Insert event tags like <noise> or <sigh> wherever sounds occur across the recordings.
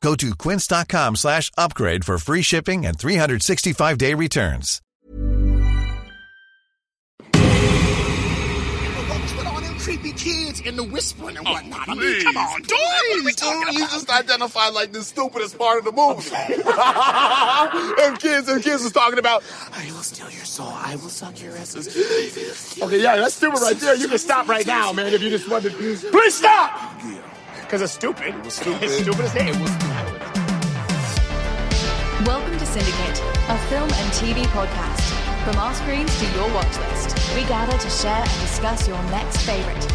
Go to quince.com slash upgrade for free shipping and 365-day returns. What's with all them creepy kids and the whispering and oh, whatnot? I mean, come on, dude. What are we talking dude, you about? just identified like the stupidest part of the movie. <laughs> them <laughs> kids, them kids was talking about, I will steal your soul, I will suck your asses. Okay, yeah, that's stupid right there. You can stop right now, man, if you just wanted. Please stop! Because it's stupid. It was stupid. It's stupid as hell. It was stupid. Welcome to Cinedicate, a film and TV podcast. From our screens to your watch list, we gather to share and discuss your next favorite.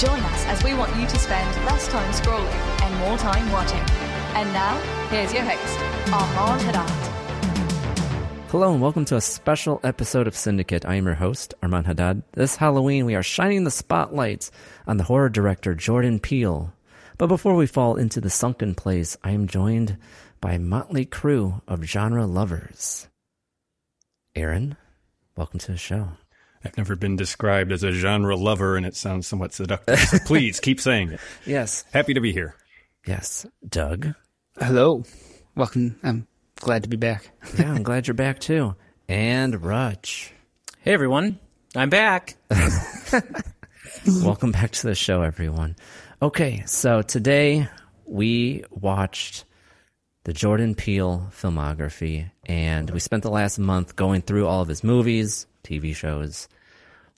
Join us as we want you to spend less time scrolling and more time watching. And now, here's your host, Armand Haddad. Hello and welcome to a special episode of Cinedicate. I am your host, Armand Haddad. This Halloween, we are shining the spotlights on the horror director Jordan Peele. But before we fall into the sunken place, I am joined by a motley crew of genre lovers. Aaron, welcome to the show. I've never been described as a genre lover, and it sounds somewhat seductive. So please keep saying it. <laughs> Yes, Happy to be here. yes, Doug. Hello. Welcome. I'm glad to be back. <laughs> Yeah, I'm glad you're back too. And Rutch. Hey everyone, I'm back. <laughs> Welcome back to the show, everyone. Okay, so today we watched the Jordan Peele filmography, and we spent the last month going through all of his movies, TV shows,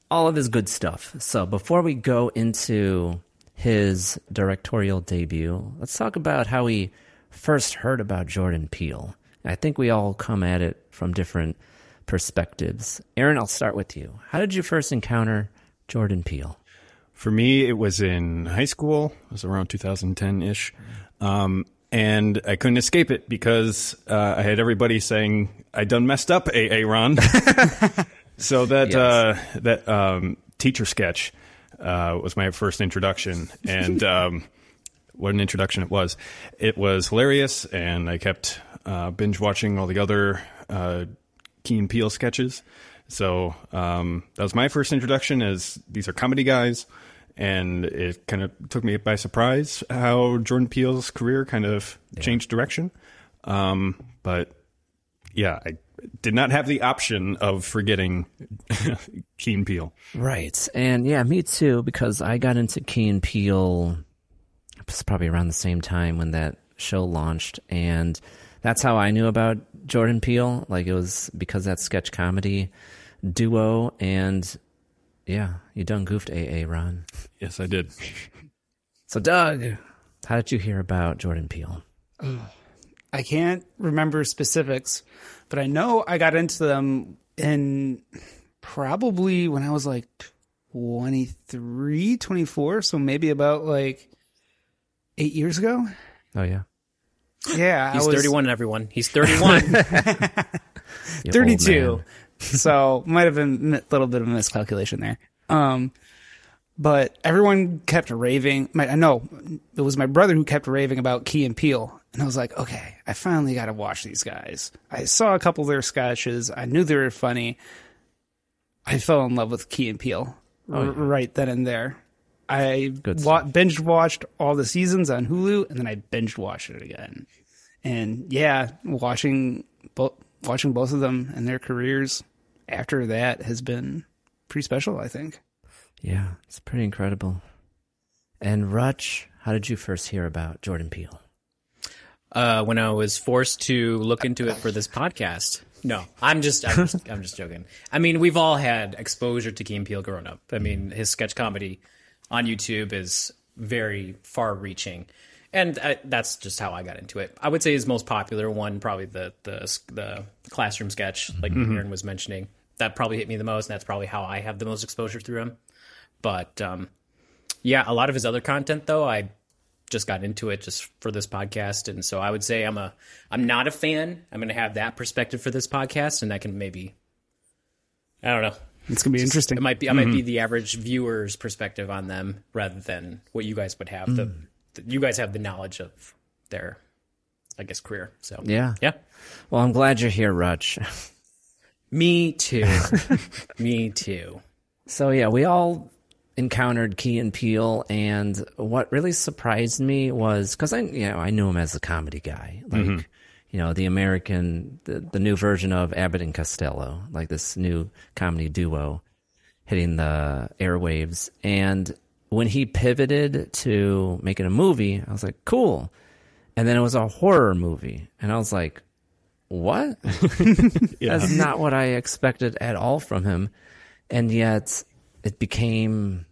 all of his good stuff. So before we go into his directorial debut, let's talk about how we first heard about Jordan Peele. I think we all come at it from different perspectives. Aaron, I'll start with you. How did you first encounter Jordan Peele? For me, it was in high school. It was around 2010 ish. Um, and I couldn't escape it because uh, I had everybody saying I done messed up, AA Ron. <laughs> so that Yes. uh, that um, teacher sketch uh, was my first introduction, and <laughs> um, what an introduction it was! It was hilarious, and I kept uh, binge watching all the other uh, Key and sketches. So um, that was my first introduction. As these are comedy guys, and it kind of took me by surprise how Jordan Peele's career kind of changed direction. Um, but yeah, I did not have the option of forgetting <laughs> Key and Peele. Right. And yeah, me too, because I got into Key and Peele it was probably around the same time when that show launched. And that's how I knew about Jordan Peele. Like it was because that sketch comedy duo. And yeah, you done goofed AA, Ron. Yes, I did. So, Doug, how did you hear about Jordan Peele? I can't remember specifics, but I know I got into them in probably when I was like 23, 24. So maybe about like eight years ago. Oh, yeah. Yeah. He's I was 31, everyone. He's 31. <laughs> <laughs> 32. So might have been a little bit of a miscalculation there. Um, but everyone kept raving. My, I know it was my brother who kept raving about Key and Peele, And I was like, okay, I finally got to watch these guys. I saw a couple of their sketches. I knew they were funny. I fell in love with Key and Peele Oh, r- yeah. right then and there. I wa- binge watched all the seasons on Hulu, and then I binge watched it again. And yeah, watching both watching both of them and their careers after that has been pretty special. I think. Yeah, it's pretty incredible. And Rutch, how did you first hear about Jordan Peele? Uh, when I was forced to look into it for this podcast. No, I'm just, I'm just, I'm just joking. I mean, we've all had exposure to Key and Peele growing up. I mean, his sketch comedy on YouTube is very far-reaching, and I, that's just how I got into it. I would say his most popular one, probably the the the classroom sketch, like Mhm. Aaron was mentioning. That probably hit me the most, and that's probably how I have the most exposure through him. But um, yeah, a lot of his other content, though, I just got into it just for this podcast, and so I would say I'm a I'm not a fan. I'm going to have that perspective for this podcast, and I can maybe I don't know. It's gonna be interesting. It might be I might be Mhm. the average viewer's perspective on them rather than what you guys would have. Mm. the you guys have the knowledge of their, I guess, career. So Yeah. yeah. Well, I'm glad you're here, Rutch. <laughs> Me too. <laughs> Me too. So yeah, we all encountered Key and Peele, and what really surprised me was because I, you know, I knew him as a comedy guy, like Mhm. you know, the American, the, the new version of Abbott and Costello, like this new comedy duo hitting the airwaves. And when he pivoted to making a movie, I was like, cool. And then it was a horror movie, and I was like, what? <laughs> Yeah. That's not what I expected at all from him. And yet it became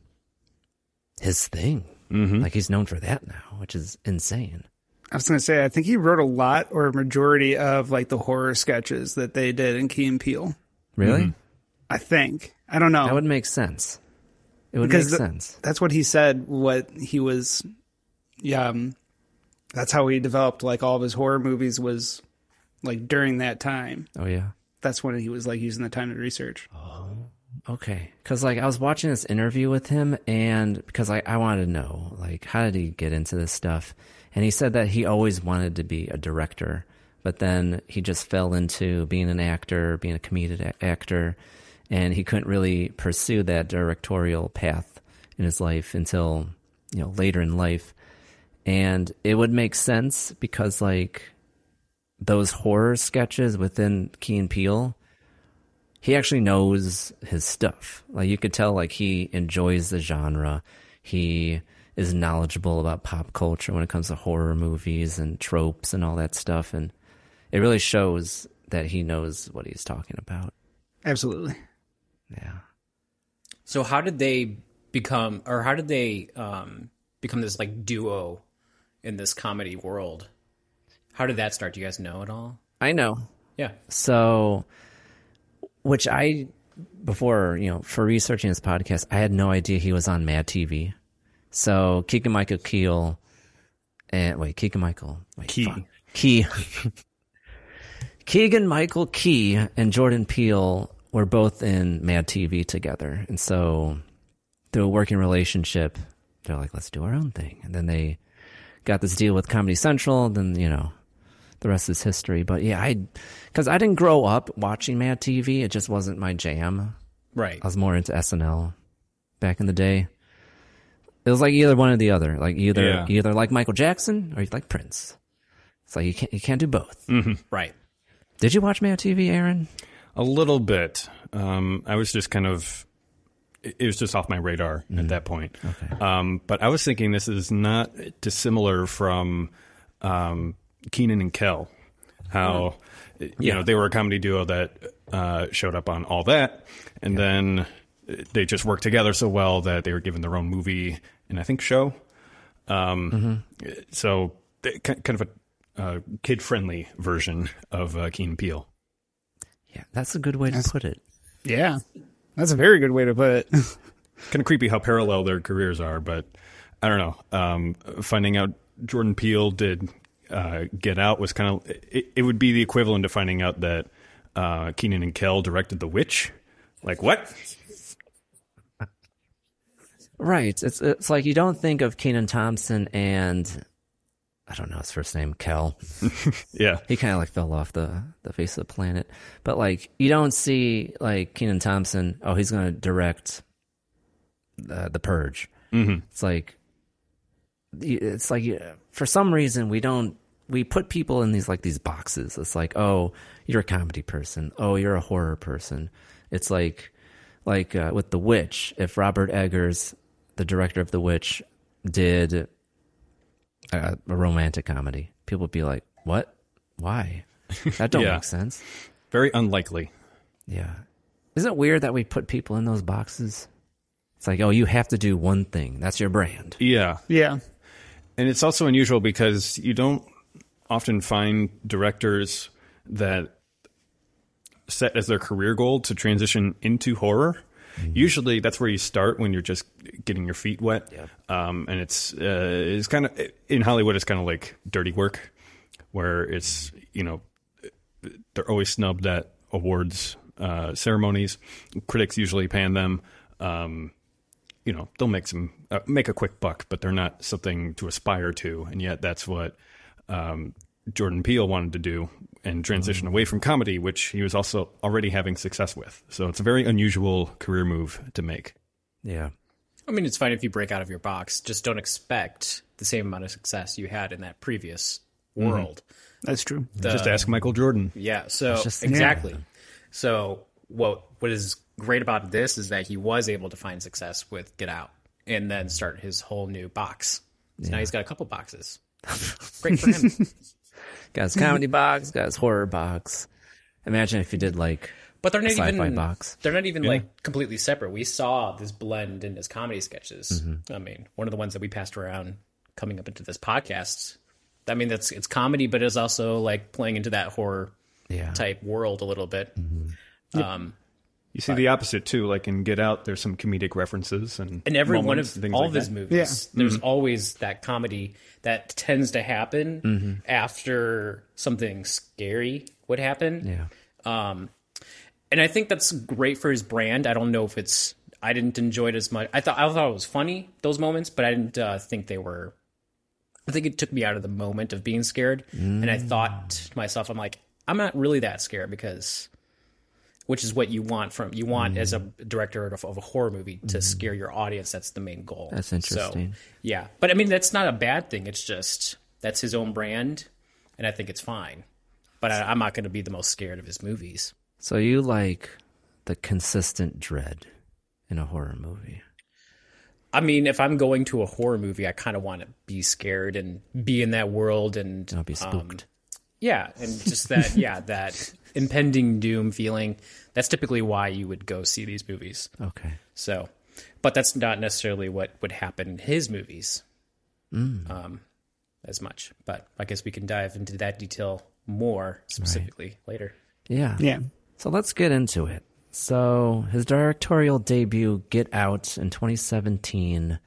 his thing. Mm-hmm. Like he's known for that now, which is insane. I was gonna say, I think he wrote a lot or a majority of like the horror sketches that they did in Key and Peele. Really? I think. I don't know. That would make sense. It would Because make the- sense. That's what he said. What he was, yeah. Um, that's how he developed like all of his horror movies was like during that time. Oh yeah. That's when he was like using the time to research. Oh, okay. Cause like I was watching this interview with him and because I, I wanted to know, like, how did he get into this stuff? And he said that he always wanted to be a director, but then he just fell into being an actor, being a comedic actor, and he couldn't really pursue that directorial path in his life until, you know, later in life. And it would make sense because like those horror sketches within Key and Peele, he actually knows his stuff. Like you could tell, like he enjoys the genre. He is knowledgeable about pop culture when it comes to horror movies and tropes and all that stuff. And it really shows that he knows what he's talking about. Absolutely. Yeah. So how did they become, or how did they um, become this like duo in this comedy world? How did that start? Do you guys know at all? I know. Yeah. So, which I, before, you know, for researching this podcast, I had no idea he was on Mad TV. So, Keegan Michael Keel, and wait, Keegan Michael, wait, Key. fuck. Key. <laughs> Keegan Michael Key and Jordan Peele were both in Mad TV together. And so, through a working relationship, they're like, let's do our own thing. And then they got this deal with Comedy Central. Then, you know, the rest is history. But yeah, I, because I didn't grow up watching Mad TV. It just wasn't my jam. Right. I was more into SNL back in the day. It was like either one or the other. Like either Yeah. either like Michael Jackson or you like Prince. It's like you can't you can't do both. Mm-hmm. Right. Did you watch Mad TV, Aaron? A little bit. Um, I was just kind of. It was just off my radar at that point. Okay. Um, but I was thinking this is not dissimilar from um, Kenan and Kel. How you Yeah. know they were a comedy duo that uh, showed up on all that, and then they just worked together so well that they were given their own movie and I think show. Um, So they- ki- kind of a uh, kid-friendly version of uh, Key and Peele. Yeah, that's a good way to put it. Yeah. That's a very good way to put it. <laughs> kind of creepy how parallel their careers are, but I don't know. Um, finding out Jordan Peele did uh, Get Out was kind of it, it would be the equivalent of finding out that uh, Kenan and Kel directed The Witch. Like what? Right. It's it's like you don't think of Kenan Thompson and I don't know his first name, Kel. <laughs> Yeah. he kind of like fell off the the face of the planet. But like you don't see like Kenan Thompson. Oh, he's going to direct the the Purge. Mhm. It's like it's like uh, for some reason we don't we put people in these like these boxes. It's like oh you're a comedy person. Oh you're a horror person. It's like like uh, with The Witch. If Robert Eggers, the director of The Witch, did a, a romantic comedy, people would be like, "What? Why? That don't <laughs> Yeah. make sense." Very unlikely. Yeah. Isn't it weird that we put people in those boxes? It's like, oh, you have to do one thing. That's your brand. Yeah. Yeah. And it's also unusual because you don't often find directors that set as their career goal to transition into horror. Usually, that's where you start when you're just getting your feet wet. Um, and it's uh, it's kind of in Hollywood, it's kind of like dirty work, where it's you know they're always snubbed at awards uh, ceremonies. Critics usually pan them. Um, you know they'll make some uh, make a quick buck, but they're not something to aspire to. And yet that's what um, Jordan Peele wanted to do and transition away from comedy, which he was also already having success with. So it's a very unusual career move to make. Yeah. I mean, it's fine if you break out of your box. Just don't expect the same amount of success you had in that previous Mhm. world. That's true. The- Just ask Michael Jordan. Yeah. So just- exactly. yeah. So what what is great about this is that he was able to find success with Get Out and then start his whole new box. So now he's got a couple boxes. Great for him. <laughs> Got his comedy box, got his horror box. Imagine if you did like But they're a not sci-fi even box. they're not even Yeah. like completely separate. We saw this blend in his comedy sketches. Mhm. I mean, one of the ones that we passed around coming up into this podcast. I mean, that's it's comedy, but it's also like playing into that horror Yeah. type world a little bit. Um, You see the opposite too, like in Get Out, there's some comedic references and in every one of all like of his that. movies, there's Mhm. always that comedy that tends to happen Mhm. after something scary would happen. Yeah. Um, and I think that's great for his brand. I don't know if it's. I didn't enjoy it as much. I thought I thought it was funny those moments, but I didn't uh, think they were. I think it took me out of the moment of being scared, and I thought to myself, I'm like, I'm not really that scared because, which is what you want from you want as a director of, of a horror movie to scare your audience. That's the main goal. That's So, interesting. yeah, but I mean that's not a bad thing. It's just that's his own brand, and I think it's fine. But I, I'm not going to be the most scared of his movies. So you like the consistent dread in a horror movie. I mean, if I'm going to a horror movie, I kind of want to be scared and be in that world and Don't be um, spooked. yeah, and just that, yeah, that <laughs> impending doom feeling. That's typically why you would go see these movies. Okay. So, but that's not necessarily what would happen in his movies Mm. um, as much. But I guess we can dive into that detail more specifically later. Yeah. Yeah. So let's get into it. So his directorial debut, Get Out, in 2017.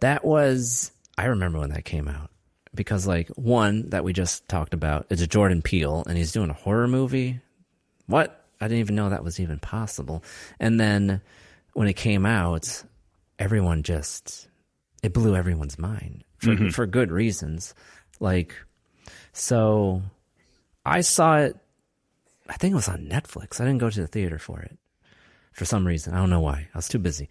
That was I remember when that came out because like one that we just talked about is a Jordan Peele and he's doing a horror movie. What? I didn't even know that was even possible. And then when it came out, everyone just it blew everyone's mind for Mhm. for good reasons. Like so I saw it I think it was on Netflix. I didn't go to the theater for it for some reason. I don't know why. I was too busy.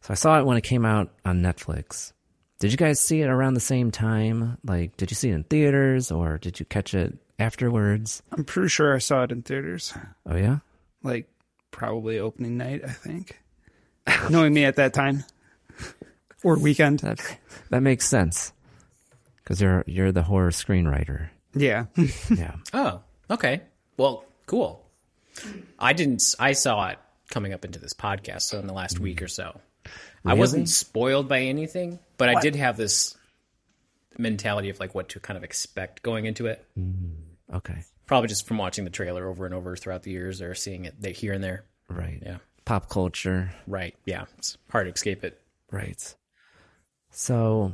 So I saw it when it came out on Netflix. Did you guys see it around the same time? Like, did you see it in theaters or did you catch it afterwards? I'm pretty sure I saw it in theaters. Oh, yeah? Like probably opening night, I think. Knowing me at that time. Or weekend. That, that makes sense. Because you're, you're the horror screenwriter. Yeah. <laughs> Yeah. Oh, okay. Well, cool. I didn't. I saw it coming up into this podcast, so in the last week or so, I wasn't spoiled by anything, but I did have this mentality of like what to kind of expect going into it. Okay. Probably just from watching the trailer over and over throughout the years, or seeing it here and there. Right. Yeah. Pop culture. Right. Yeah. It's hard to escape it. Right. So,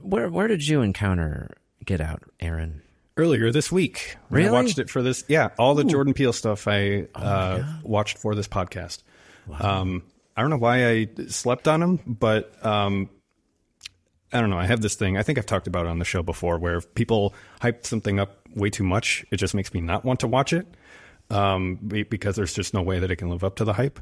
where where did you encounter Get Out, Aaron? Earlier this week, Really? I watched it for this. Yeah, all the Jordan Peele stuff I uh, watched for this podcast. Um, I don't know why I slept on them, but um, I don't know. I have this thing. I think I've talked about it on the show before, where if people hype something up way too much, it just makes me not want to watch it um, because there's just no way that it can live up to the hype.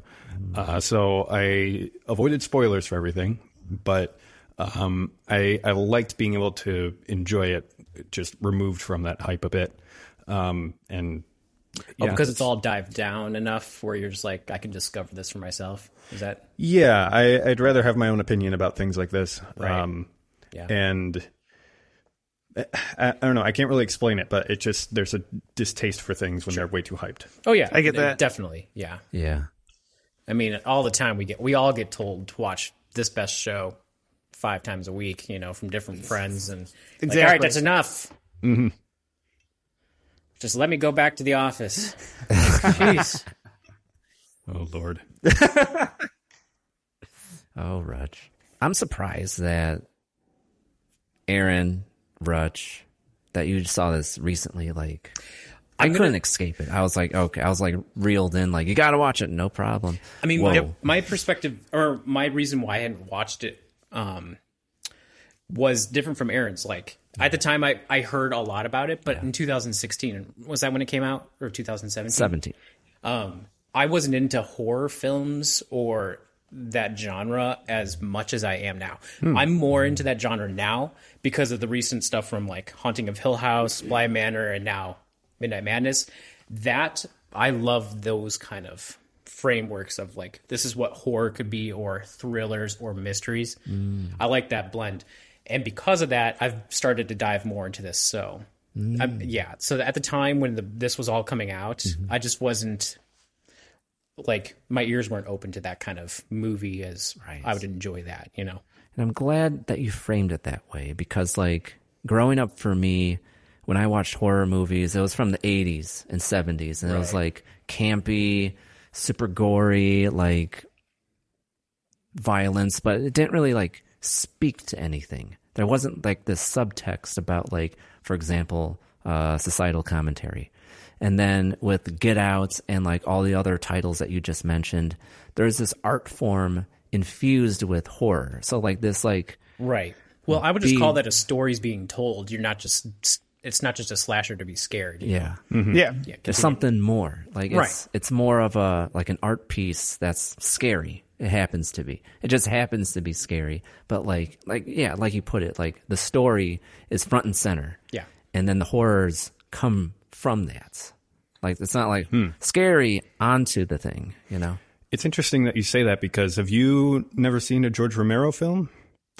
Uh, so I avoided spoilers for everything, but um, I, I liked being able to enjoy it just removed from that hype a bit. Um, and Oh, yeah, because it's all dived down enough where you're just like, I can discover this for myself. Is that Yeah, I, I'd rather have my own opinion about things like this. Right. Um, Yeah. And I, I don't know. I can't really explain it, but it just there's a distaste for things when they're way too hyped. Oh yeah, I get that. definitely. Yeah, Yeah. I mean, all the time we get we all get told to watch this best show five times a week. You know, from different friends and like, all right, that's enough. Mm-hmm. Just let me go back to the office. <laughs> Jeez. Oh Lord. <laughs> Oh, Rutch. I'm surprised that Aaron, Rutch, that you saw this recently. Like, I I'm gonna- couldn't escape it. I was like, okay, I was like reeled in. Like, you got to watch it, no problem. I mean, my, my perspective or my reason why I hadn't watched it um, was different from Aaron's. Like at the time, I, I heard a lot about it, but in 2016, was that when it came out or 2017? 17. Um, I wasn't into horror films or that genre as much as I am now. I'm more into that genre now because of the recent stuff from like Haunting of Hill House, Bly Manor, and now Midnight Madness. That I love those kind of frameworks of like this is what horror could be or thrillers or mysteries. I like that blend. And because of that, I've started to dive more into this. So, mm. I'm- yeah. So at the time when the, this was all coming out, mm-hmm. I just wasn't like my ears weren't open to that kind of movie as Right. I would enjoy that, you know. And I'm glad that you framed it that way because, like, growing up for me, when I watched horror movies, it was from the 80s and 70s, and it was like campy, super gory, like violence, but it didn't really like speak to anything. There wasn't like this subtext about, like, for example, uh, societal commentary. And then with Get Out and like all the other titles that you just mentioned, there's this art form infused with horror. So like this like Right. Well, I would just Be- call that a story's being told. You're not just it's not just a slasher to be scared. you know? yeah. Yeah. Yeah. There's something more. Like it's Right. it's more of a like an art piece that's scary. It happens to be. It just happens to be scary. But like like yeah, like you put it, like the story is front and center. Yeah. And then the horrors come from that. Like it's not like Hmm. scary onto the thing, you know. It's interesting that you say that because have you never seen a George Romero film?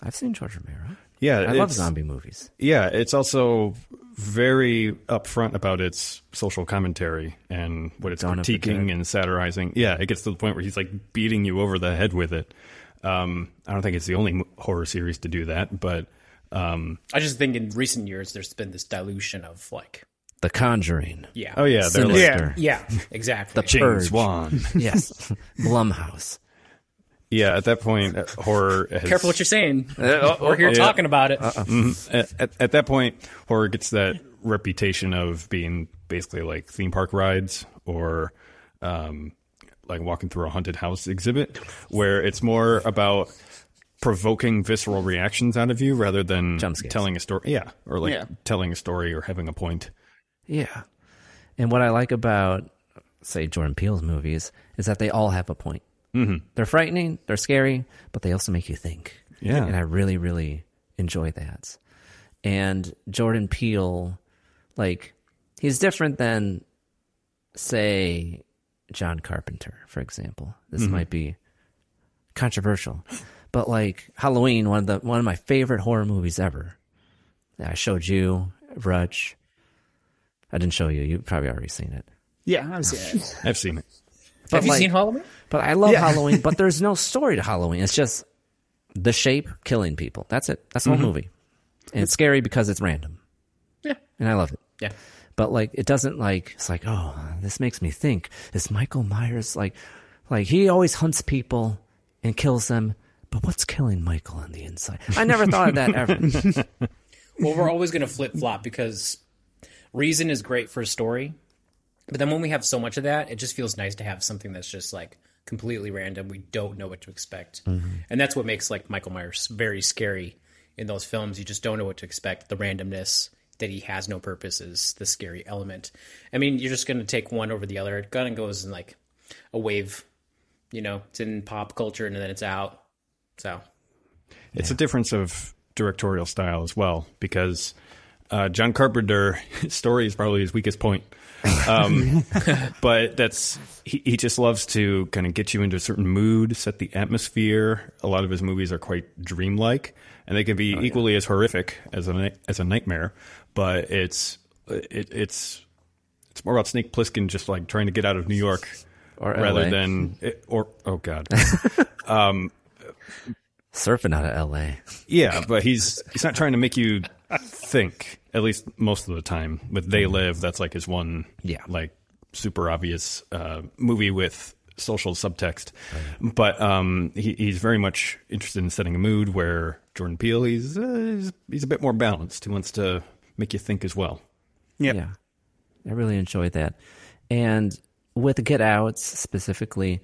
I've seen George Romero. Yeah, I love zombie movies. Yeah, it's also very upfront about its social commentary and what it's Dawn critiquing and satirizing. Yeah, it gets to the point where he's like beating you over the head with it. Um, I don't think it's the only horror series to do that, but um, I just think in recent years there's been this dilution of like The Conjuring. yeah. oh yeah, they're like Sinister. Yeah, exactly. The James Purge. Wan. <laughs> Yes. Blumhouse. Yeah, at that point, uh, horror. Has, Careful what you're saying. oh, We're here yeah. talking about it. Mhm. At, at, at that point, horror gets that reputation of being basically like theme park rides or um, like walking through a haunted house exhibit, where it's more about provoking visceral reactions out of you rather than telling a story. Yeah, or like Yeah. telling a story or having a point. Yeah. And what I like about, say, Jordan Peele's movies is that they all have a point. Mm-hmm. They're frightening, they're scary, but they also make you think. Yeah. And I really, really enjoy that. And Jordan Peele, like, he's different than, say, John Carpenter, for example. This might be controversial, but like Halloween, one of the one of my favorite horror movies ever. I showed you, Rutch. I didn't show you. You've probably already seen it. Yeah, I've seen it. I've seen it. But Have you like- seen Halloween? But I love Yeah. Halloween. But there's no <laughs> story to Halloween. It's just the shape killing people. That's it. That's the whole mm-hmm. movie. And it's scary because it's random. Yeah. And I love it. Yeah. But like, it doesn't like. It's like, oh, this makes me think. Is Michael Myers like, like he always hunts people and kills them? But what's killing Michael on the inside? I never thought of that ever. <laughs> Well, we're always going to flip flop because reason is great for a story, but then when we have so much of that, it just feels nice to have something that's just like completely random. We don't know what to expect, and that's what makes like Michael Myers very scary in those films. You just don't know what to expect. The randomness that he has no purpose is the scary element. I mean, you're just going to take one over the other. It kind of goes in like a wave. You know, it's in pop culture and then it's out. So It's a difference of directorial style as well, because uh, John Carpenter <laughs> story is probably his weakest point. Um, <laughs> but that's he, he just loves to kind of get you into a certain mood, set the atmosphere. A lot of his movies are quite dreamlike, and they can be equally as horrific as a as a nightmare. But it's it, it's it's more about Snake Plissken just like trying to get out of New York, Or rather LA. than or oh god. <laughs> um, Surfing out of LA. yeah, but he's he's not trying to make you think. At least most of the time, with They Live, that's like his one, Yeah. like super obvious uh, movie with social subtext. But um, he, he's very much interested in setting a mood. Where Jordan Peele, he's, uh, he's he's a bit more balanced. He wants to make you think as well. Yep. Yeah. I really enjoyed that. And with Get Out specifically,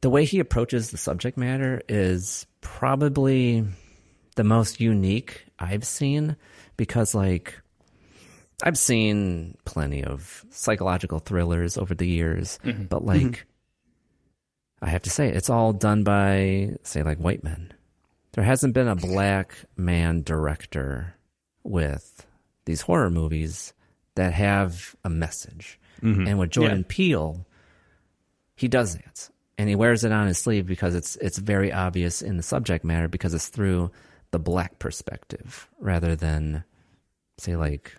the way he approaches the subject matter is probably the most unique I've seen because, like, I've seen plenty of psychological thrillers over the years, mm-hmm. but, like, mm-hmm. I have to say, it's all done by, say, like, white men. There hasn't been a black man director with these horror movies that have a message. Mm-hmm. And with Jordan Peele, he does that. And he wears it on his sleeve because it's it's very obvious in the subject matter because it's through the black perspective rather than say like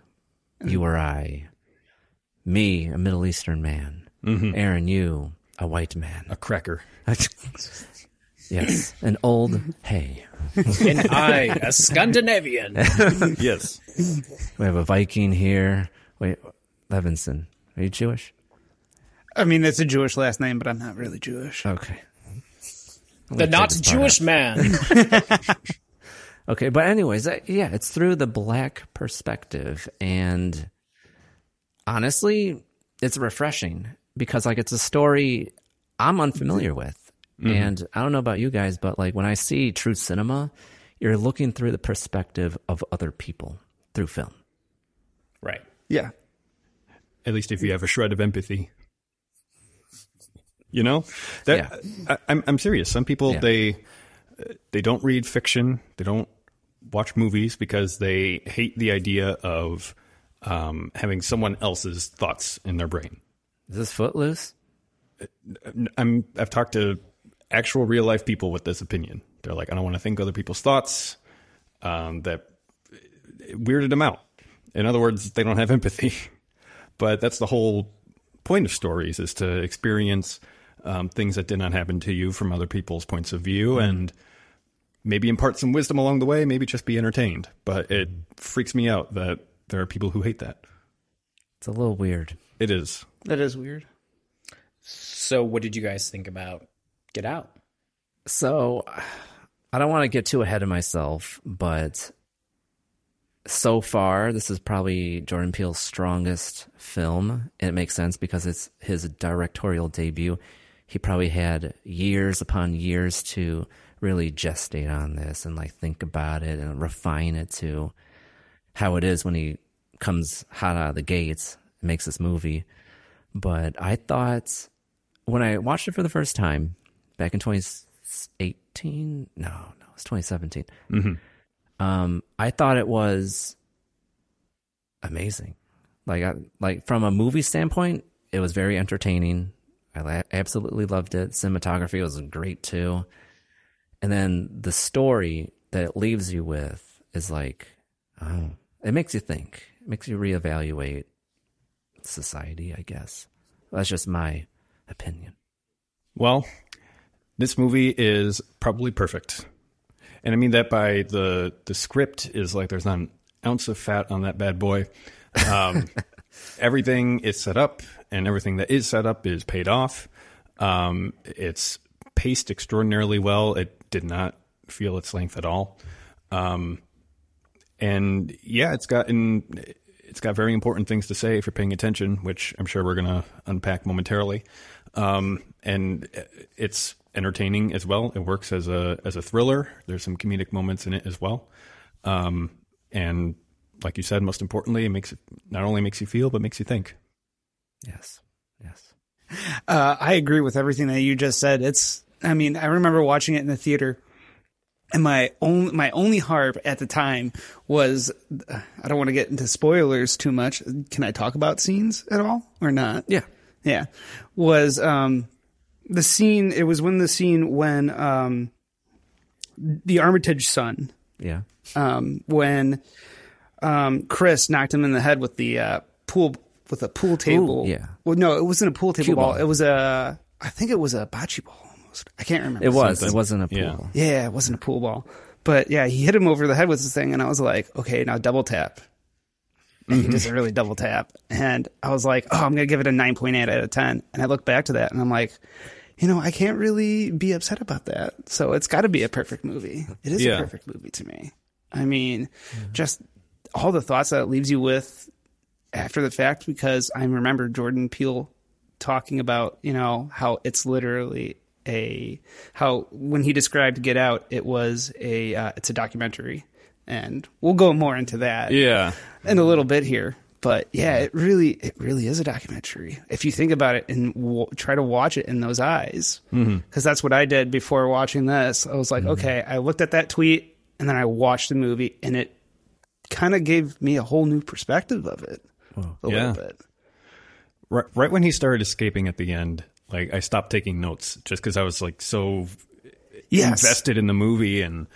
mm. you or I, me, a Middle Eastern man, mm-hmm. Aaron, you, a white man. A cracker. <laughs> yes, an old hey. <laughs> and I, a Scandinavian. <laughs> yes. We have a Viking here. Wait, Levinson, are you Jewish? I mean, it's a Jewish last name, but I'm not really Jewish. Okay. The not Jewish man. Okay, but anyways, uh, yeah, it's through the black perspective, and honestly, it's refreshing because like it's a story I'm unfamiliar with, and I don't know about you guys, but like when I see true cinema, you're looking through the perspective of other people through film. right. Yeah. At least if you have a shred of empathy. You know, that I, I'm I'm serious. Some people Yeah. they they don't read fiction. They don't watch movies because they hate the idea of um, having someone else's thoughts in their brain. Is this Footloose? I'm I've talked to actual real life people with this opinion. They're like, I don't want to think other people's thoughts. Um, that weirded them out. In other words, they don't have empathy. <laughs> But that's the whole point of stories is to experience um, things that did not happen to you from other people's points of view and maybe impart some wisdom along the way, maybe just be entertained. But it freaks me out that there are people who hate that. It's a little weird. It is. That is weird. So, what did you guys think about Get Out? So I don't want to get too ahead of myself, but so far this is probably Jordan Peele's strongest film. And it makes sense because it's his directorial debut. He probably had years upon years to really gestate on this and like think about it and refine it to how it is when he comes hot out of the gates and makes this movie. But I thought when I watched it for the first time back in 2018, no, no, it was 2017. Um, I thought it was amazing. Like, I, like from a movie standpoint, it was very entertaining. I absolutely loved it. Cinematography was great too. And then the story that it leaves you with is like, oh, it makes you think. It makes you reevaluate society, I guess. That's just my opinion. Well, this movie is probably perfect. And I mean that by the the script is like there's not an ounce of fat on that bad boy. Um, <laughs> everything is set up, and everything that is set up is paid off. Um, it's paced extraordinarily well. It did not feel its length at all. Um, and yeah, it's gotten it's got very important things to say if you're paying attention, which I'm sure we're gonna unpack momentarily. Um, and it's entertaining as well. It works as a as a thriller. There's some comedic moments in it as well, um, and like you said, most importantly, it makes it not only makes you feel but makes you think. Yes, yes. Uh, I agree with everything that you just said. It's, I mean, I remember watching it in the theater, and my only my only harp at the time was, I don't want to get into spoilers too much. Can I talk about scenes at all or not? Yeah, yeah. Was um the scene? It was when the scene when um the Armitage son Yeah. um, when um, Chris knocked him in the head with the uh, pool with a pool table. yeah. Well, no, it wasn't a pool table ball. ball. It was a. I think it was a bocce ball almost. I can't remember. It was. Something. It wasn't a pool. Yeah. ball. Yeah, it wasn't a pool ball. But yeah, he hit him over the head with this thing, and I was like, okay, now double tap. And he mm-hmm. doesn't really double tap. And I was like, oh, I'm going to give it a 9.8 out of 10. And I look back to that and I'm like, you know, I can't really be upset about that. So it's got to be a perfect movie. It is Yeah. a perfect movie to me. I mean, just all the thoughts that it leaves you with after the fact, because I remember Jordan Peele talking about, you know, how it's literally a, how when he described Get Out, it was a, uh, it's a documentary. And we'll go more into that Yeah. in a little bit here. But yeah, it really, it really is a documentary. If you think about it and w- try to watch it in those eyes, because that's what I did before watching this. I was like, okay, I looked at that tweet and then I watched the movie, and it kind of gave me a whole new perspective of it a Yeah. little bit. Right, right when he started escaping at the end, like I stopped taking notes just because I was like so Yes. invested in the movie and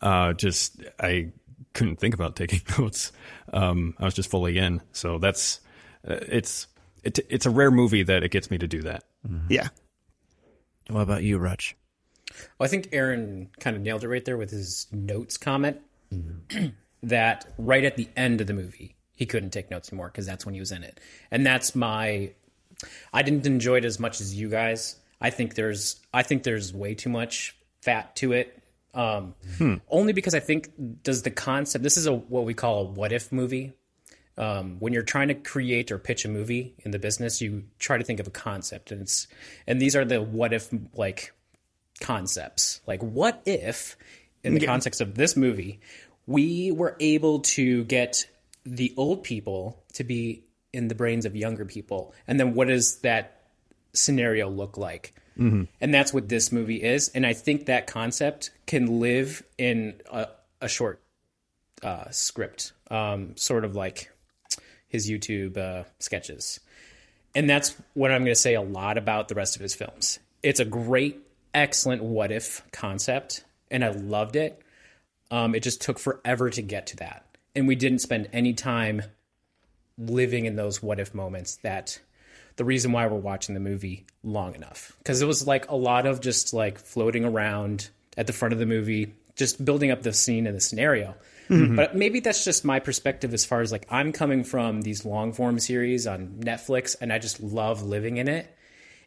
uh, just I couldn't think about <laughs> taking notes. Um, I was just fully in. So that's uh, it's it, it's a rare movie that it gets me to do that. Yeah. What about you, Rutch? Well, I think Aaron kind of nailed it right there with his notes comment. <clears throat> that right at the end of the movie, he couldn't take notes anymore because that's when he was in it. And that's my. I didn't enjoy it as much as you guys. I think there's. I think there's way too much fat to it. Um, Only because I think does the concept. This is a what we call a what if movie. Um, when you're trying to create or pitch a movie in the business, you try to think of a concept, and it's and these are the what if like concepts. Like, what if, in the context of this movie, we were able to get the old people to be in the brains of younger people? And then what does that scenario look like? And that's what this movie is. And I think that concept can live in a, a short uh, script, um, sort of like his YouTube uh, sketches. And that's what I'm going to say a lot about the rest of his films. It's a great, excellent what if concept, and I loved it. Um, it just took forever to get to that. And we didn't spend any time living in those what if moments that the reason why we're watching the movie long enough. Because it was like a lot of just like floating around at the front of the movie, just building up the scene and the scenario. Mm-hmm. But maybe that's just my perspective as far as like I'm coming from these long form series on Netflix and I just love living in it.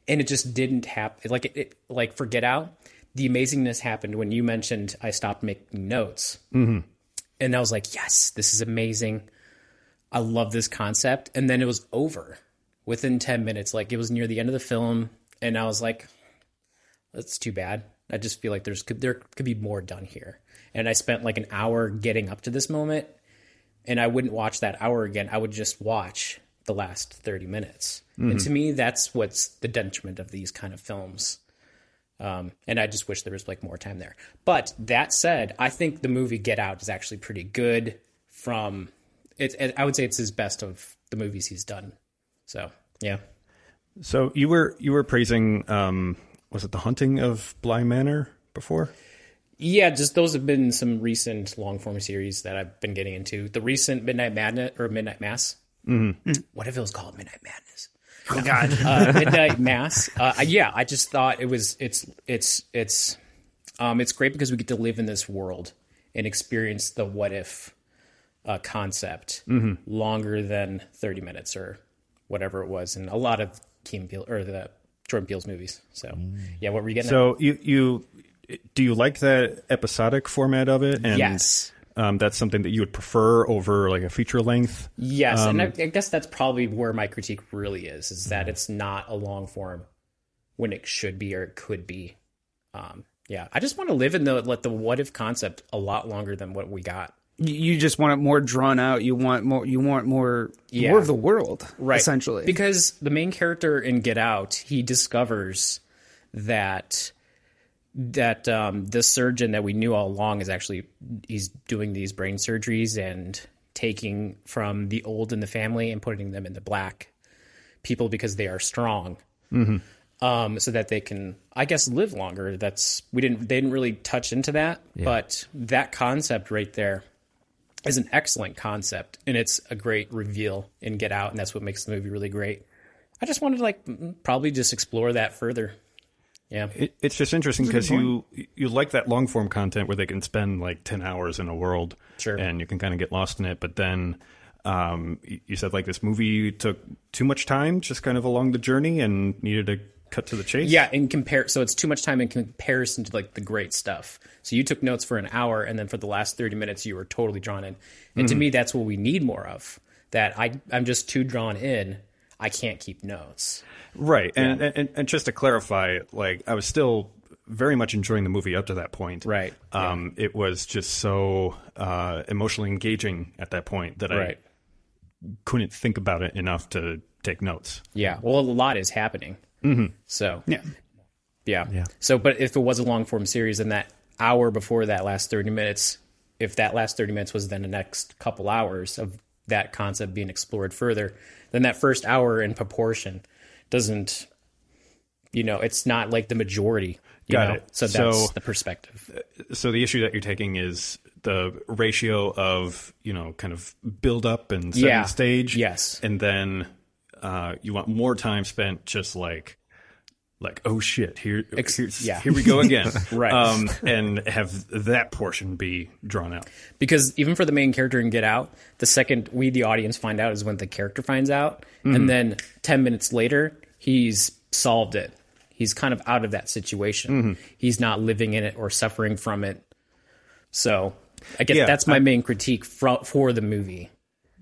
And it just didn't happen. Like it, it like for Get Out, the amazingness happened when you mentioned I stopped making notes. Mm-hmm. And I was like, yes, this is amazing. I love this concept. And then it was over within 10 minutes. Like it was near the end of the film. And I was like, that's too bad. I just feel like there's could, there could be more done here. And I spent like an hour getting up to this moment. And I wouldn't watch that hour again. I would just watch the last 30 minutes. And to me, that's what's the detriment of these kind of films. Um, and I just wish there was like more time there. But that said, I think the movie Get Out is actually pretty good. From it's, it, I would say it's his best of the movies he's done. So yeah, So you were you were praising um, was it the haunting of Bly Manor before? yeah. Just those have been some recent long form series that I've been getting into. The recent Midnight Madness or Midnight Mass. Mm-hmm. What if it was called Midnight Madness? Oh God. <laughs> uh, Midnight Mass. Uh, yeah, I just thought it was it's it's it's um, it's great because we get to live in this world and experience the what if uh, concept longer than thirty minutes or whatever it was, and a lot of Key and Peele or the Jordan Peele's movies. So yeah, what were you getting? at? So you you do you like that episodic format of it? And, Yes. Um, that's something that you would prefer over like a feature length. Yes, and Um, I, I guess that's probably where my critique really is: is that it's not a long form when it should be or it could be. Um, yeah, I just want to live in the let the what if concept a lot longer than what we got. You- You just want it more drawn out. You want more. You want more. Yeah. More of the world, right Essentially, because the main character in get out he discovers that that um, the surgeon that we knew all along is actually he's doing these brain surgeries and taking from the old in the family and putting them in the black people because they are strong um, so that they can i guess live longer that's we didn't they didn't really touch into that but that concept right there is an excellent concept and it's a great reveal in Get Out and that's what makes the movie really great. I just wanted to like probably just explore that further. Yeah. It, it's just interesting because you you like that long form content where they can spend like ten hours in a world, Sure. and you can kind of get lost in it. But then um, you said like this movie took too much time, just kind of along the journey, and needed to cut to the chase. Yeah, in compare so it's too much time in comparison to like the great stuff. So you took notes for an hour and then for the last 30 minutes you were totally drawn in. And to me that's what we need more of. That I I'm just too drawn in. I can't keep notes. right. And, and and just to clarify, like I was still very much enjoying the movie up to that point. Right. Um, It was just so uh, emotionally engaging at that point that Right. I couldn't think about it enough to take notes. Yeah. Well, a lot is happening. Mm-hmm. So yeah. Yeah. Yeah. So, but if it was a long form series, then that hour before that last 30 minutes, if that last 30 minutes was then the next couple hours of that concept being explored further, then that first hour in proportion doesn't, you know, it's not like the majority. You Got know? it. So that's So- the perspective. so the issue that you're taking is the ratio of you know kind of build up and setting Yeah. stage Yes. and then uh, you want more time spent just like like oh shit here yeah. here we go again <laughs> Right. um, and have that portion be drawn out because even for the main character in Get Out, the second we the audience find out is when the character finds out, Mm-hmm. and then ten minutes later he's solved it. He's kind of out of that situation. Mm-hmm. He's not living in it or suffering from it. So I guess Yeah, that's my I- main critique for, for the movie.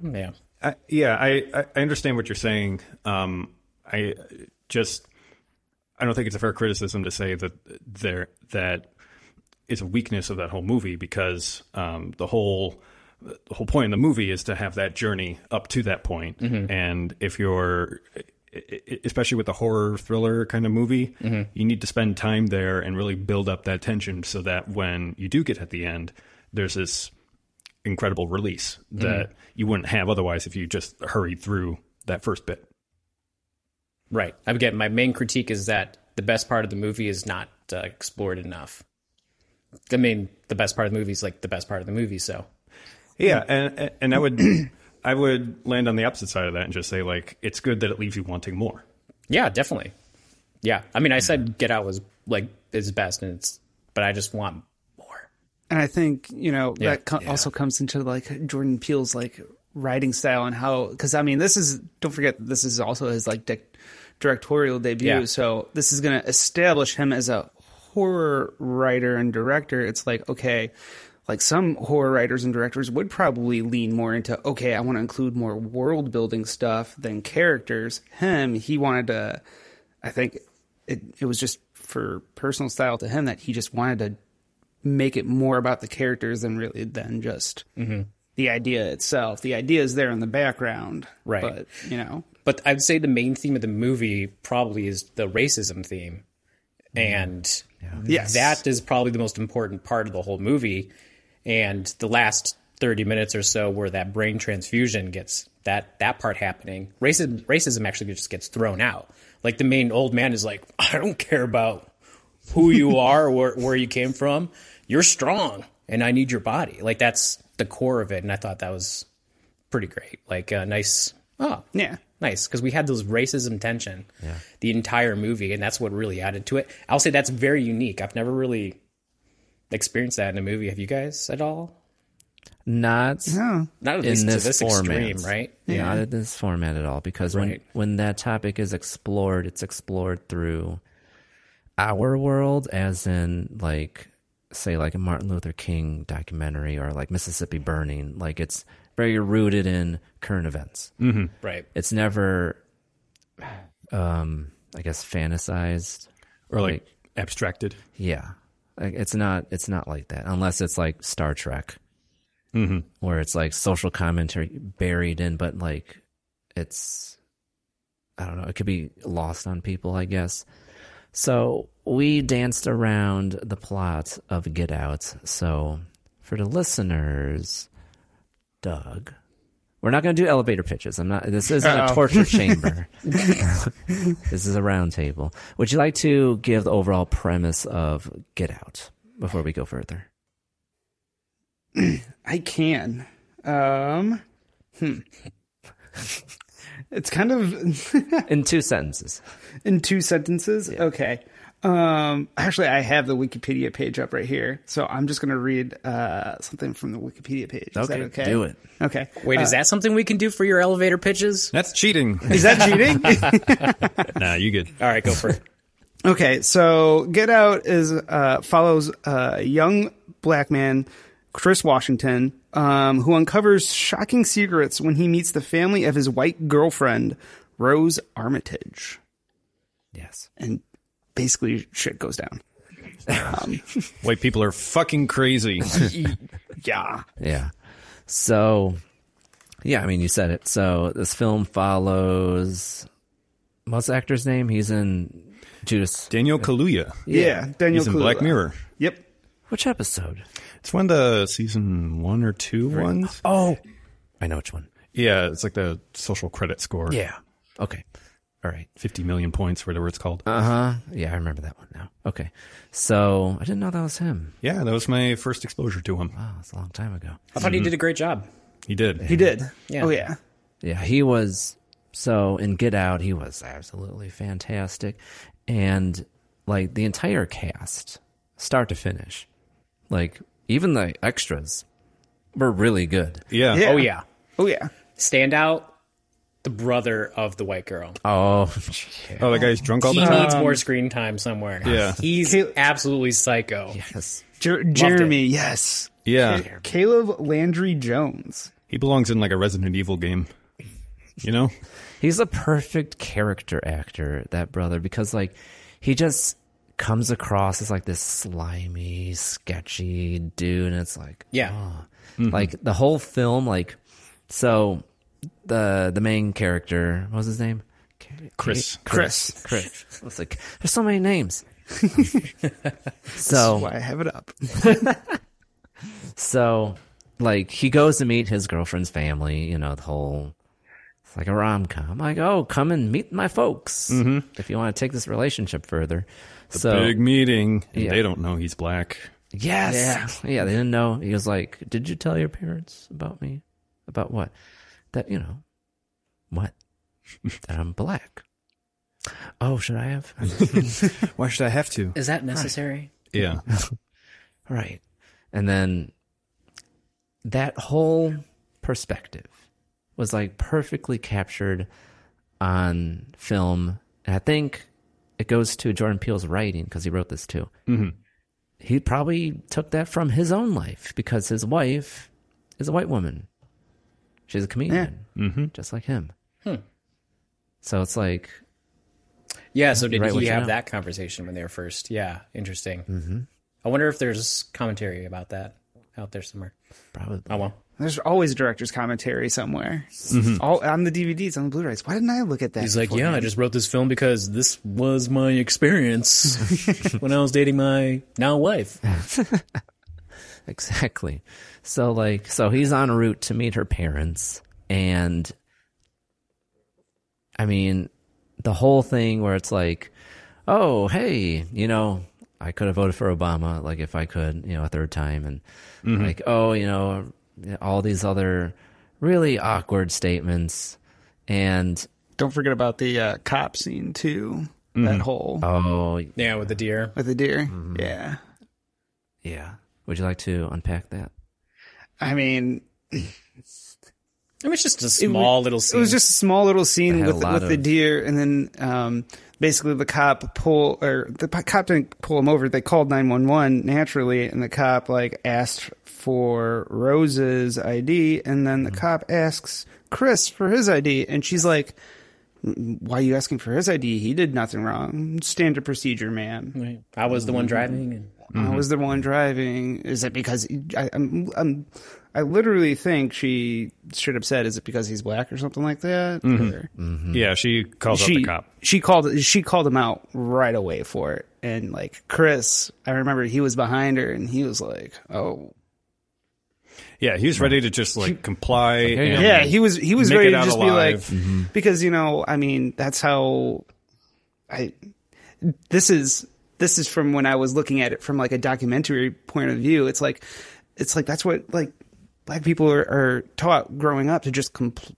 Yeah, I, yeah, I, I- understand what you're saying. Um, I just I don't think it's a fair criticism to say that there that is a weakness of that whole movie because um, the whole the whole point in the movie is to have that journey up to that point. and if you're especially with the horror thriller kind of movie, you need to spend time there and really build up that tension so that when you do get at the end, there's this incredible release that you wouldn't have otherwise if you just hurried through that first bit. right. Again, my main critique is that the best part of the movie is not uh, explored enough. I mean, the best part of the movie is like the best part of the movie. So Yeah, and and I would <clears throat> I would land on the opposite side of that and just say like it's good that it leaves you wanting more. Yeah, definitely. Yeah, I mean, I said Get Out was like is best, and it's, but I just want. And I think you know Yeah. that co- also comes into like Jordan Peele's like writing style and how because I mean this is don't forget this is also his like di- directorial debut. Yeah. So this is going to establish him as a horror writer and director. It's like okay, like some horror writers and directors would probably lean more into okay, I want to include more world building stuff than characters. Him, he wanted to. I think it it was just for personal style to him that he just wanted to make it more about the characters than really than just mm-hmm. the idea itself. The idea is there in the background, Right. But you know, But I'd say the main theme of the movie probably is the racism theme, mm-hmm. and yes, that is probably the most important part of the whole movie. And the last thirty minutes or so, where that brain transfusion gets that that part happening, racism racism actually just gets thrown out. Like the main old man is like, I don't care about who you <laughs> are or where, where you came from. You're strong, and I need your body. Like that's the core of it. And I thought that was pretty great. Like a nice, oh yeah. nice. Because we had those racism tension the entire movie. And that's what really added to it. I'll say that's very unique. I've never really experienced that in a movie. Have you guys at all? Not No. not at in least to this, this format, extreme right Not in this format at all, because when when that topic is explored, it's explored through our world, as in like say like a Martin Luther King documentary or like Mississippi Burning. Like it's very rooted in current events. right It's never, um, I guess, fantasized Or like abstracted. Yeah, like, it's not. It's not like that unless it's like Star Trek, Mm-hmm. where it's like social commentary buried in, but like it's. I don't know. It could be lost on people, I guess. So we danced around the plot of Get Out. So for the listeners, Doug, we're not going to do elevator pitches. I'm not. This isn't a Uh-oh. torture chamber. <laughs> <laughs> this is a round table. Would you like to give the overall premise of Get Out before we go further? <clears throat> I can. Um, hmm. <laughs> It's kind of <laughs> in two sentences. In two sentences, okay. Um, actually, I have the Wikipedia page up right here, so I'm just going to read uh, something from the Wikipedia page. Is Okay, that okay? do it. Okay. Wait, is Uh, that something we can do for your elevator pitches? That's cheating. Is that cheating? <laughs> <laughs> nah, you good. All right, go for it. Okay, so Get Out is uh, follows a young black man, Chris Washington, um, who uncovers shocking secrets when he meets the family of his white girlfriend, Rose Armitage. Yes, and basically shit goes down. Um, <laughs> White people are fucking crazy. <laughs> yeah. Yeah. So, yeah, I mean, you said it. So this film follows. What's the actor's name? He's in Judas. Daniel Kaluuya. Yeah, Daniel He's in Black Kaluuya. Mirror. Yep. Which episode? It's one of the season one or two ones. Oh, I know which one. Yeah, it's like the social credit score. Yeah. Okay. All right. 50 million points, whatever it's called. Uh huh. Yeah, I remember that one now. Okay. So I didn't know that was him. Yeah, that was my first exposure to him. Wow, that's a long time ago. I thought he did a great job. He did. He did. Yeah. Oh yeah. Yeah, he was so in Get Out, he was absolutely fantastic. And like the entire cast, start to finish, like even the extras were really good. Yeah. Oh yeah. Oh yeah. Stand out. The brother of the white girl. Oh, <laughs> Oh, that guy's drunk all He the time. needs more screen time somewhere. Yeah. He's absolutely psycho. Yes. Jer- Jeremy, yes. Yeah. Ca- Caleb Landry Jones. He belongs in like a Resident Evil game. You know? He's a perfect character actor, that brother, because like he just comes across as like this slimy, sketchy dude, and it's like Yeah. oh. Mm-hmm. like the whole film, like so the the main character, what was his name? Chris. Chris. Chris. I was like, there's so many names. <laughs> so why I have it up. <laughs> So, like, he goes to meet his girlfriend's family, you know, the whole, it's like a rom com. Like, oh, come and meet my folks if you want to take this relationship further. The so, big meeting. and Yeah. They don't know he's black. yes. Yeah. yeah, they didn't know. He was like, did you tell your parents about me? About what? That, you know, what? <laughs> that I'm black. Oh, should I have? <laughs> Why should I have to? Is that necessary? Yeah. <laughs> Right. And then that whole perspective was like perfectly captured on film. And I think it goes to Jordan Peele's writing because he wrote this too. hmm He probably took that from his own life because his wife is a white woman. She's a comedian, hmm just like him. Hmm. So it's like, Yeah, so did he have know. that conversation when they were first? Yeah, interesting. mm-hmm, I wonder if there's commentary about that out there somewhere. probably. Oh well. There's always director's commentary somewhere. Mm-hmm. All on the DVDs, on the Blu-rays. Why didn't I look at that? He's like, yeah, I just wrote this film because this was my experience <laughs> when I was dating my now wife. <laughs> Exactly. So like so he's en route to meet her parents and I mean the whole thing where it's like oh hey you know I could have voted for Obama like if I could you know a third time and mm-hmm. like oh you know all these other really awkward statements and Don't forget about the uh, cop scene too. That whole oh Yeah, with the deer. with the deer. Mm-hmm. Yeah. yeah would you like to unpack that I mean, I mean, it's just a small little scene. It was just a small little scene had a with lot with the deer, and then um, basically the cop pull or the cop didn't pull him over. They called nine one one naturally, and the cop like asked for Rose's ID, and then the Mm-hmm. cop asks Chris for his ID, and she's like, why are you asking for his ID? He did nothing wrong. Standard procedure, man. I was the one mm-hmm. driving. And, I was the one driving. Is it because I, I'm, I'm, I literally think she should have said, "Is it because he's black or something like that?" Mm-hmm. Or- mm-hmm. Yeah, she calls she out the cop. she called she called him out right away for it, and like Chris, I remember he was behind her, and he was like, "Oh, Yeah, he was ready to just like comply. and yeah." He was he was ready to out just alive. be like, mm-hmm. because you know, I mean, that's how I. This is this is from when I was looking at it from like a documentary point of view. It's like, it's like that's what like black people are, are taught growing up to just compl-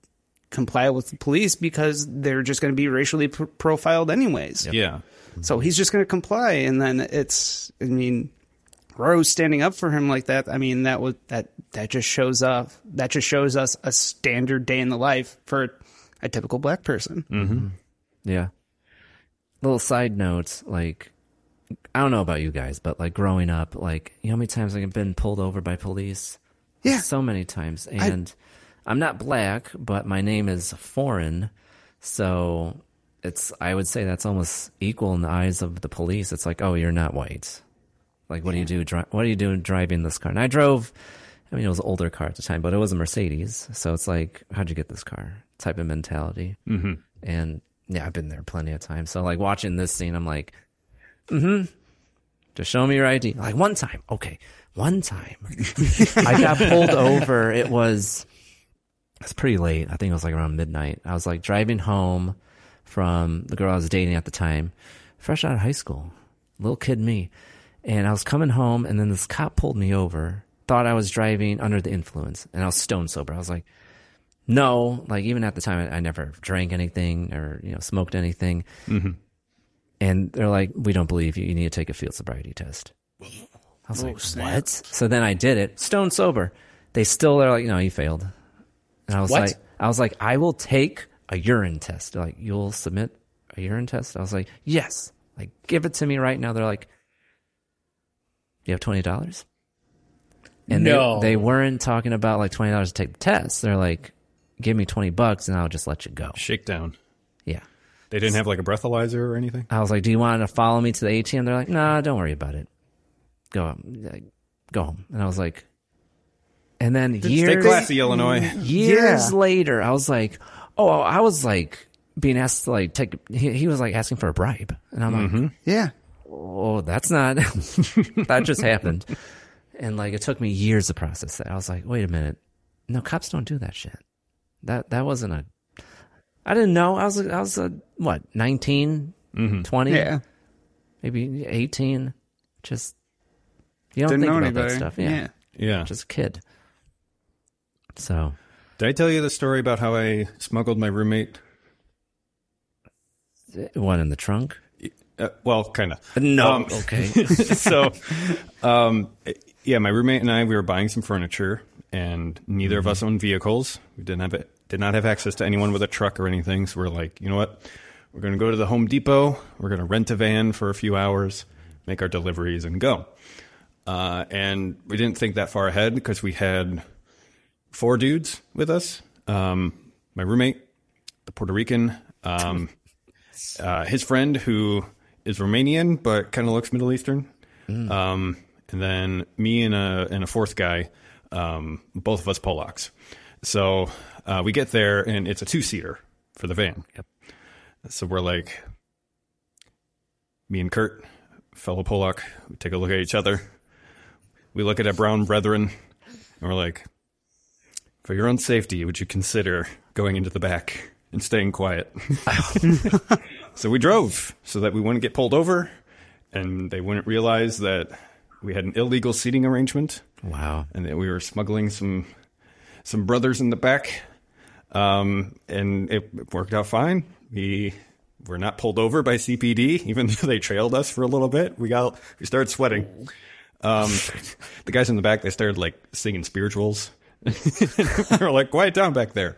comply with the police because they're just going to be racially pr- profiled anyways. yeah. So he's just going to comply, and then it's. I mean, Rose standing up for him like that. I mean, that was that that just shows up. That just shows us a standard day in the life for a typical black person. Mm-hmm. Yeah. Little side notes, like I don't know about you guys, but like growing up, like you know how many times I've been pulled over by police? Yeah. So many times. And I'm not black, but my name is foreign. So it's I would say that's almost equal in the eyes of the police. It's like, oh, you're not white. Like, what do you do? Dri- what are you doing driving this car? And I drove. I mean, it was an older car at the time, but it was a Mercedes. So it's like, how'd you get this car? Type of mentality. Mm-hmm. And yeah, I've been there plenty of times. So like watching this scene, I'm like, mm-hmm. Just show me your ID. Like one time, okay, one time, <laughs> I got pulled over. It was it's pretty late. I think it was like around midnight. I was like driving home from the girl I was dating at the time, fresh out of high school, little kid me. And I was coming home, and then this cop pulled me over. Thought I was driving under the influence, and I was stone sober. I was like, "No!" Like even at the time, I, I never drank anything or you know smoked anything. Mm-hmm. And they're like, "We don't believe you. You need to take a field sobriety test." I was oh, like, "What?" So then I did it, stone sober. They still are like, "No, you failed." And I was What? like, "I was like, I will take a urine test." They're like, "You'll submit a urine test?" I was like, "Yes." Like, give it to me right now. They're like, "You have twenty dollars?" And No. they, they weren't talking about like twenty dollars to take the test. They're like, "Give me twenty bucks and I'll just let you go." Shakedown. Yeah. They didn't have like a breathalyzer or anything. I was like, "Do you want to follow me to the ATM?" They're like, "Nah, don't worry about it. Go, like, go home." And I was like, and then Stay years, classy, Illinois. years Yeah. later, I was like, "Oh, I was like being asked to like take." He, he was like asking for a bribe, and I'm like, mm-hmm. Yeah. "Oh, that's not <laughs> that just happened." And like, it took me years to process that. I was like, "Wait a minute, no, cops don't do that shit. That that wasn't a I didn't know. I was I was a, what 19, 20? Yeah. maybe 18 just you don't Didn't think know about anybody. that stuff yeah, Yeah. Yeah. just a kid so Did I tell you the story about how I smuggled my roommate? one in the trunk Uh, well, kind of. no Um, okay <laughs> so, um, yeah, my roommate and I we were buying some furniture, and neither of us owned vehicles. We didn't have it, did not have access to anyone with a truck or anything. So we're like, you know what? We're going to go to the Home Depot. We're going to rent a van for a few hours, make our deliveries, and go. Uh, and we didn't think that far ahead because we had four dudes with us. Um, my roommate, the Puerto Rican, um, <laughs> uh, his friend who is Romanian but kind of looks Middle Eastern, um, and then me and a and a fourth guy, um, both of us Polacks. So uh, we get there and it's a two seater for the van. Yep. So we're like, me and Kurt, fellow Polak, we take a look at each other. We look at our brown brethren, and we're like, for your own safety, would you consider going into the back and staying quiet? <laughs> so we drove so that we wouldn't get pulled over and they wouldn't realize that we had an illegal seating arrangement wow and we were smuggling some some brothers in the back. Um, and it worked out fine. We were not pulled over by CPD, <laughs> even though they trailed us for a little bit. We got we started sweating. Um, the guys in the back they started like singing spirituals. <laughs> we were like, quiet down back there.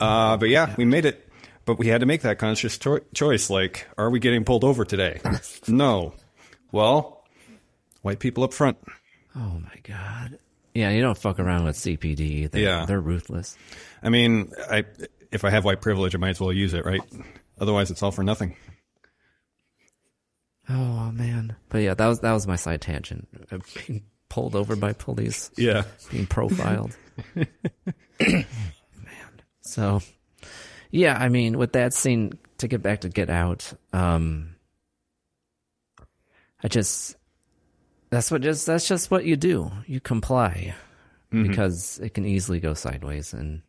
Uh, but yeah, we made it. But we had to make that conscious cho- choice. Like, are we getting pulled over today? <laughs> no. Well, white people up front. oh my god yeah you don't fuck around with cpd they, Yeah. they're ruthless I mean, I if I have white privilege, I might as well use it, right? Otherwise, it's all for nothing. Oh man, but yeah, that was that was my side tangent. Being pulled over by police. Yeah. being profiled. <laughs> man, so yeah, I mean, with that scene, to get back to Get Out, um, I just that's what just that's just what you do. You comply Mhm. because it can easily go sideways, and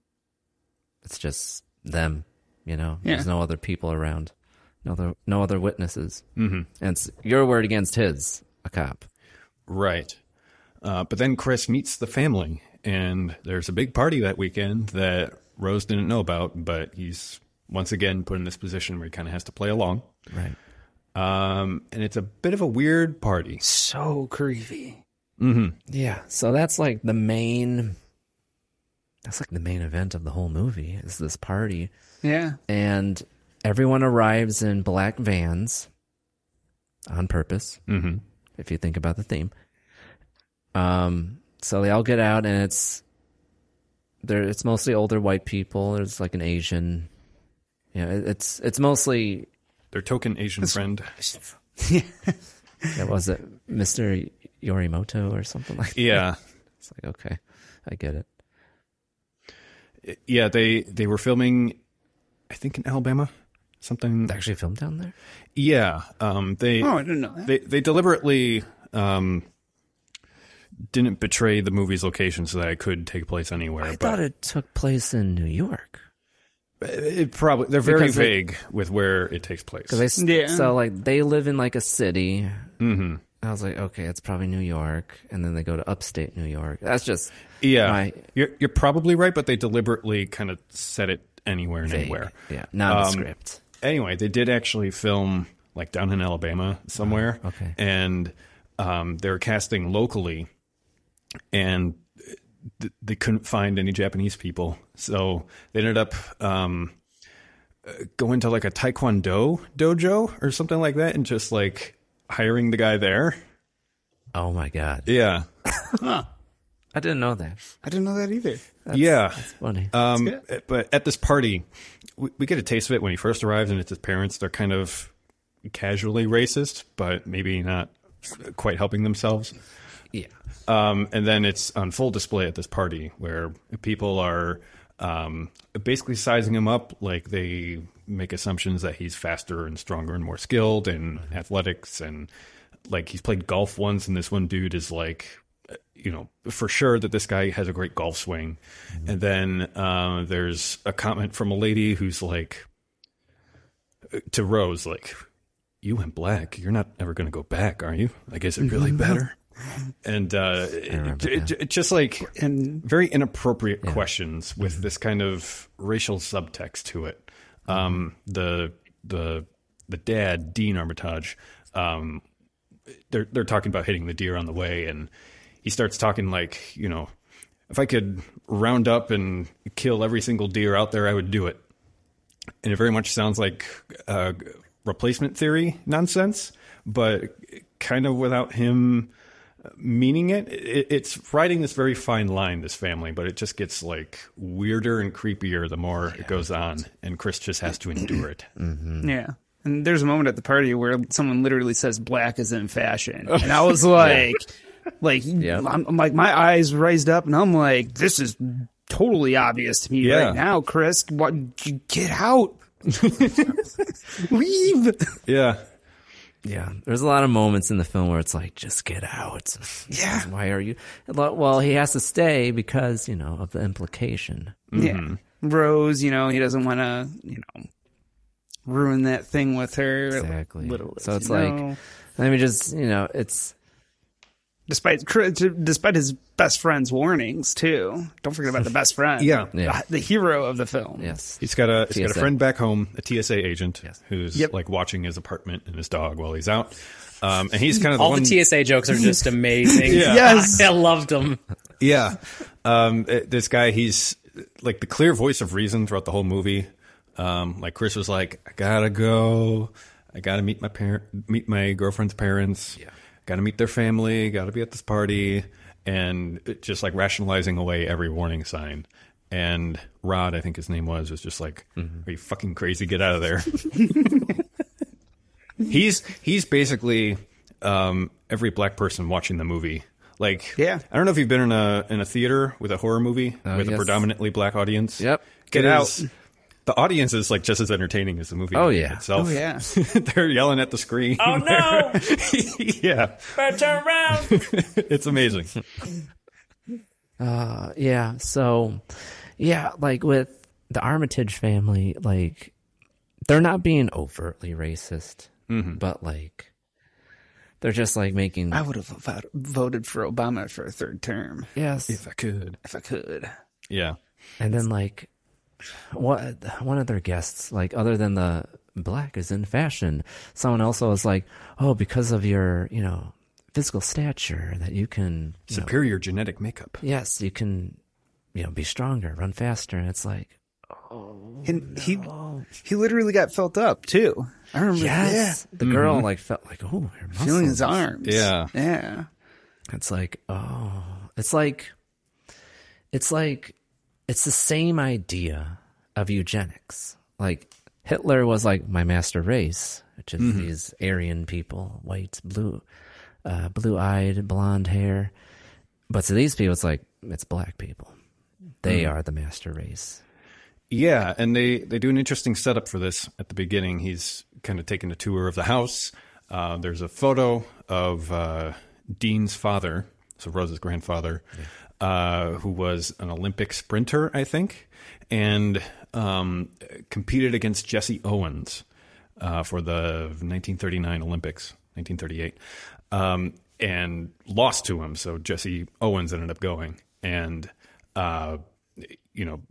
it's just them. You know, Yeah. there's no other people around, no other no other witnesses, Mhm. and it's your word against his. A cop. Right. Uh, but then Chris meets the family, and there's a big party that weekend that Rose didn't know about, but he's once again put in this position where he kind of has to play along. Right. Um, and it's a bit of a weird party. So creepy. Mm-hmm. Yeah, so that's like the main. That's like the main event of the whole movie is this party, Yeah. and everyone arrives in black vans on purpose. Mm-hmm. If you think about the theme, um, so they all get out, and it's there. It's mostly older white people. There's like an Asian. Yeah, it- it's it's mostly Their token Asian friend. <laughs> yeah, was it Mister Yorimoto or something like that? Yeah. it's like okay, I get it. Yeah, they they were filming, I think in Alabama, something. They actually filmed down there. Yeah, um, they. Oh, I didn't know that. They they deliberately um, didn't betray the movie's location so that it could take place anywhere. I but thought it took place in New York. It probably they're very Because they- vague with where it takes place. Because they Yeah. so like they live in like a city. hmm I was like, okay, it's probably New York, and then they go to upstate New York. That's just Yeah, my you're you're probably right, but they deliberately kind of set it anywhere and vague. anywhere. Yeah, not Um, script. Anyway, they did actually film like down in Alabama somewhere. Oh, okay. and um, they're casting locally, and th- they couldn't find any Japanese people, so they ended up um, uh, going to like a Taekwondo dojo or something like that, and just like hiring the guy there. Oh my god, Yeah, I didn't know that. I didn't know that either. yeah. Funny. Um, That's but at this party, we, we get a taste of it when he first arrives, and it's his parents. They're kind of casually racist, but maybe not quite helping themselves. Yeah, Um, and then it's on full display at this party where people are um, basically sizing him up. Like they make assumptions that he's faster and stronger and more skilled in athletics. And like he's played golf once, and this one dude is like, you know, for sure that this guy has a great golf swing. And then uh, there's a comment from a lady who's like, to Rose, like, you went black. You're not ever going to go back, are you? Like, is it really better? And uh, remember it, that. it, just like And very inappropriate questions with this kind of racial subtext to it. Um, the the the dad, Dean Armitage, um, they're they're talking about hitting the deer on the way, and he starts talking like, you know, if I could round up and kill every single deer out there, I would do it. And it very much sounds like uh, replacement theory nonsense, but kind of without him meaning it. it. It's riding this very fine line, this family, but it just gets like weirder and creepier the more it goes on, and Chris just has to endure it. <clears throat> Mm-hmm. yeah. And there's a moment at the party where someone literally says black is in fashion. <laughs> And I was like like I'm, I'm like my eyes raised up and I'm like this is totally obvious to me Yeah. right now, Chris. What get out. <laughs> <laughs> Leave. Yeah. Yeah. There's a lot of moments in the film where it's like, just get out. <laughs> Yeah. Why are you? Well, he has to stay because you know of the implication. Yeah. Mm-hmm. Rose, you know, he doesn't want to, you know, ruin that thing with her. Exactly. Little so it's like, know. let me just, you know, it's despite despite his best friend's warnings too. Don't forget about the best <laughs> friend. Yeah. Yeah. the hero of the film. yes. He's got a he's got a friend back home, a TSA agent, who's Yep. like watching his apartment and his dog while he's out. Um, and he's kind of the All one, the TSA jokes are just <laughs> amazing. Yeah. Yes. <laughs> I loved them. Yeah. Um, uh, this guy, he's like the clear voice of reason throughout the whole movie. Um, like Chris was like, I gotta go. I gotta meet my parent, meet my girlfriend's parents. Yeah. Gotta meet their family. Gotta be at this party. And just like rationalizing away every warning sign. and Rod, I think his name was, was just like, "Are you fucking crazy? Get out of there." <laughs> he's he's basically um, every black person watching the movie. Like, Yeah. I don't know if you've been in a in a theater with a horror movie Oh, with a predominantly black audience. Yep. Get It out. is- The audience is like just as entertaining as the movie. Oh, yeah. itself. Oh, yeah. <laughs> they're yelling at the screen. Oh no! <laughs> yeah, Better turn around. <laughs> it's amazing. Uh, yeah. So, yeah, like with the Armitage family, like they're not being overtly racist, but like they're just like making I would have vo- voted for Obama for a third term yes, If I could, if I could. yeah. and then like what one of their guests, like other than the black is in fashion, someone else was like, oh, because of your you know physical stature, that you can you know, Superior genetic makeup. yes, you can you know be stronger, run faster, and it's like oh, And he he literally got felt up too. I remember. yes, the mm-hmm. girl like felt like oh, her Yeah, feeling his arms. Yeah. yeah. It's like, oh, it's like, it's like, it's the same idea of eugenics. Like Hitler was like my master race, which is these Aryan people, white, blue, uh, blue-eyed, blonde hair. But to these people, it's like it's black people. They are the master race. Yeah, and they they do an interesting setup for this at the beginning. He's kind of taking a tour of the house. Uh, there's a photo of uh, Dean's father, so Rose's grandfather, uh, who was an Olympic sprinter, I think, and um, competed against Jesse Owens uh, for the 1939 Olympics, 1938, um, and lost to him. So Jesse Owens ended up going, and uh, you know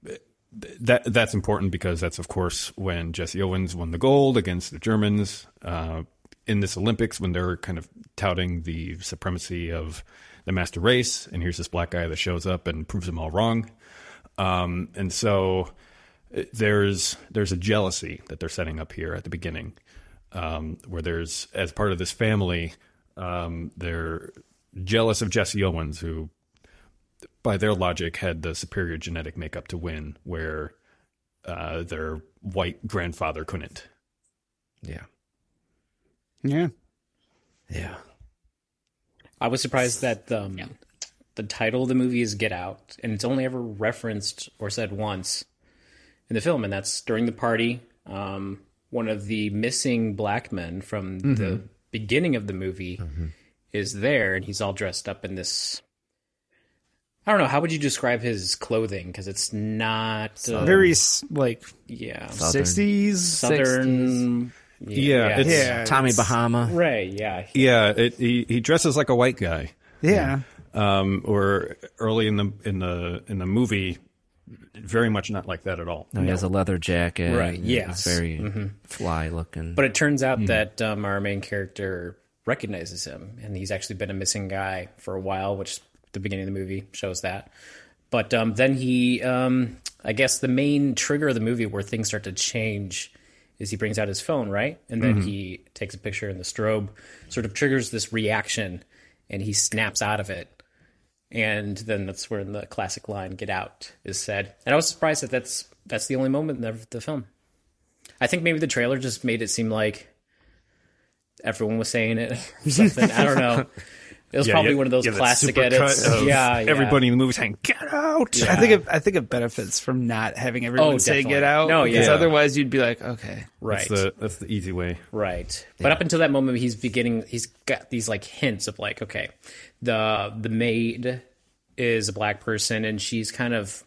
that that's important because that's of course when Jesse Owens won the gold against the Germans uh, in this Olympics when they're kind of touting the supremacy of the master race, and here's this black guy that shows up and proves them all wrong, um, and so uh, there's there's a jealousy that they're setting up here at the beginning, um, where there's as part of this family, um, they're jealous of Jesse Owens who by their logic, had the superior genetic makeup to win, where uh, their white grandfather couldn't. Yeah. Yeah. Yeah. I was surprised that um, the title of the movie is Get Out, and it's only ever referenced or said once in the film, and that's during the party. Um, one of the missing black men from the beginning of the movie is there, and he's all dressed up in this. I don't know. How would you describe his clothing? Because it's not uh, Very like yeah sixties. southern. Yeah, it's- Yeah. Tommy it's- Bahama. right. Yeah, Yeah, it, he he dresses like a white guy. Yeah. Um, or early in the in the in the movie, very much not like that at all. No, he has a leather jacket. Right, and yes. It's very fly looking. But it turns out that um, our main character recognizes him, and he's actually been a missing guy for a while, which the beginning of the movie shows that. But um, then he, um, I guess, the main trigger of the movie where things start to change is he brings out his phone, right, and then mm-hmm. he takes a picture, and the strobe sort of triggers this reaction, and he snaps out of it. And then that's where the classic line "Get out" is said. And I was surprised that that's that's the only moment in the, the film. I think maybe the trailer just made it seem like everyone was saying it or <laughs> something. I don't know. <laughs> It was Yeah, probably yeah, one of those yeah, classic edits. of yeah, yeah. everybody in the movie saying "Get out!" I think it, I think it benefits from not having everyone Oh, say definitely. "get out." No, because yeah. otherwise you'd be like, okay, right, That's the that's the easy way. right. But up until that moment, he's beginning. He's got these like hints of like, okay, the the maid is a black person and she's kind of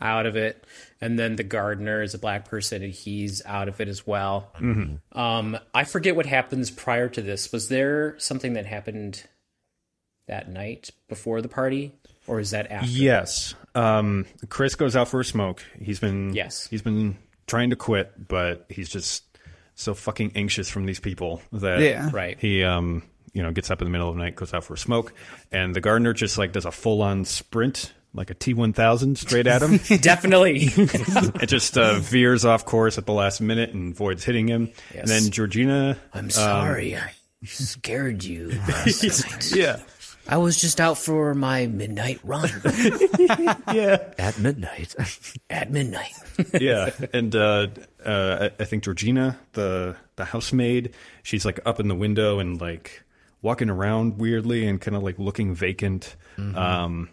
out of it, and then the gardener is a black person and he's out of it as well. Um, I forget what happens prior to this. Was there something that happened that night before the party, or is that after? Yes. Um, Chris goes out for a smoke. He's been Yes. He's been trying to quit, but he's just so fucking anxious from these people that Yeah. Right. He um you know gets up in the middle of the night, goes out for a smoke, and the gardener just like does a full on sprint. Like a T one thousand straight at him. <laughs> Definitely. <laughs> it just uh, veers off course at the last minute and avoids hitting him. Yes. And then Georgina, I'm sorry, I scared you last <laughs> night. yeah, I was just out for my midnight run <laughs> yeah. At midnight. <laughs> at midnight. yeah, <laughs> and uh, uh, I I think Georgina, the the housemaid, she's like up in the window and like walking around weirdly and kind of like looking vacant. Um,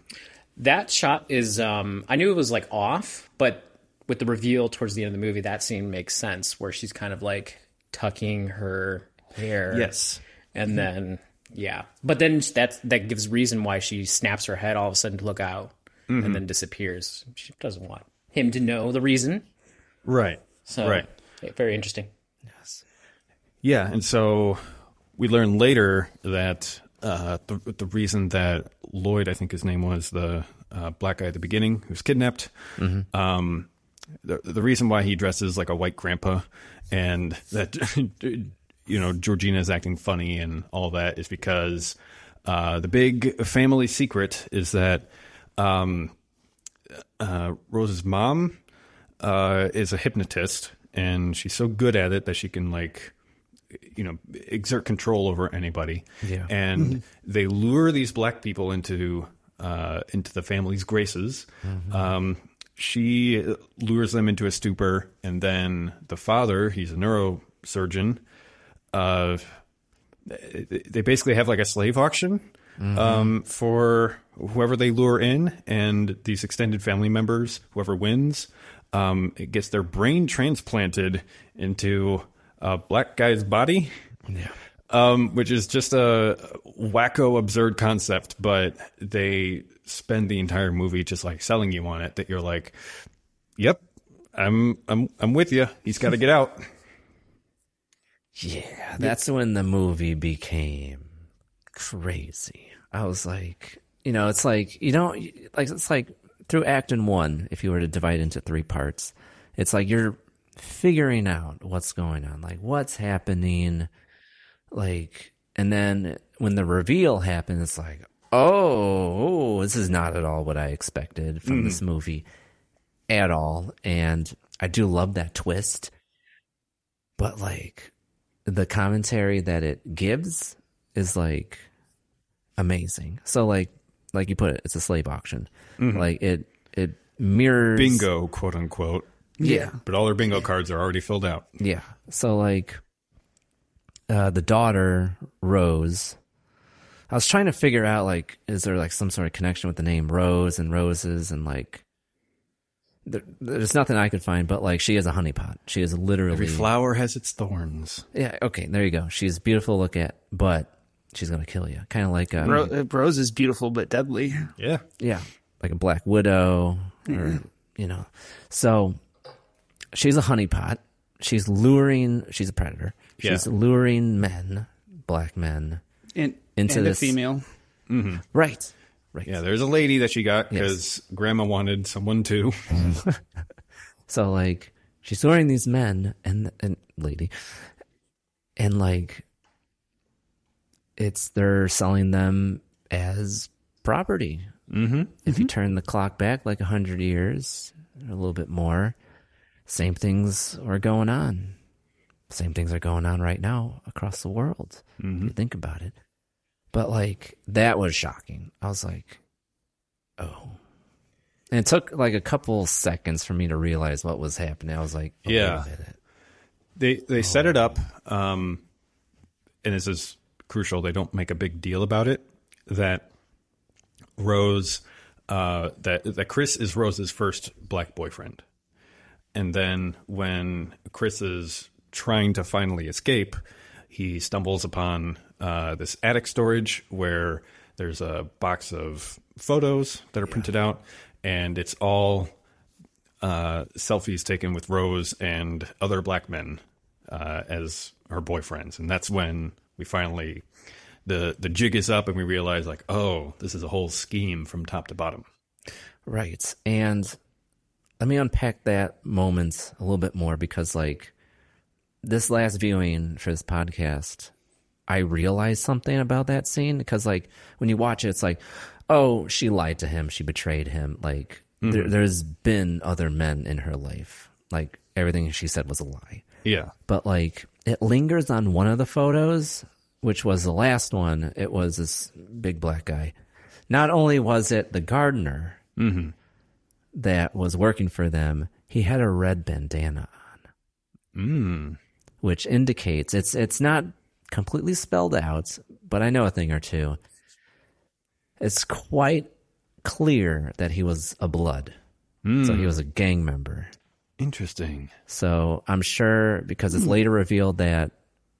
That shot is um I knew it was like off, but with the reveal towards the end of the movie, that scene makes sense where she's kind of like tucking her hair. yes, And then yeah. But then that that gives reason why she snaps her head all of a sudden to look out and then disappears. She doesn't want him to know the reason. right, So right. very interesting. Yes. Yeah, and so we learn later that uh, the the reason that Lloyd, I think his name was the uh, black guy at the beginning, who was kidnapped. Um, the the reason why he dresses like a white grandpa, and that <laughs> you know Georgina is acting funny and all that is because uh, the big family secret is that um, uh, Rose's mom uh, is a hypnotist, and she's so good at it that she can like you know exert control over anybody. Yeah. And they lure these black people into uh, into the family's graces. Um, she lures them into a stupor, and then the father, he's a neurosurgeon. Uh, they basically have like a slave auction um, for whoever they lure in, and these extended family members, whoever wins, um, it gets their brain transplanted into a black guy's body. Yeah. Um, which is just a wacko, absurd concept, but they spend the entire movie just like selling you on it. That you're like, "Yep, I'm, I'm, I'm with you. He's got to get out." <laughs> Yeah, that's when the movie became crazy. I was like, you know, it's like you don't like it's like through act in one. If you were to divide into three parts, it's like you're figuring out what's going on, like what's happening, like, and then when the reveal happens, it's like, oh, this is not at all what I expected from mm-hmm. this movie at all, and I do love that twist, but like the commentary that it gives is like amazing. So like like you put it, it's a slave auction. Like it it mirrors Bingo, quote unquote. Yeah. But all their bingo cards are already filled out. Yeah. So like uh the daughter Rose I was trying to figure out like is there like some sort of connection with the name Rose and roses and like there, there's nothing I could find, but like she is a honeypot. She is literally Every flower has its thorns. Yeah, okay, there you go. She's beautiful to look at, but she's gonna kill you. Kind of like a Ro- uh, Rose is beautiful but deadly. Yeah. yeah, like a black widow, or you know. So she's a honeypot. She's luring. She's a predator. She's Yeah. luring men, black men, And, Into and this- a female. right? Right. Yeah, there's a lady that she got Yes. because grandma wanted someone too. <laughs> <laughs> So like she's luring these men and and lady, and like it's they're selling them as property. Mm-hmm. If you turn the clock back like a hundred years, or a little bit more, same things are going on. Same things are going on right now across the world. If you think about it, but like that was shocking. I was like, oh. And it took like a couple seconds for me to realize what was happening. I was like, oh, Yeah. wait a minute. They they set it up, um, and this is crucial. They don't make a big deal about it. That Rose, uh, that that Chris is Rose's first black boyfriend, and then when Chris is trying to finally escape, he stumbles upon uh, this attic storage where there's a box of photos that are printed out, and it's all uh, selfies taken with Rose and other black men uh, as her boyfriends, and that's when we finally the the jig is up, and we realize like, oh, this is a whole scheme from top to bottom. Right. And let me unpack that moment a little bit more because, like, this last viewing for this podcast, I realized something about that scene because, like, when you watch it, it's like, oh, she lied to him, she betrayed him. Like, there, there's been other men in her life. Like, everything she said was a lie. Yeah, But, like, it lingers on one of the photos which was the last one, it was this big black guy. Not only was it the gardener that was working for them, he had a red bandana on, Mm. which indicates it's it's not completely spelled out, but I know a thing or two. It's quite clear that he was a blood, so he was a gang member. Interesting. So I'm sure because it's later revealed that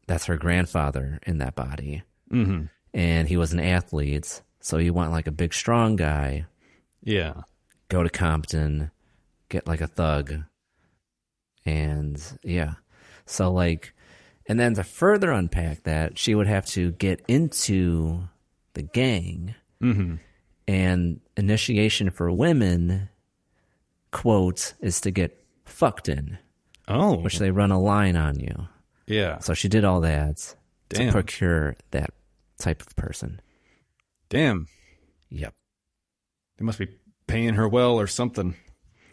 that's her grandfather in that body, Mm-hmm. and he was an athlete, so you want like a big, strong guy. Yeah. Go to Compton, get like a thug, and yeah. So like, and then to further unpack that, she would have to get into the gang, Mm-hmm. and initiation for women, quote, is to get fucked in, Oh. which they run a line on you. yeah. So she did all that Damn. to procure that type of person. Damn. Yep. They must be paying her well or something.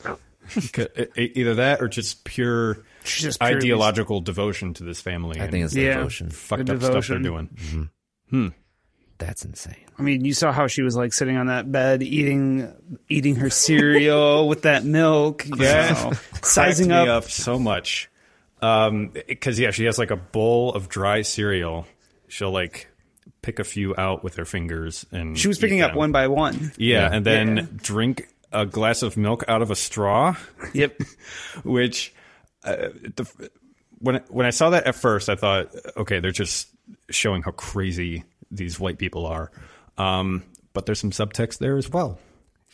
<laughs> C- Either that or just pure She's just purely- ideological devotion to this family. I and think it's Yeah. devotion. fucked the up stuff they're devotion. doing. Mm-hmm. Hmm. Hmm. That's insane. I mean, you saw how she was like sitting on that bed eating eating her cereal <laughs> with that milk. you know, <laughs> sizing Cracked me up. up so much. Um, because yeah, she has like a bowl of dry cereal. She'll like pick a few out with her fingers, and She was picking eat up one by one. Yeah, and then Yeah. drink a glass of milk out of a straw. Yep. <laughs> which uh, the, when when I saw that at first, I thought, okay, they're just showing how crazy these white people are. Um, but there's some subtext there as well.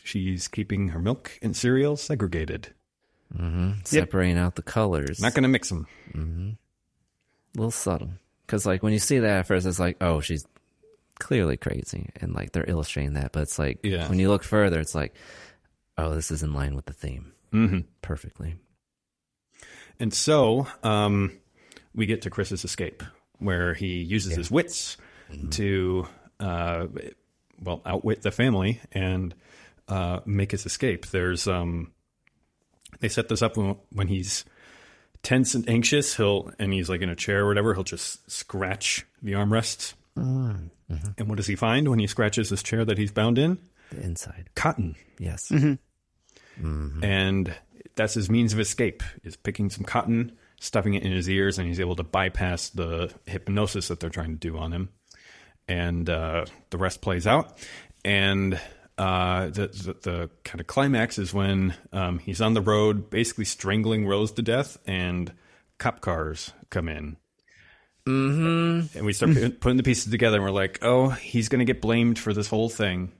She's keeping her milk and cereal segregated. Separating out the colors. Not going to mix them. a little subtle. Because, like, when you see that at first, it's like, oh, she's clearly crazy. And, like, they're illustrating that. But it's like, Yeah. when you look further, it's like, oh, this is in line with the theme Mm-hmm. perfectly. And so um, we get to Chris's escape, where he uses his wits to, uh, well, outwit the family and uh, make his escape. There's, um, they set this up when, when he's tense and anxious. He'll and he's like in a chair or whatever. He'll just scratch the armrests. And what does he find when he scratches this chair that he's bound in? The inside. Cotton Yes. and that's his means of escape is picking some cotton stuffing it in his ears and he's able to bypass the hypnosis that they're trying to do on him. And uh, the rest plays out. And uh, the, the, the kind of climax is when um, he's on the road basically strangling rose to death and cop cars come in. Mm-hmm. and we start pu- putting the pieces together and we're like oh he's going to get blamed for this whole thing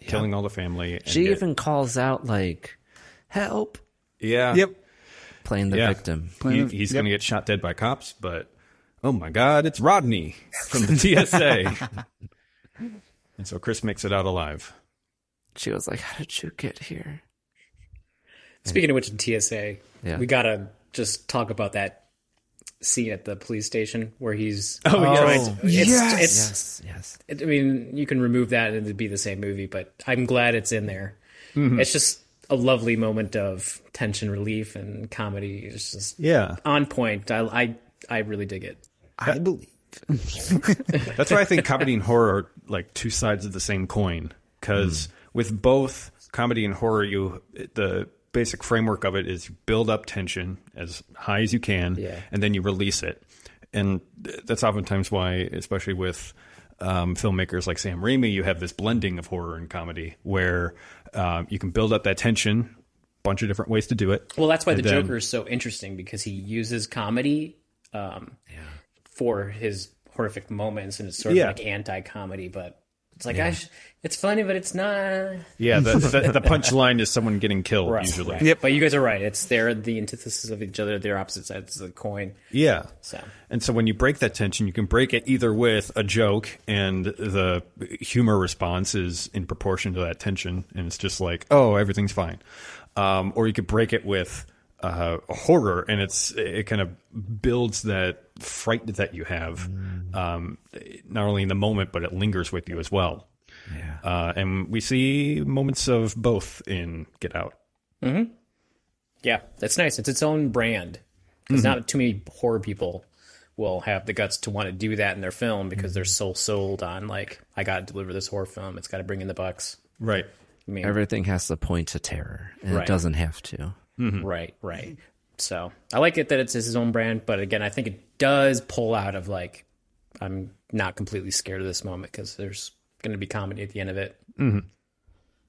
killing all the family and She get- even calls out, like, help, yeah Yep. playing the Yeah. victim. He, he's going to get shot dead by cops, but oh my God, it's Rodney from the TSA. <laughs> and so Chris makes it out alive. She was like, how did you get here? Speaking of which, in TSA, Yeah. we gotta just talk about that scene at the police station where he's. Oh, yes. trying to- it's, Yes. It's, Yes, yes. I mean, you can remove that and it'd be the same movie, but I'm glad it's in there. Mm-hmm. It's just a lovely moment of tension relief and comedy. It's just Yeah. on point. I, I, I really dig it. I believe. <laughs> That's why I think comedy and horror are like two sides of the same coin. Because with both comedy and horror, you the basic framework of it is you build up tension as high as you can, Yeah. and then you release it. And that's oftentimes why, especially with um, filmmakers like Sam Raimi, you have this blending of horror and comedy where um, you can build up that tension. Bunch of different ways to do it. Well, that's why And the then- Joker is so interesting because he uses comedy um, for his horrific moments, and it's sort of Yeah. like anti-comedy, but it's like I sh- it's funny, but it's not. Yeah, the, the, the <laughs> punchline is someone getting killed Right, usually. right. But you guys are right. It's they're the antithesis of each other. They're opposite sides of the coin. Yeah. So And so when you break that tension, you can break it either with a joke and the humor response is in proportion to that tension and it's just like, oh, everything's fine. Um, or you could break it with uh, horror and it's it kind of builds that fright that you have, mm. um, not only in the moment, but it lingers with you as well. Yeah. Uh, and we see moments of both in Get Out. Mm-hmm. yeah, that's nice. It's its own brand. There's mm-hmm. not too many horror people will have the guts to want to do that in their film because mm. they're so sold on like I got to deliver this horror film. It's got to bring in the bucks. Right. I mean, Everything has to point to terror, and Right. it doesn't have to. Mm-hmm. Right, right. So I like it that it's his own brand, but again, I think it does pull out of like I'm not completely scared of this moment because there's going to be comedy at the end of it. Mm-hmm.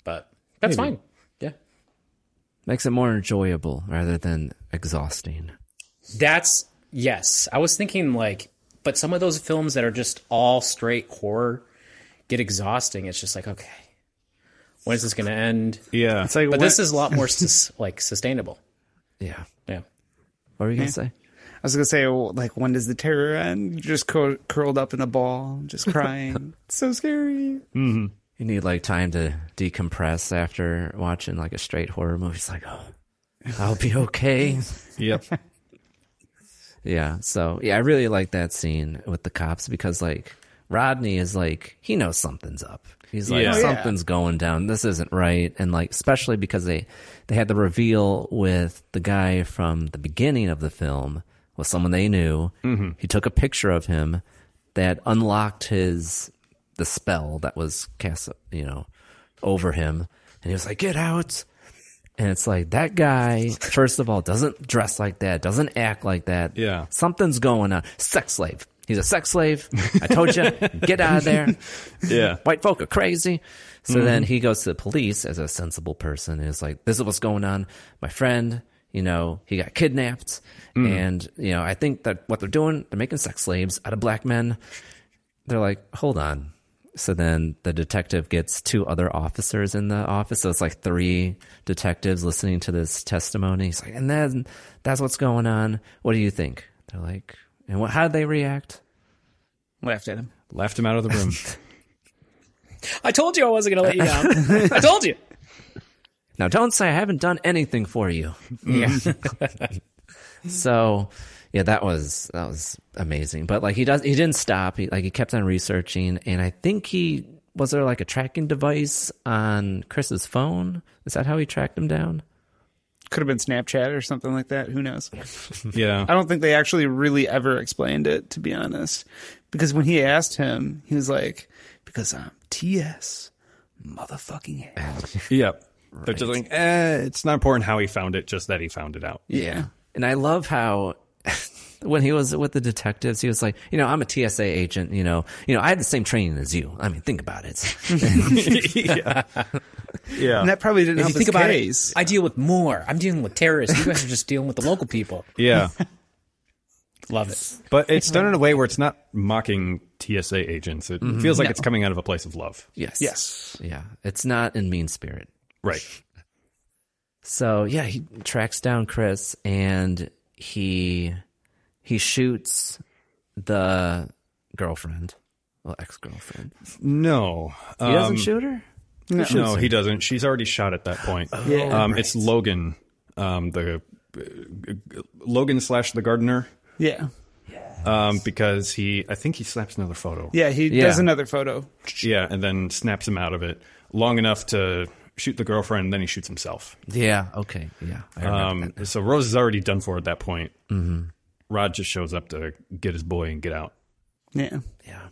But that's fine. Yeah, Makes it more enjoyable rather than exhausting. that's yes. I was thinking like, but some of those films that are just all straight horror get exhausting. It's just like okay, when is this going to end? Yeah. It's like But when- this is a lot more sus- like sustainable. Yeah. Yeah. What were you gonna say? I was gonna say, well, like, when does the terror end? You're just cur- curled up in a ball, just crying. <laughs> it's so scary. Mm-hmm. You need like time to decompress after watching like a straight horror movie. It's like, oh, I'll be okay. <laughs> Yep. <laughs> yeah. So yeah, I really like that scene with the cops because like Rodney is like he knows something's up. He's like Yeah. Oh, yeah. something's going down. This isn't right. And like especially because they they had the reveal with the guy from the beginning of the film was someone they knew. Mm-hmm. He took a picture of him that unlocked his the spell that was cast, you know, over him, and he was like, "Get out!" And it's like that guy, first of all, doesn't dress like that, doesn't act like that. Yeah. something's going on. Sex slave. He's a sex slave. I told you, <laughs> get out of there. Yeah. White folk are crazy. So then mm-hmm. he goes to the police as a sensible person and is like, this is what's going on. My friend, you know, he got kidnapped. Mm. And, you know, I think that what they're doing, they're making sex slaves out of black men. They're like, hold on. So then the detective gets two other officers in the office. So it's like three detectives listening to this testimony. He's like, and then that's what's going on. What do you think? They're like, and what, how did they react? Laughed at him. Laughed him out of the room. <laughs> I told you I wasn't going to let you down. I told you. <laughs> Now, don't say I haven't done anything for you. Mm. Yeah. <laughs> So, yeah, that was that was amazing. But like he does, he didn't stop. He like he kept on researching, and I think he was there like a tracking device on Chris's phone. Is that how he tracked him down? Could have been Snapchat or something like that. Who knows? <laughs> Yeah. I don't think they actually really ever explained it, to be honest. Because when he asked him, he was like, "Because I'm TS, motherfucking X." <laughs> Yep. They're just like, eh, it's not important how he found it, just that he found it out. Yeah. And I love how <laughs> when he was with the detectives, he was like, you know, I'm a TSA agent. You know, you know, I had the same training as you. I mean, think about it. yeah. <laughs> Yeah. And that probably didn't If help you think his about case. it, I deal with more. I'm dealing with terrorists. You guys are just dealing with the local people. yeah. <laughs> Love it. But it's done in a way where it's not mocking TSA agents. It mm-hmm. feels like it's coming out of a place of love. yes. Yes. Yeah. It's not in mean spirit. Right. So yeah, he tracks down Chris and he he shoots the girlfriend, well, ex girlfriend. No. He doesn't Um, shoot her. No, he doesn't. She's already shot at that point. Yeah. um, It's Logan, um, the uh, Logan slash the gardener, Yeah. um, because he, I think he snaps another photo. Yeah, he Yeah. does another photo. Yeah, and then snaps him out of it long enough to shoot the girlfriend, and then he shoots himself. Yeah. Okay. Yeah. I remember Um, so Rose is already done for at that point. Mm-hmm. Rod just shows up to get his boy and get out. Yeah. Yeah.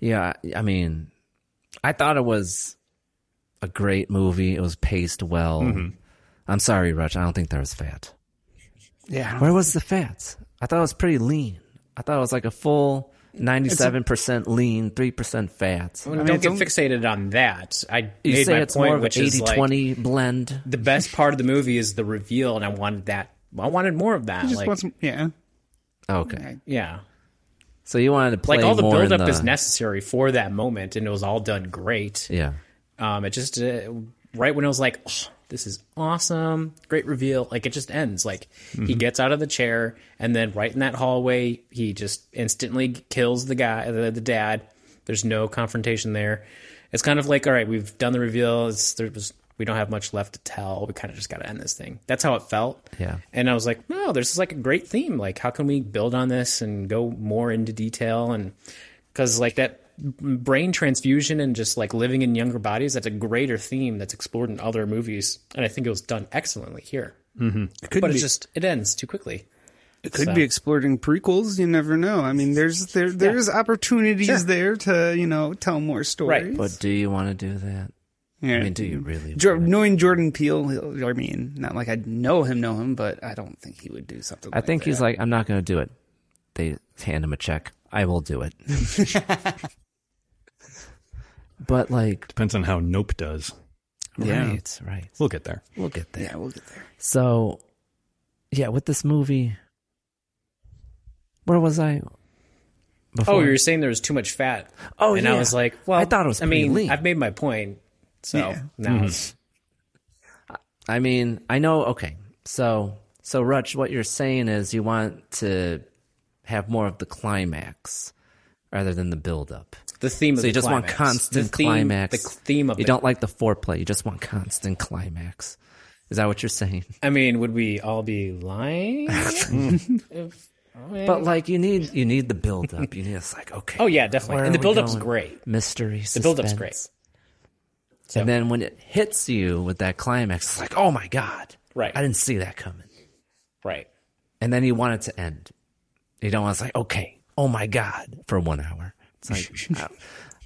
Yeah. I mean, I thought it was a great movie. It was paced well. Mm-hmm. I'm sorry, Rutch. I don't think there was fat. Yeah. Where was the fat? I thought it was pretty lean. I thought it was like a full 97% lean, 3% fat. I don't get fixated on that. I You made say my it's point, more of an which is 80 like 20 blend. the best part of the movie is the reveal, and I wanted that. I wanted more of that. He just like, wants, yeah. Okay. yeah, So you wanted to play like all the more in buildup the, is necessary for that moment, and it was all done great. Yeah. Um, it just uh, right when it was like, oh, this is awesome, great reveal. Like it just ends. Like he gets out of the chair, and then right in that hallway, he just instantly kills the guy, the, the dad. There's no confrontation there. It's kind of like, all right, we've done the reveal. It's there was we don't have much left to tell. We kind of just got to end this thing. That's how it felt. Yeah. And I was like, no, this is like a great theme. Like, how can we build on this and go more into detail? And because like that brain transfusion and just like living in younger bodies, that's a greater theme that's explored in other movies. And I think it was done excellently here. Mm-hmm. It could But be. it's just, it ends too quickly. It could So- be explored in prequels. You never know. I mean, there's there there's opportunities Sure. there to you know tell more stories. Right. But do you want to do that? Yeah. I mean, do you really? Jor- knowing Jordan Peele, I mean, not like I know him, know him, but I don't think he would do something. I like think he's like, I'm not going to do it. They hand him a check. I will do it. <laughs> but like, Depends on how Nope does. Yeah. right, right. We'll get there. We'll get there. Yeah, we'll get there. So, yeah, with this movie, where was I? Oh, you were saying there was too much fat. Oh, and yeah. I was like, well, I thought it was I mean, lean. I've made my point. So Yeah. now mm-hmm. it's I mean, I know. Okay, so so Rutch, what you're saying is you want to have more of the climax rather than the build up. the theme of So you the just want constant the theme, climax. The theme of you it. don't like the foreplay. You just want constant climax. Is that what you're saying? I mean, would we all be lying? <laughs> If- But like you need you need the build up. You need it's like okay. Oh, yeah, definitely. And the build-up's going? great. Mystery. The build-up's suspense. great. So- And then when it hits you with that climax, it's like, oh my god, Right. I didn't see that coming. right. And then you want it to end. You don't want to say, okay, oh my god, for one hour. It's like <laughs> uh,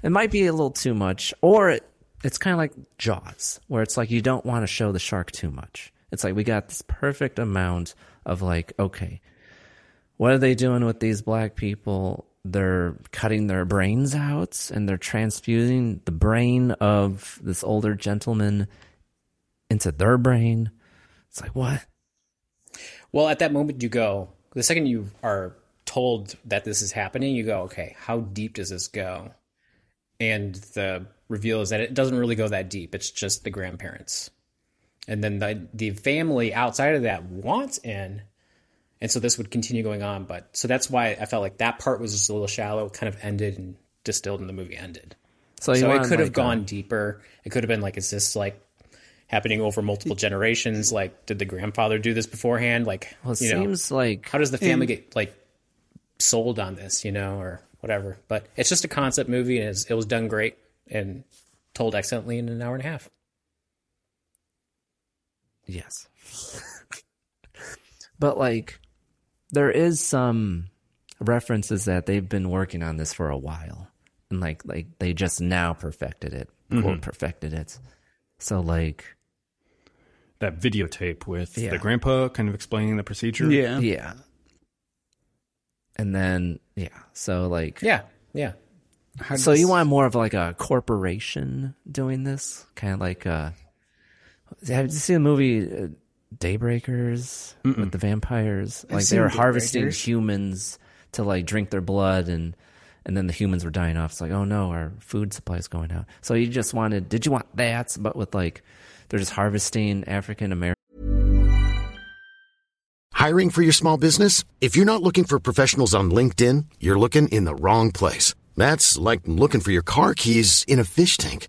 it might be a little too much, or it, it's kind of like Jaws, where it's like you don't want to show the shark too much. It's like we got this perfect amount of like, okay, what are they doing with these black people? They're cutting their brains out and they're transfusing the brain of this older gentleman into their brain. It's like, what? Well, at that moment, you go, the second you are told that this is happening, you go, okay, how deep does this go? And the reveal is that it doesn't really go that deep. It's just the grandparents. And then the, the family outside of that wants in. And so this would continue going on. But so that's why I felt like that part was just a little shallow, kind of ended and distilled and the movie ended. So, so it could have like, gone a- deeper. It could have been like, is this like happening over multiple generations? Like, did the grandfather do this beforehand? Like, Well, it you know, seems like how does the family get like sold on this, you know, or whatever? But it's just a concept movie, and it's, it was done great and told excellently in an hour and a half. Yes. <laughs> but like there is some references that they've been working on this for a while. And like like they just now perfected it. Quote perfected it. So like That videotape with Yeah. the grandpa kind of explaining the procedure. Yeah. yeah. And then yeah. So like Yeah, yeah. How so does- you want more of like a corporation doing this? Kind of like uh have you seen the movie Daybreakers with the vampires? Like they were harvesting humans to like drink their blood and and then the humans were dying off. It's like, oh no, our food supply is going out. So you just wanted did you want that but with like they're just harvesting African American Hiring for your small business? If you're not looking for professionals on LinkedIn, you're looking in the wrong place. That's like looking for your car keys in a fish tank.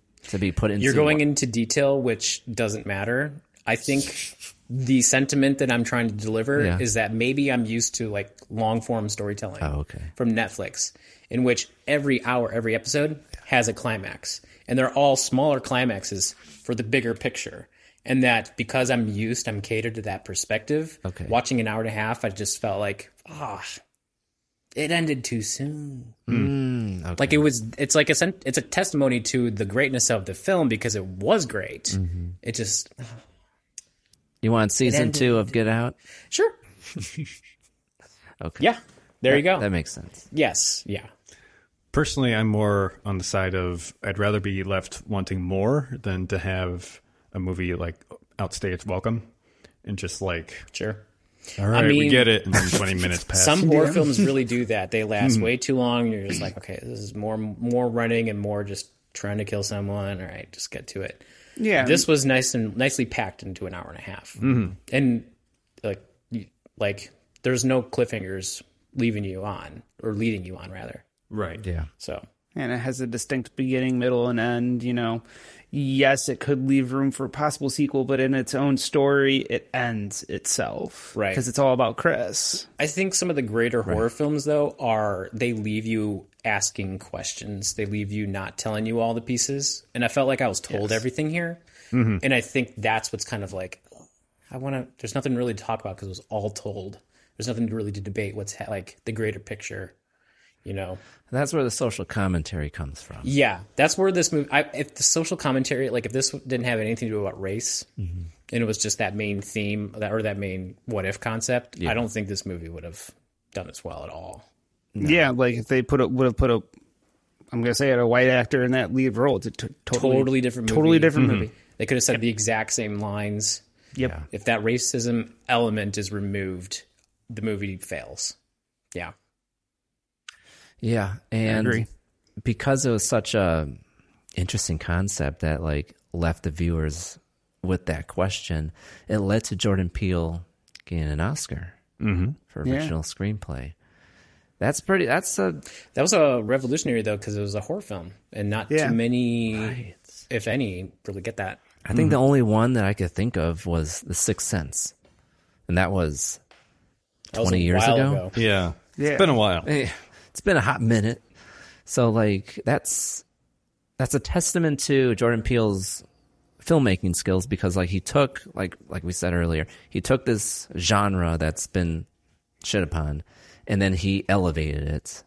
to be put into You're going into detail, which doesn't matter. I think the sentiment that I'm trying to deliver Yeah. is that maybe I'm used to like long form storytelling Oh, okay. from Netflix, in which every hour, every episode has a climax, and they're all smaller climaxes for the bigger picture. And that because I'm used, I'm catered to that perspective. Okay. Watching an hour and a half, I just felt like, ah, it ended too soon. Mm, okay. Like it was, it's like a it's a testimony to the greatness of the film because it was great. Mm-hmm. It just you want season ended- two of Get Out? sure, <laughs> Okay. yeah. There you go. That makes sense. yes, yeah. Personally, I'm more on the side of I'd rather be left wanting more than to have a movie like outstay its welcome and just like Sure. All right, I we get it, and then 20 <laughs> minutes pass. Some horror films really do that. They last hmm. way too long. And you're just like, okay, this is more more running and more just trying to kill someone. All right, just get to it. Yeah. This was nice and nicely packed into an hour and a half, mm-hmm. and like like there's no cliffhangers leaving you on or leading you on rather. right. Yeah. So and it has a distinct beginning, middle, and end. You know, yes, it could leave room for a possible sequel, but in its own story, it ends itself. Right. Because it's all about Chris. I think some of the greater horror films, though, are they leave you asking questions. They leave you not telling you all the pieces. And I felt like I was told everything here. Mm-hmm. And I think that's what's kind of like, I want to, there's nothing really to talk about because it was all told. There's nothing really to debate what's ha- like the greater picture, you know? That's where the social commentary comes from. Yeah, that's where this movie. I, if the social commentary, like if this didn't have anything to do about race, mm-hmm. and it was just that main theme, that or that main what if concept, I don't think this movie would have done as well at all. Yeah, like if they put a would have put a, I'm gonna say it a white actor in that lead role, it's a t- totally, Totally different movie. totally different mm-hmm. movie. They could have said the exact same lines. Yep. If that racism element is removed, the movie fails. Yeah. Yeah, and agree. because it was such a interesting concept that like left the viewers with that question, it led to Jordan Peele getting an Oscar mm-hmm. for Yeah. original screenplay. That's pretty. That's a That was a revolutionary though because it was a horror film, and not Yeah. too many, if any, really get that. I think mm-hmm. the only one that I could think of was The Sixth Sense, and that was That was a 20 years while ago? Yeah. Yeah. It's been a while. It's been a hot minute. So like that's that's a testament to Jordan Peele's filmmaking skills because like he took like like we said earlier, he took this genre that's been shit upon and then he elevated it.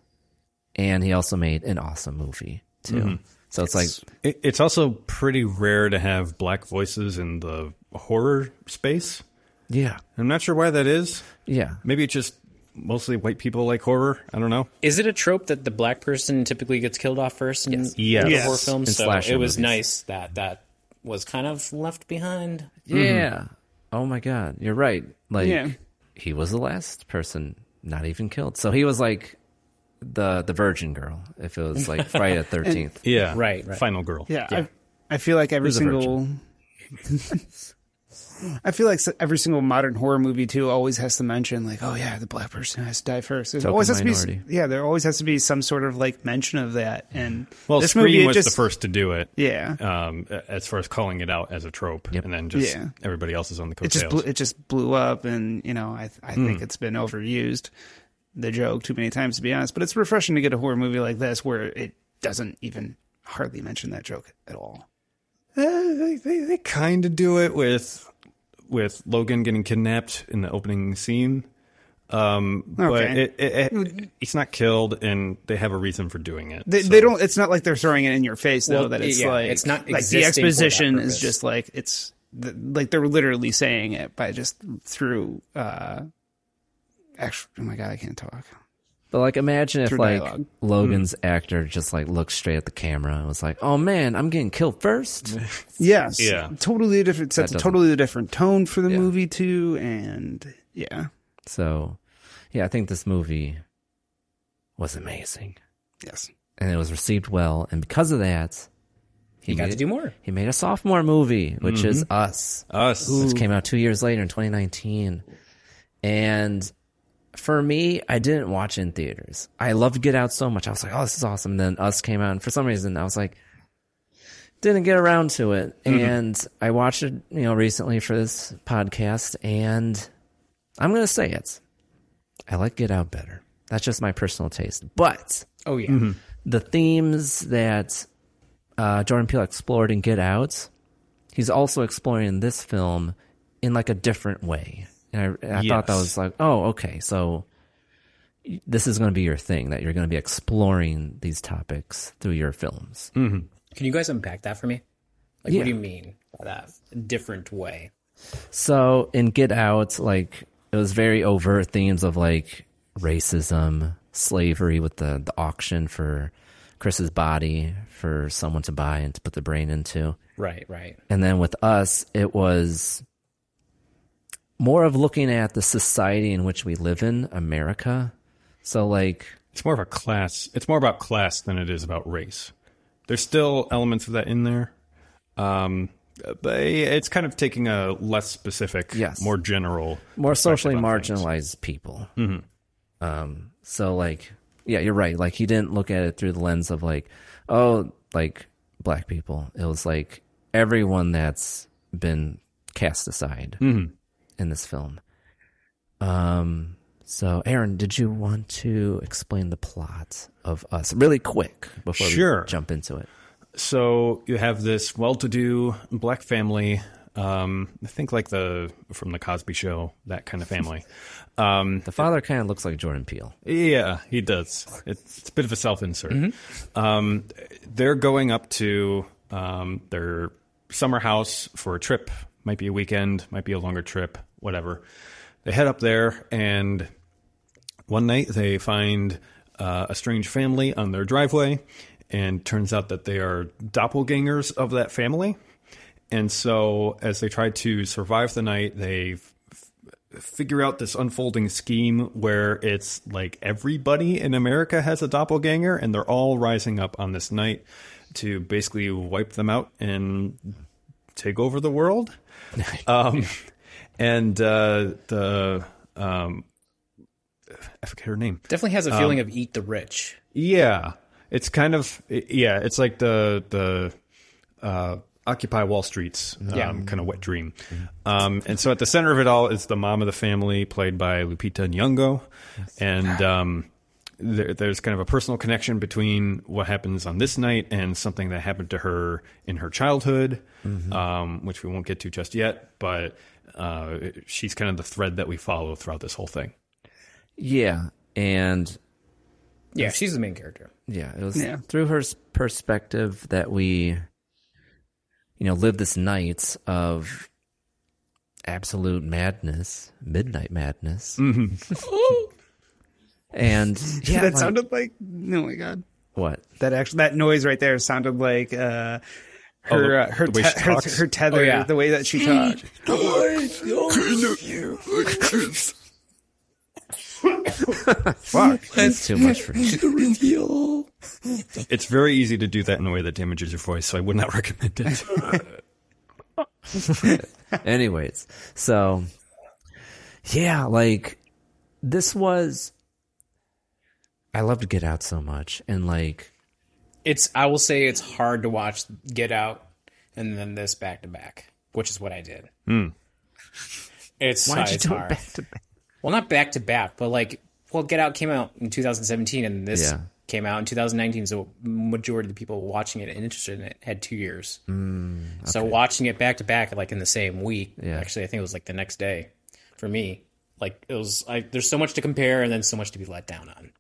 And he also made an awesome movie too. Mm-hmm. So it's like It, it's also pretty rare to have black voices in the horror space. yeah. I'm not sure why that is. Yeah. Maybe it's just mostly white people like horror. I don't know. Is it a trope that the black person typically gets killed off first in Yes. Yes. Yes. horror films? In So slasher it was movies. nice that that was kind of left behind. Mm-hmm. Yeah. Oh my god, you're right. Like Yeah. he was the last person not even killed. So he was like the the virgin girl if it was like Friday the <laughs> 13th. Yeah. Right, right. Final girl. Yeah, I, I feel like every single. <laughs> I feel like every single modern horror movie too always has to mention like, oh yeah, the black person has to die first. There Token always has to be, yeah, there always has to be some sort of like mention of that. And Well, this Scream movie was just, the first to do it. Yeah, Um, as far as calling it out as a trope, Yep. and then just Yeah. everybody else is on the it just blew, it just blew up, and you know, I I think it's been overused, the joke too many times to be honest. But it's refreshing to get a horror movie like this where it doesn't even hardly mention that joke at all. Eh, they they, they kind of do it with with Logan getting kidnapped in the opening scene. Um, but Okay. it, it, it, he's not killed, and they have a reason for doing it. They, so- they don't. It's not like they're throwing it in your face though. Well, that it's yeah, like it's not like the existing for that exposition is just like it's the, like they're literally saying it by just through. uh Actually, oh my god, I can't talk. But like imagine if Through like dialogue. Logan's hmm. actor just like looked straight at the camera and was like, "Oh man, I'm getting killed first. <laughs> Yes, Yeah. totally different. Sets a doesn't- totally different tone for the Yeah. movie too, and yeah, so, yeah, I think this movie was amazing yes, and it was received well and because of that He got made- to do more. He made a sophomore movie, which is mm-hmm. Us. us. which came out two years later in 2019. And for me, I didn't watch in theaters. I loved Get Out so much. I was like, oh, this is awesome. Then Us came out, and for some reason, I was like, didn't get around to it. And I watched it, you know, recently for this podcast, and I'm going to say it. I like Get Out better. That's just my personal taste. But Oh yeah. the themes that uh, Jordan Peele explored in Get Out, he's also exploring in this film in like a different way. And I, I thought that was like, oh, okay, so this is going to be your thing that you're going to be exploring these topics through your films. Mm-hmm. Can you guys unpack that for me? Like, Yeah. what do you mean by that? Different way. So in Get Out, like it was very overt themes of like racism, slavery with the the auction for Chris's body for someone to buy and to put the brain into. Right, right. And then with us, it was more of looking at the society in which we live in, America. So, like, It's more of a class. It's more about class than it is about race. There's still elements of that in there, um, but it's kind of taking a less specific, Yes. more general, more socially on things. marginalized people. Mhm. Um, so like, yeah, you're right. Like he didn't look at it through the lens of like, oh, like black people. It was like everyone that's been cast aside Mhm. In this film. Um. So, Aaron, did you want to explain the plot of Us really quick before Sure. we jump into it? So you have this well-to-do black family. Um, I think like the from the Cosby Show, that kind of family. <laughs> Um, The father kind of looks like Jordan Peele. Yeah, he does. It's, it's a bit of a self-insert. Um, they're going up to um, their summer house for a trip. Might be a weekend, might be a longer trip, whatever. They head up there, and one night they find uh, a strange family on their driveway, and turns out that they are doppelgangers of that family. And so, as they try to survive the night, they figure out this unfolding scheme where it's like everybody in America has a doppelganger and they're all rising up on this night to basically wipe them out and take over the world. <laughs> um, and uh, the um, I forget her name. Definitely has a Um, feeling of eat the rich. Yeah, it's kind of yeah, it's like the the uh, Occupy Wall Street's um, Yeah. kind of wet dream. Um, and so at the center of it all is the mom of the family, played by Lupita Nyong'o, and um, there, there's kind of a personal connection between what happens on this night and something that happened to her in her childhood, um, which we won't get to just yet, but. Uh, she's kind of the thread that we follow throughout this whole thing. Yeah, and Yeah, she's the main character. Yeah, it was Yeah. through her perspective that we, you know, live this night of absolute madness, midnight madness. <laughs> and <laughs> yeah, that like- sounded like oh my god. what? That actually that noise right there sounded like uh Oh, her the- uh, her, the te- her talks? her tether Oh, yeah. the way that she talked. Fuck. It's too much for you. It's very easy to do that in a way that damages your voice, so I would not <laughs> recommend it. <laughs> Anyways, so yeah, like this was. I loved Get Out so much, and like It's I will say it's hard to watch Get Out and then this back to back, which is what I did. Hmm. It's why'd you do it hard. back to back? Well, not back to back, but like, well, Get Out came out in 2017, and this Yeah. came out in 2019. So majority of the people watching it and interested in it had two years. Hmm, so watching it back to back, like in the same week, Yeah. actually, I think it was like the next day for me. Like it was, I, there's so much to compare, and then so much to be let down on.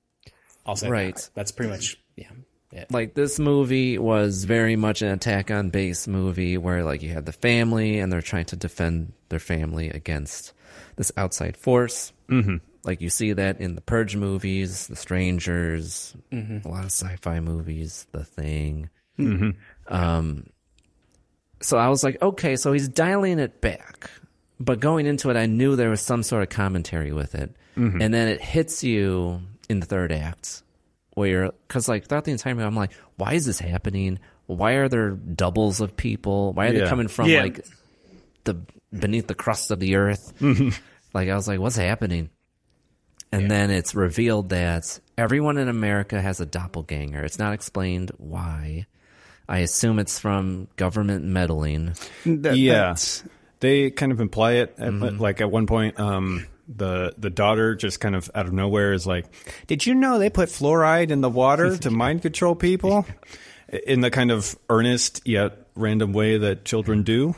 I'll say Right. that. That's pretty much yeah. yeah. like this movie was very much an attack on base movie where like you had the family and they're trying to defend their family against this outside force mm-hmm. like you see that in the purge movies the strangers a lot of sci-fi movies the thing um so i was like okay so he's dialing it back but going into it i knew there was some sort of commentary with it and then it hits you in the third act where you're because like throughout the entire movie i'm like why is this happening? Why are there doubles of people? Why are they coming from Yeah. like the beneath the crust of the earth? Like i was like what's happening? And then it's revealed that everyone in america has a doppelganger. It's not explained why. I assume it's from government meddling. That- yeah, they kind of imply it. At, Mm-hmm. Like at one point, um, the the daughter just kind of out of nowhere is like, "Did you know they put fluoride in the water to <laughs> mind control people?" In the kind of earnest yet random way that children do.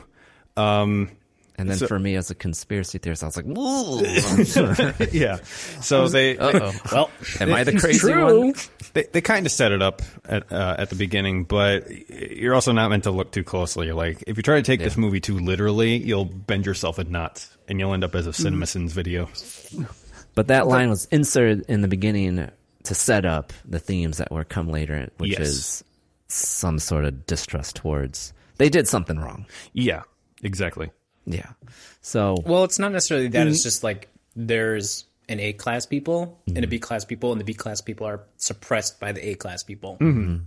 Um, and then So- for me as a conspiracy theorist i was like whoa <laughs> yeah, so they <laughs> uh-oh Well, am i the crazy true. one they, they kind of set it up at uh, at the beginning, but you're also not meant to look too closely. Like if you try to take this movie too literally, you'll bend yourself in knots, and you'll end up as a CinemaSins video. But that line was inserted in the beginning to set up the themes that were come later, which Yes. is some sort of distrust towards they did something wrong. Yeah, exactly. Yeah. So Well, it's not necessarily that. Mm. It's just like there's an A class people and Mm-hmm. a B class people, and the B class people are suppressed by the A class people. Mm-hmm.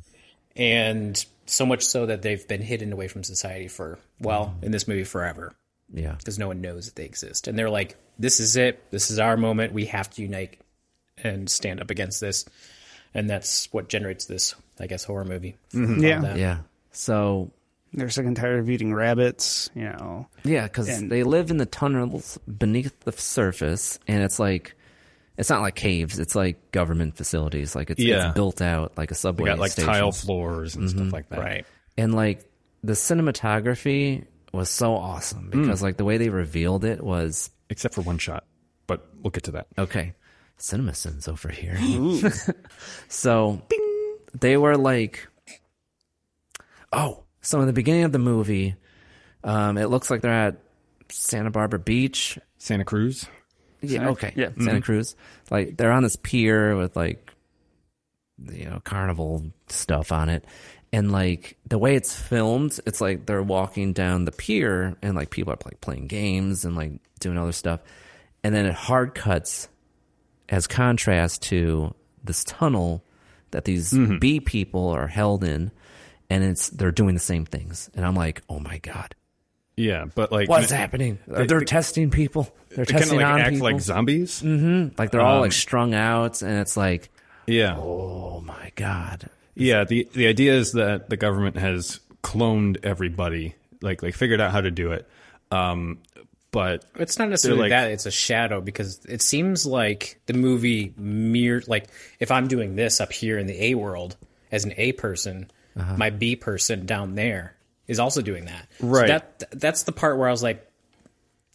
And so much so that they've been hidden away from society for, well, Mm-hmm. in this movie, forever. Yeah. Because no one knows that they exist. And they're like, this is it. This is our moment. We have to unite and stand up against this. And that's what generates this, I guess, horror movie. Mm-hmm. Yeah. that. Yeah. So They're sick and tired of eating rabbits, you know. Yeah, because And- they live in the tunnels beneath the surface, and it's like it's not like caves; it's like government facilities. Like it's, Yeah. it's built out like a They subway. got like station. tile floors and mm-hmm. stuff like that. Right. and like the cinematography was so awesome Mm. because like the way they revealed it was Except for one shot, but we'll get to that. okay. CinemaSins over here. <laughs> so they were like, oh, so in the beginning of the movie, um, it looks like they're at Santa Barbara Beach. Santa Cruz. Yeah, okay. yeah. Santa Cruz. Like they're on this pier with like you know, carnival stuff on it. And like the way it's filmed, it's like they're walking down the pier and like people are like playing games and like doing other stuff. And then it hard cuts as contrast to this tunnel that these B people are held in and it's they're doing the same things. And I'm like, "Oh my god. Yeah, but like What's happening? They're, they're testing people. They're They kind of testing like on act people. like zombies. like they're all Um, like strung out and it's like Yeah, oh my god yeah. The the idea is that the government has cloned everybody. Like they figured out how to do it. Um, but It's not necessarily like- that; it's a shadow because it seems like the movie mirror. Like if I'm doing this up here in the A world as an A person, Uh-huh. my B person down there is also doing that. So Right. that that's the part where I was like,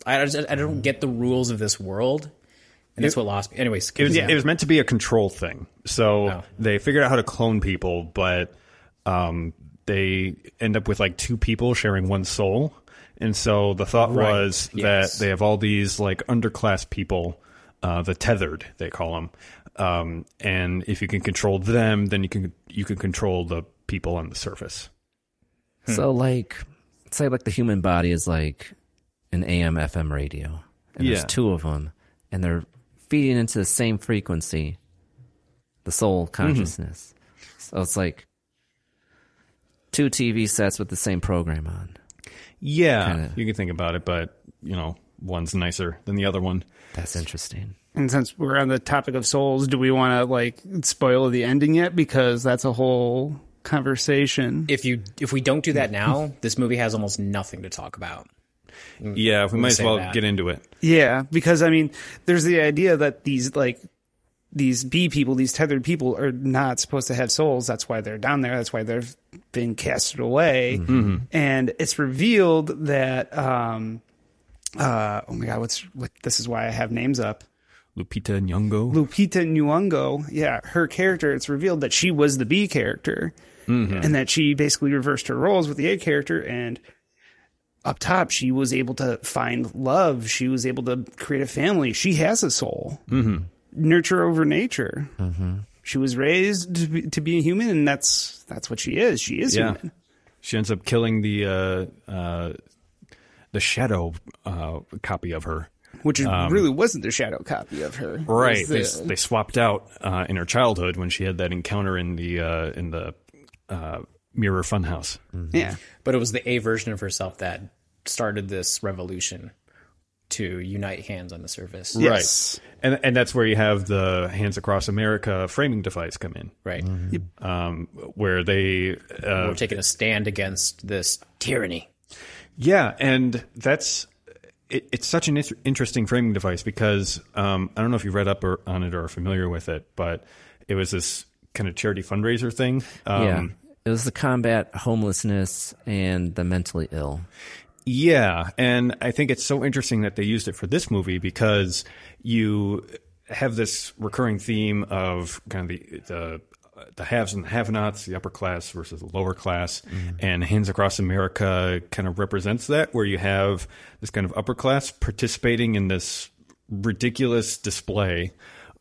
I just, I don't get the rules of this world, and that's what lost me. Anyways, It was, yeah. it was meant to be a control thing. So Oh. they figured out how to clone people, but um, they end up with like two people sharing one soul. And so the thought Right. was Yes. that they have all these like underclass people, uh, the tethered they call them, um, and if you can control them, then you can you can control the people on the surface. so like say like the human body is like an am fm radio and there's two of them and they're feeding into the same frequency the soul mm-hmm. consciousness so it's like two tv sets with the same program on Yeah, Kinda. you can think about it, but you know, one's nicer than the other one. that's interesting And since we're on the topic of souls, do we want to like spoil the ending yet? Because that's a whole conversation. if you if we don't do that <laughs> now, this movie has almost nothing to talk about. Yeah, we might as well that. get into it. Yeah, because I mean, there's the idea that these like these B people, these tethered people, are not supposed to have souls. That's why they're down there. That's why they've been casted away. And it's revealed that, um, uh, oh my god, what's what? This is why I have names up. Lupita Nyong'o. Lupita Nyong'o, yeah, her character. It's revealed that she was the B character, and that she basically reversed her roles with the A character. And up top, she was able to find love. She was able to create a family. She has a soul. Mm-hmm. Nurture over nature. Mm-hmm. She was raised to be, to be a human, and that's that's what she is. She is Yeah. human. She ends up killing the uh, uh, the shadow uh, copy of her. Which is, really wasn't the shadow copy of her. Right. They, the- they swapped out uh, in her childhood when she had that encounter in the uh, in the uh, mirror funhouse. yeah. But it was the A version of herself that started this revolution to unite hands on the surface. Yes. Right. And and that's where you have the Hands Across America framing device come in, Right. um, where they uh, We're taking a stand against this tyranny. Yeah, and that's it, it's such an interesting framing device because um, I don't know if you've read up or, on it or are familiar with it, but it was this kind of charity fundraiser thing. Um, yeah it was the combat homelessness and the mentally ill Yeah, and I think it's so interesting that they used it for this movie because you have this recurring theme of kind of the the, the haves and the have-nots, the upper class versus the lower class, mm-hmm. and Hands Across America kind of represents that, where you have this kind of upper class participating in this ridiculous display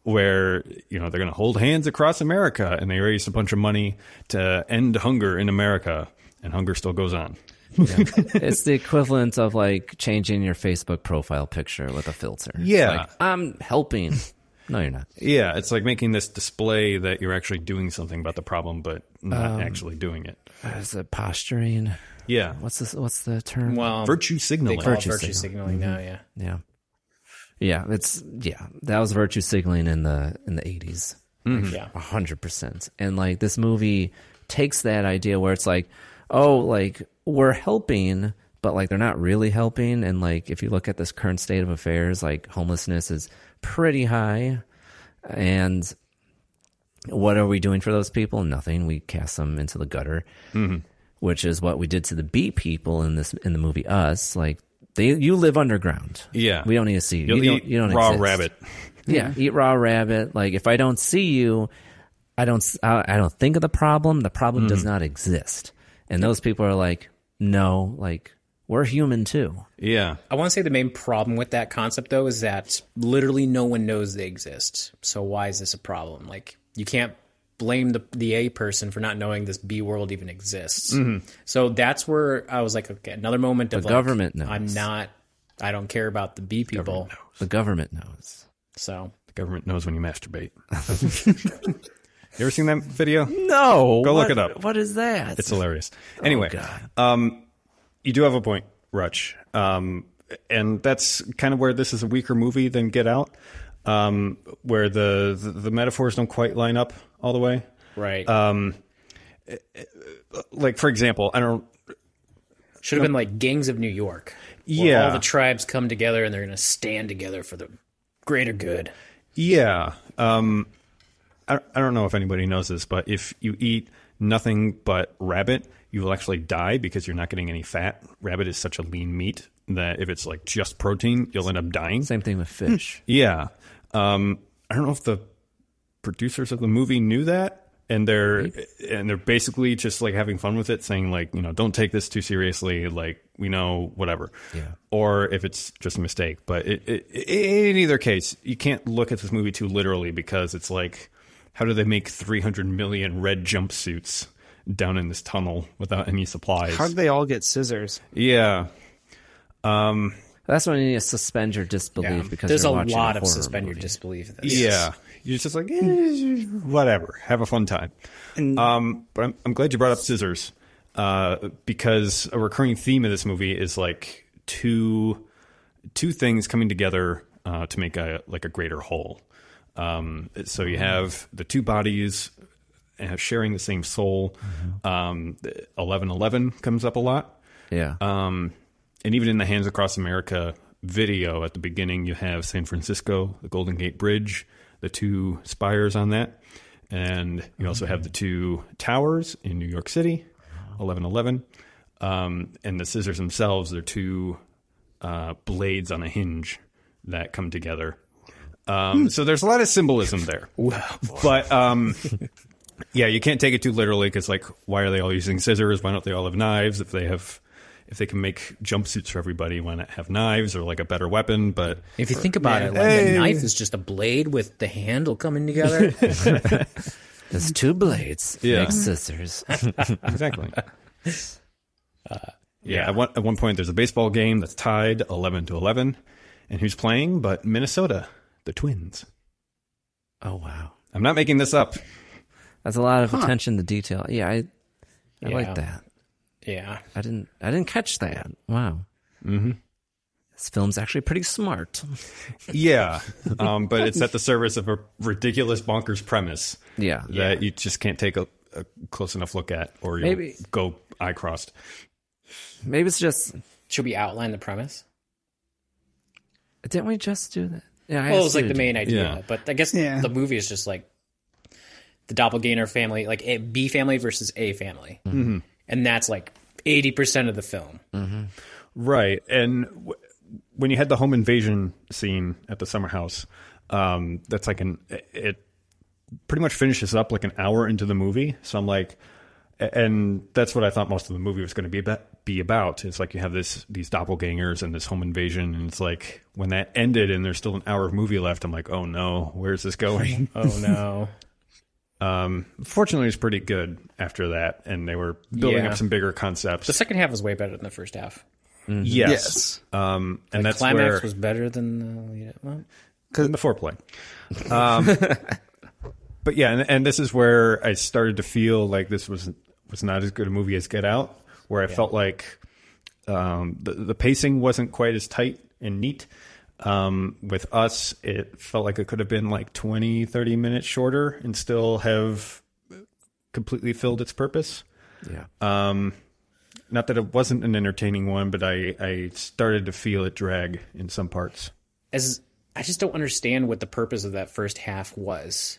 where you know they're going to hold hands across America, and they raise a bunch of money to end hunger in America, and hunger still goes on. Yeah. <laughs> it's the equivalent of like changing your Facebook profile picture with a filter. Yeah. like, I'm helping. <laughs> No, you're not. Yeah, it's like making this display that you're actually doing something about the problem, but not Um, actually doing it. Uh, is it posturing? Yeah. What's this? What's the term? Well, Virtue signaling. They call Virtue it virtue signaling. signaling now. Mm-hmm. Yeah. Yeah. Yeah, it's yeah. That was virtue signaling in the in the 80s. Mm-hmm. Yeah. A hundred percent. And like this movie takes that idea where it's like, oh, like we're helping, but like they're not really helping. And like if you look at this current state of affairs, like homelessness is pretty high. And what are we doing for those people? Nothing. We cast them into the gutter, mm-hmm. which is what we did to the B people in this in the movie Us. Like they, you live underground. Yeah. we don't need to see you. You'll you eat don't, you don't raw exist. rabbit. <laughs> Yeah, eat raw rabbit. Like if I don't see you, I don't. I I don't think of the problem. The problem does mm-hmm. not exist. And those people are like, no, like we're human too. Yeah. I want to say the main problem with that concept, though, is that literally no one knows they exist. So why is this a problem? Like, you can't blame the the A person for not knowing this B world even exists. Mm-hmm. So that's where I was like, okay, another moment of The like, government knows. I'm not. I don't care about the B people. The government knows. So The government knows when you masturbate. <laughs> <laughs> you ever seen that video? No, Go look it up. What is that? It's hilarious. Anyway, God. um, you do have a point, Rutch. Um, and that's kind of where this is a weaker movie than Get Out, um, where the, the the metaphors don't quite line up all the way. right, Um, like for example, I don't. should have been like gangs of New York. where Yeah. all the tribes come together and they're going to stand together for the greater good. Yeah. Um, I, I don't know if anybody knows this, but if you eat nothing but rabbit, you will actually die because you're not getting any fat. Rabbit is such a lean meat that if it's like just protein, you'll end up dying. Same thing with fish. Yeah. Um, I don't know if the producers of the movie knew that. And they're and they're basically just like having fun with it, saying like you know don't take this too seriously, like we know whatever, Yeah. or if it's just a mistake. But it, it, in either case, you can't look at this movie too literally because it's like, how do they make three hundred million red jumpsuits down in this tunnel without any supplies? How did they all get scissors? yeah, um, That's when you need to suspend your disbelief because There's you're a watching lot of horror suspend your disbelief. in this. Yeah. You're just like, eh, whatever. Have a fun time. um, but I'm, I'm glad you brought up scissors uh, because a recurring theme of this movie is like two two things coming together uh, to make a like a greater whole. Um, so you have the two bodies uh, sharing the same soul. Um, Eleven Eleven comes up a lot. Yeah. Um, and even in the Hands Across America video at the beginning, you have San Francisco, the Golden Gate Bridge, the two spires on that. And you also have the two towers in New York City, 1111. Um, and the scissors themselves, they're two uh, blades on a hinge that come together. Um, so there's a lot of symbolism there. But um, <laughs> yeah, you can't take it too literally because, like, why are they all using scissors? Why don't they all have knives? If they have, if they can make jumpsuits for everybody, why not have knives or like a better weapon? But If you think about it, like Hey. the knife is just a blade with the handle coming together. <laughs> There's two blades. Yeah. Make scissors. <laughs> exactly. yeah, At one, at one point, there's a baseball game that's tied 11 to 11. And who's playing? But Minnesota, the Twins. oh wow. I'm not making this up. That's a lot of attention to detail. Yeah, I I Yeah. like that. yeah. I didn't I didn't catch that. Wow. Mm-hmm. This film's actually pretty smart. <laughs> Yeah, um, but it's at the service of a ridiculous bonkers premise Yeah. that you just can't take a, a close enough look at, or you'll Maybe- go eye crossed. Maybe it's just Should we outline the premise? didn't we just do that? Yeah, I Well, it was like the main idea, Yeah. but I guess Yeah. the movie is just like the doppelganger family, like a B family versus A family, mm-hmm. and that's like eighty percent of the film. Right, and w- when you had the home invasion scene at the summer house, um, that's like an it pretty much finishes up like an hour into the movie. So I'm like, and that's what I thought most of the movie was going to be about, be about. It's like you have this these doppelgangers and this home invasion, and it's like when that ended and there's still an hour of movie left, I'm like, oh no, where's this going? <laughs> oh no. Um, fortunately, it's pretty good after that, and they were building Yeah. up some bigger concepts. The second half was way better than the first half. yes, Yes. Um, and the that's climax where was better than the lead up. Well, in the foreplay. Um, <laughs> but yeah, and, and this is where I started to feel like this was was not as good a movie as Get Out, where I felt like um, the the pacing wasn't quite as tight and neat. Um, with us, it felt like it could have been like 20, 30 minutes shorter and still have completely filled its purpose. Yeah. Um, not that it wasn't an entertaining one, but I, I started to feel it drag in some parts. as I just don't understand what the purpose of that first half was,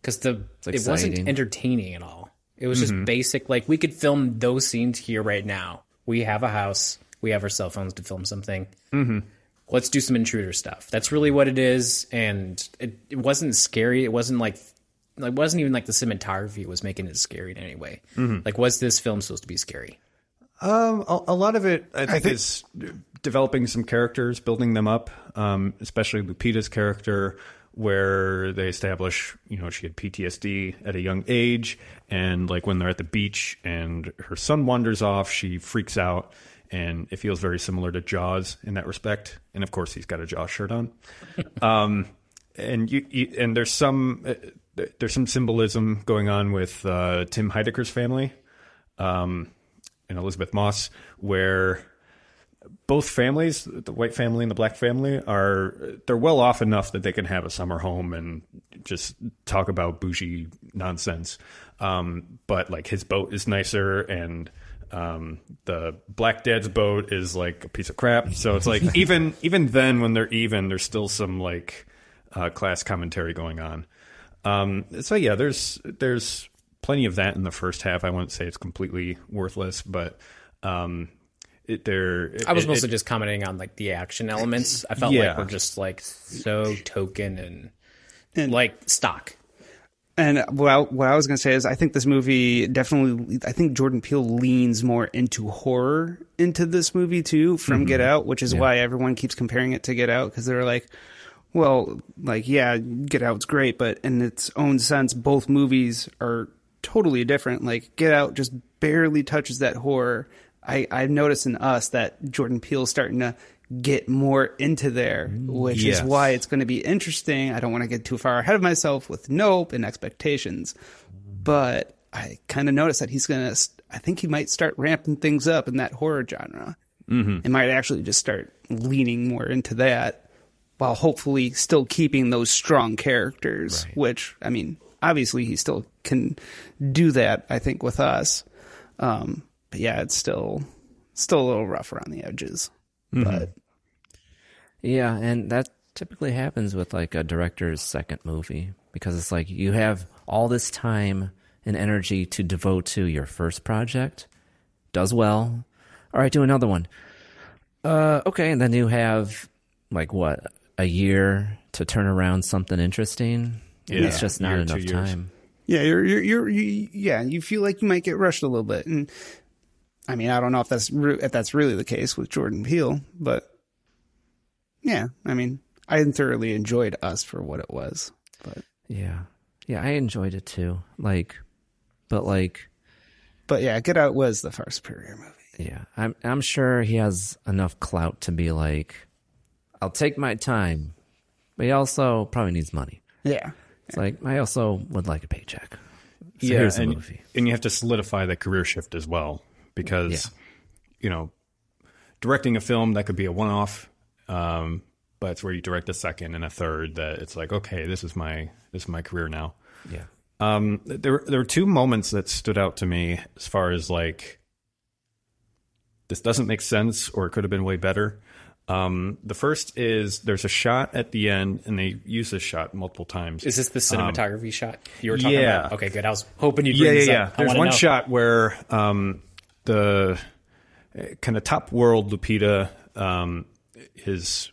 because the it wasn't entertaining at all. It was just basic. Like we could film those scenes here right now. We have a house. We have our cell phones to film something. Mm-hmm. Let's do some intruder stuff. That's really what it is, and it, it wasn't scary. It wasn't like. It wasn't even like the cinematography was making it scary in any way. Like, was this film supposed to be scary? Um, a, a lot of it, I think, is developing some characters, building them up, um, especially Lupita's character, where they establish, you know, she had PTSD at a young age, and like when they're at the beach and her son wanders off, she freaks out, and it feels very similar to Jaws in that respect. And of course, he's got a Jaws shirt on. <laughs> um, and you, you and there's some uh, there's some symbolism going on with uh, Tim Heidecker's family um, and Elisabeth Moss, where both families, the white family and the black family, are they're well off enough that they can have a summer home and just talk about bougie nonsense. Um, but like his boat is nicer and um, the black dad's boat is like a piece of crap. So it's like <laughs> even even then when they're even, there's still some like uh, class commentary going on. Um, so yeah, there's there's plenty of that in the first half. I wouldn't say it's completely worthless, but um, it, there. I was it- mostly it- just commenting on like the action elements. I felt Yeah. like we're just like so token and, like stock. And what I, what I was going to say is, I think this movie definitely. I think Jordan Peele leans more into horror into this movie too from mm-hmm. Get Out, which is why everyone keeps comparing it to Get Out because they're like, well, like yeah, Get Out's great, but in its own sense, both movies are totally different. Like Get Out just barely touches that horror. I I've noticed in us that Jordan Peele's starting to get more into there, which Yes. is why it's going to be interesting. I don't want to get too far ahead of myself with Nope and expectations, but I kind of noticed that he's going to. I think he might start ramping things up in that horror genre. Mm-hmm. It might actually just start leaning more into that, while hopefully still keeping those strong characters. Which I mean, obviously he still can do that. I think with us, um, but yeah, it's still still a little rough around the edges. But Yeah, and that typically happens with like a director's second movie because it's like you have all this time and energy to devote to your first project, does well. All right, do another one. Uh, okay, and then you have like what a year to turn around something interesting. Yeah, it's just not year, enough time. Yeah, you're, you're, you're, you, yeah, you feel like you might get rushed a little bit, and I mean, I don't know if that's re- if that's really the case with Jordan Peele, but yeah, I mean, I thoroughly enjoyed Us for what it was, but Yeah, yeah, I enjoyed it too. Like, but like, but yeah, Get Out was the far superior movie. Yeah, I'm I'm sure he has enough clout to be like, I'll take my time, but he also probably needs money. Yeah, It's like I also would like a paycheck. So yeah, here's and, movie. and you have to solidify that career shift as well because Yeah. you know directing a film that could be a one-off um, but it's where you direct a second and a third that it's like okay this is my this is my career now Yeah, um, there there were two moments that stood out to me as far as like this doesn't make sense or it could have been way better um, the first is there's a shot at the end and they use this shot multiple times Is this the cinematography shot you were talking Um, yeah. about? Okay, good. I was hoping you'd yeah, yeah, yeah. up. There's one know. shot where um, the kind of top world Lupita um, is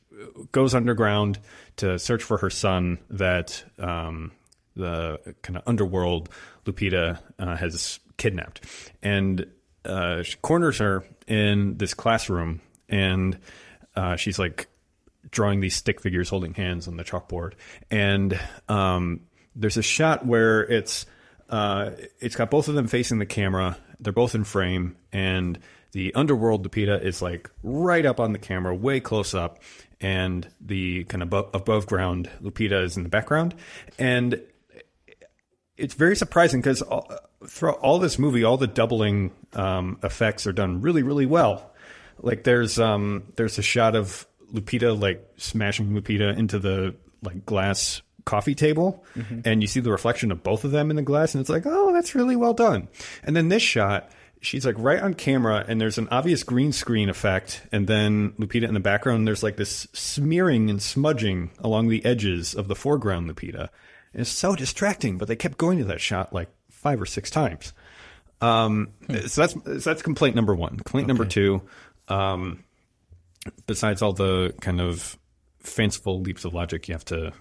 goes underground to search for her son. That um, the kind of underworld Lupita uh, has kidnapped, and uh, she corners her in this classroom, and uh, she's like drawing these stick figures holding hands on the chalkboard, and um, there's a shot where it's uh, it's got both of them facing the camera. They're both in frame, and the underworld Lupita is like right up on the camera, way close up, and the kind of above, above ground Lupita is in the background, and it's very surprising because throughout all this movie, all the doubling um, effects are done really, really well. Like there's um, there's a shot of Lupita like smashing Lupita into the like glass coffee table Mm-hmm. and you see the reflection of both of them in the glass and it's like oh that's really well done. And then this shot she's like right on camera and there's an obvious green screen effect and then lupita in the background there's like this smearing and smudging along the edges of the foreground lupita. And it's so distracting but they kept going to that shot like five or six times. Um, so that's so that's complaint number one. Complaint number two um, besides all the kind of fanciful leaps of logic you have to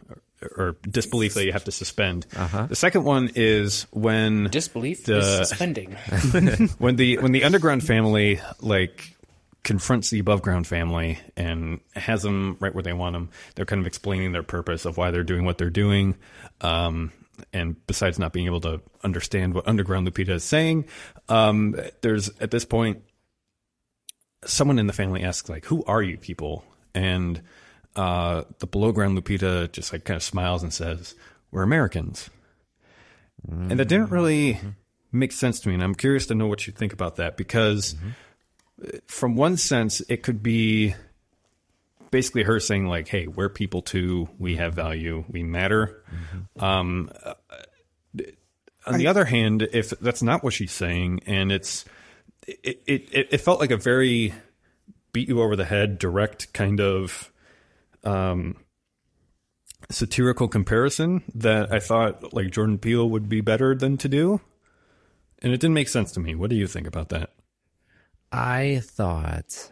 or disbelief that you have to suspend. Uh-huh. The second one is when Disbelief the, is suspending. <laughs> <laughs> when the when the underground family like confronts the above ground family and has them right where they want them. They're kind of explaining their purpose of why they're doing what they're doing. Um, and besides not being able to understand what underground Lupita is saying, um, there's at this point someone in the family asks like, "Who are you people?" And uh, the below ground Lupita just like kind of smiles and says, "We're Americans." And that didn't really make sense to me, and I'm curious to know what you think about that because, from one sense, it could be basically her saying like, "Hey, we're people too. We have value. We matter." Um, uh, on the other hand, if that's not what she's saying, and it's it, it, it, it felt like a very beat you over the head, direct kind of um, satirical comparison that I thought like Jordan Peele would be better than to do, and it didn't make sense to me. What do you think about that? I thought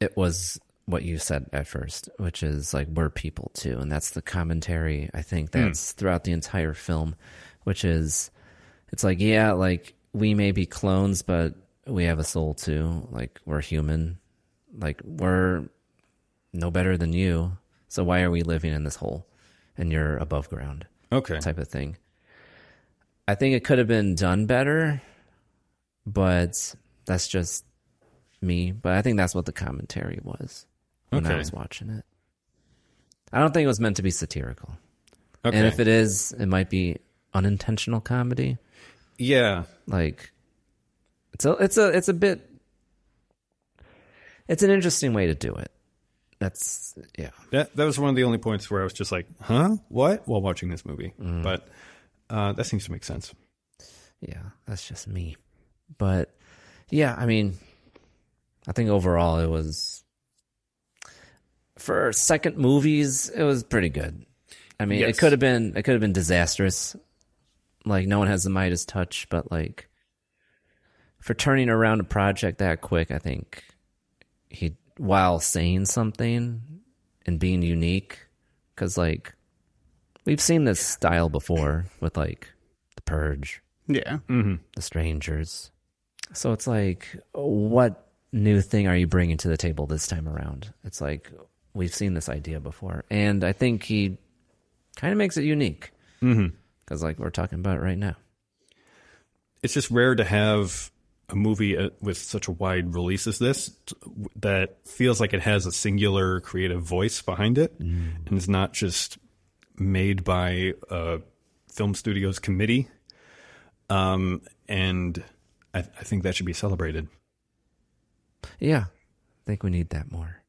it was what you said at first, which is like we're people too, and that's the commentary. I think that's throughout the entire film, which is it's like yeah, like we may be clones, but we have a soul too. Like we're human. Like we're no better than you. So why are we living in this hole and you're above ground? Okay. Type of thing. I think it could have been done better, but that's just me. But I think that's what the commentary was when I was watching it. I don't think it was meant to be satirical. Okay. And if it is, it might be unintentional comedy. Yeah. Like it's a it's a it's a bit it's an interesting way to do it. That's yeah. That that was one of the only points where I was just like, "Huh? What?" while watching this movie. But uh, that seems to make sense. Yeah, that's just me. But yeah, I mean, I think overall it was for second movies, it was pretty good. I mean, Yes. it could have been it could have been disastrous. Like no one has the Midas touch, but like for turning around a project that quick, I think he while saying something and being unique cuz like we've seen this style before with like The Purge Yeah. Mm-hmm. the strangers. So it's like, what new thing are you bringing to the table this time around? It's like we've seen this idea before, and I think he kind of makes it unique mm-hmm. because, like, we're talking about it right now. It's just rare to have a movie uh, with such a wide release as this that feels like it has a singular creative voice behind it, and it's not just made by a film studio's committee. Um, and I, I think that should be celebrated. Yeah, I think we need that more.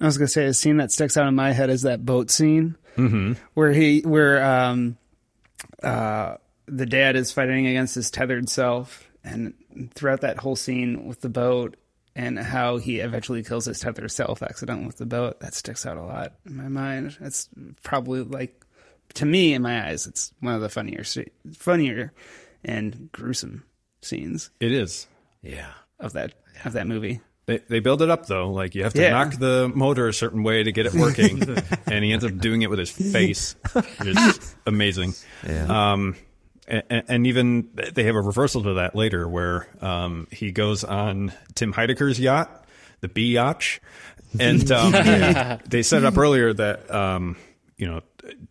I was gonna say a scene that sticks out in my head is that boat scene where he where um uh the dad is fighting against his tethered self and throughout that whole scene with the boat and how he eventually kills his tethered self accidentally with the boat that sticks out a lot in my mind it's probably like to me in my eyes it's one of the funnier funnier and gruesome scenes It is. Yeah, of that of that movie They they build it up though. Like you have to Yeah. knock the motor a certain way to get it working, <laughs> and he ends up doing it with his face, which is <laughs> amazing. Yeah. Um, and, and even they have a reversal to that later, where um, he goes on Tim Heidecker's yacht, the B yacht, and <laughs> um, they set it up earlier that um, you know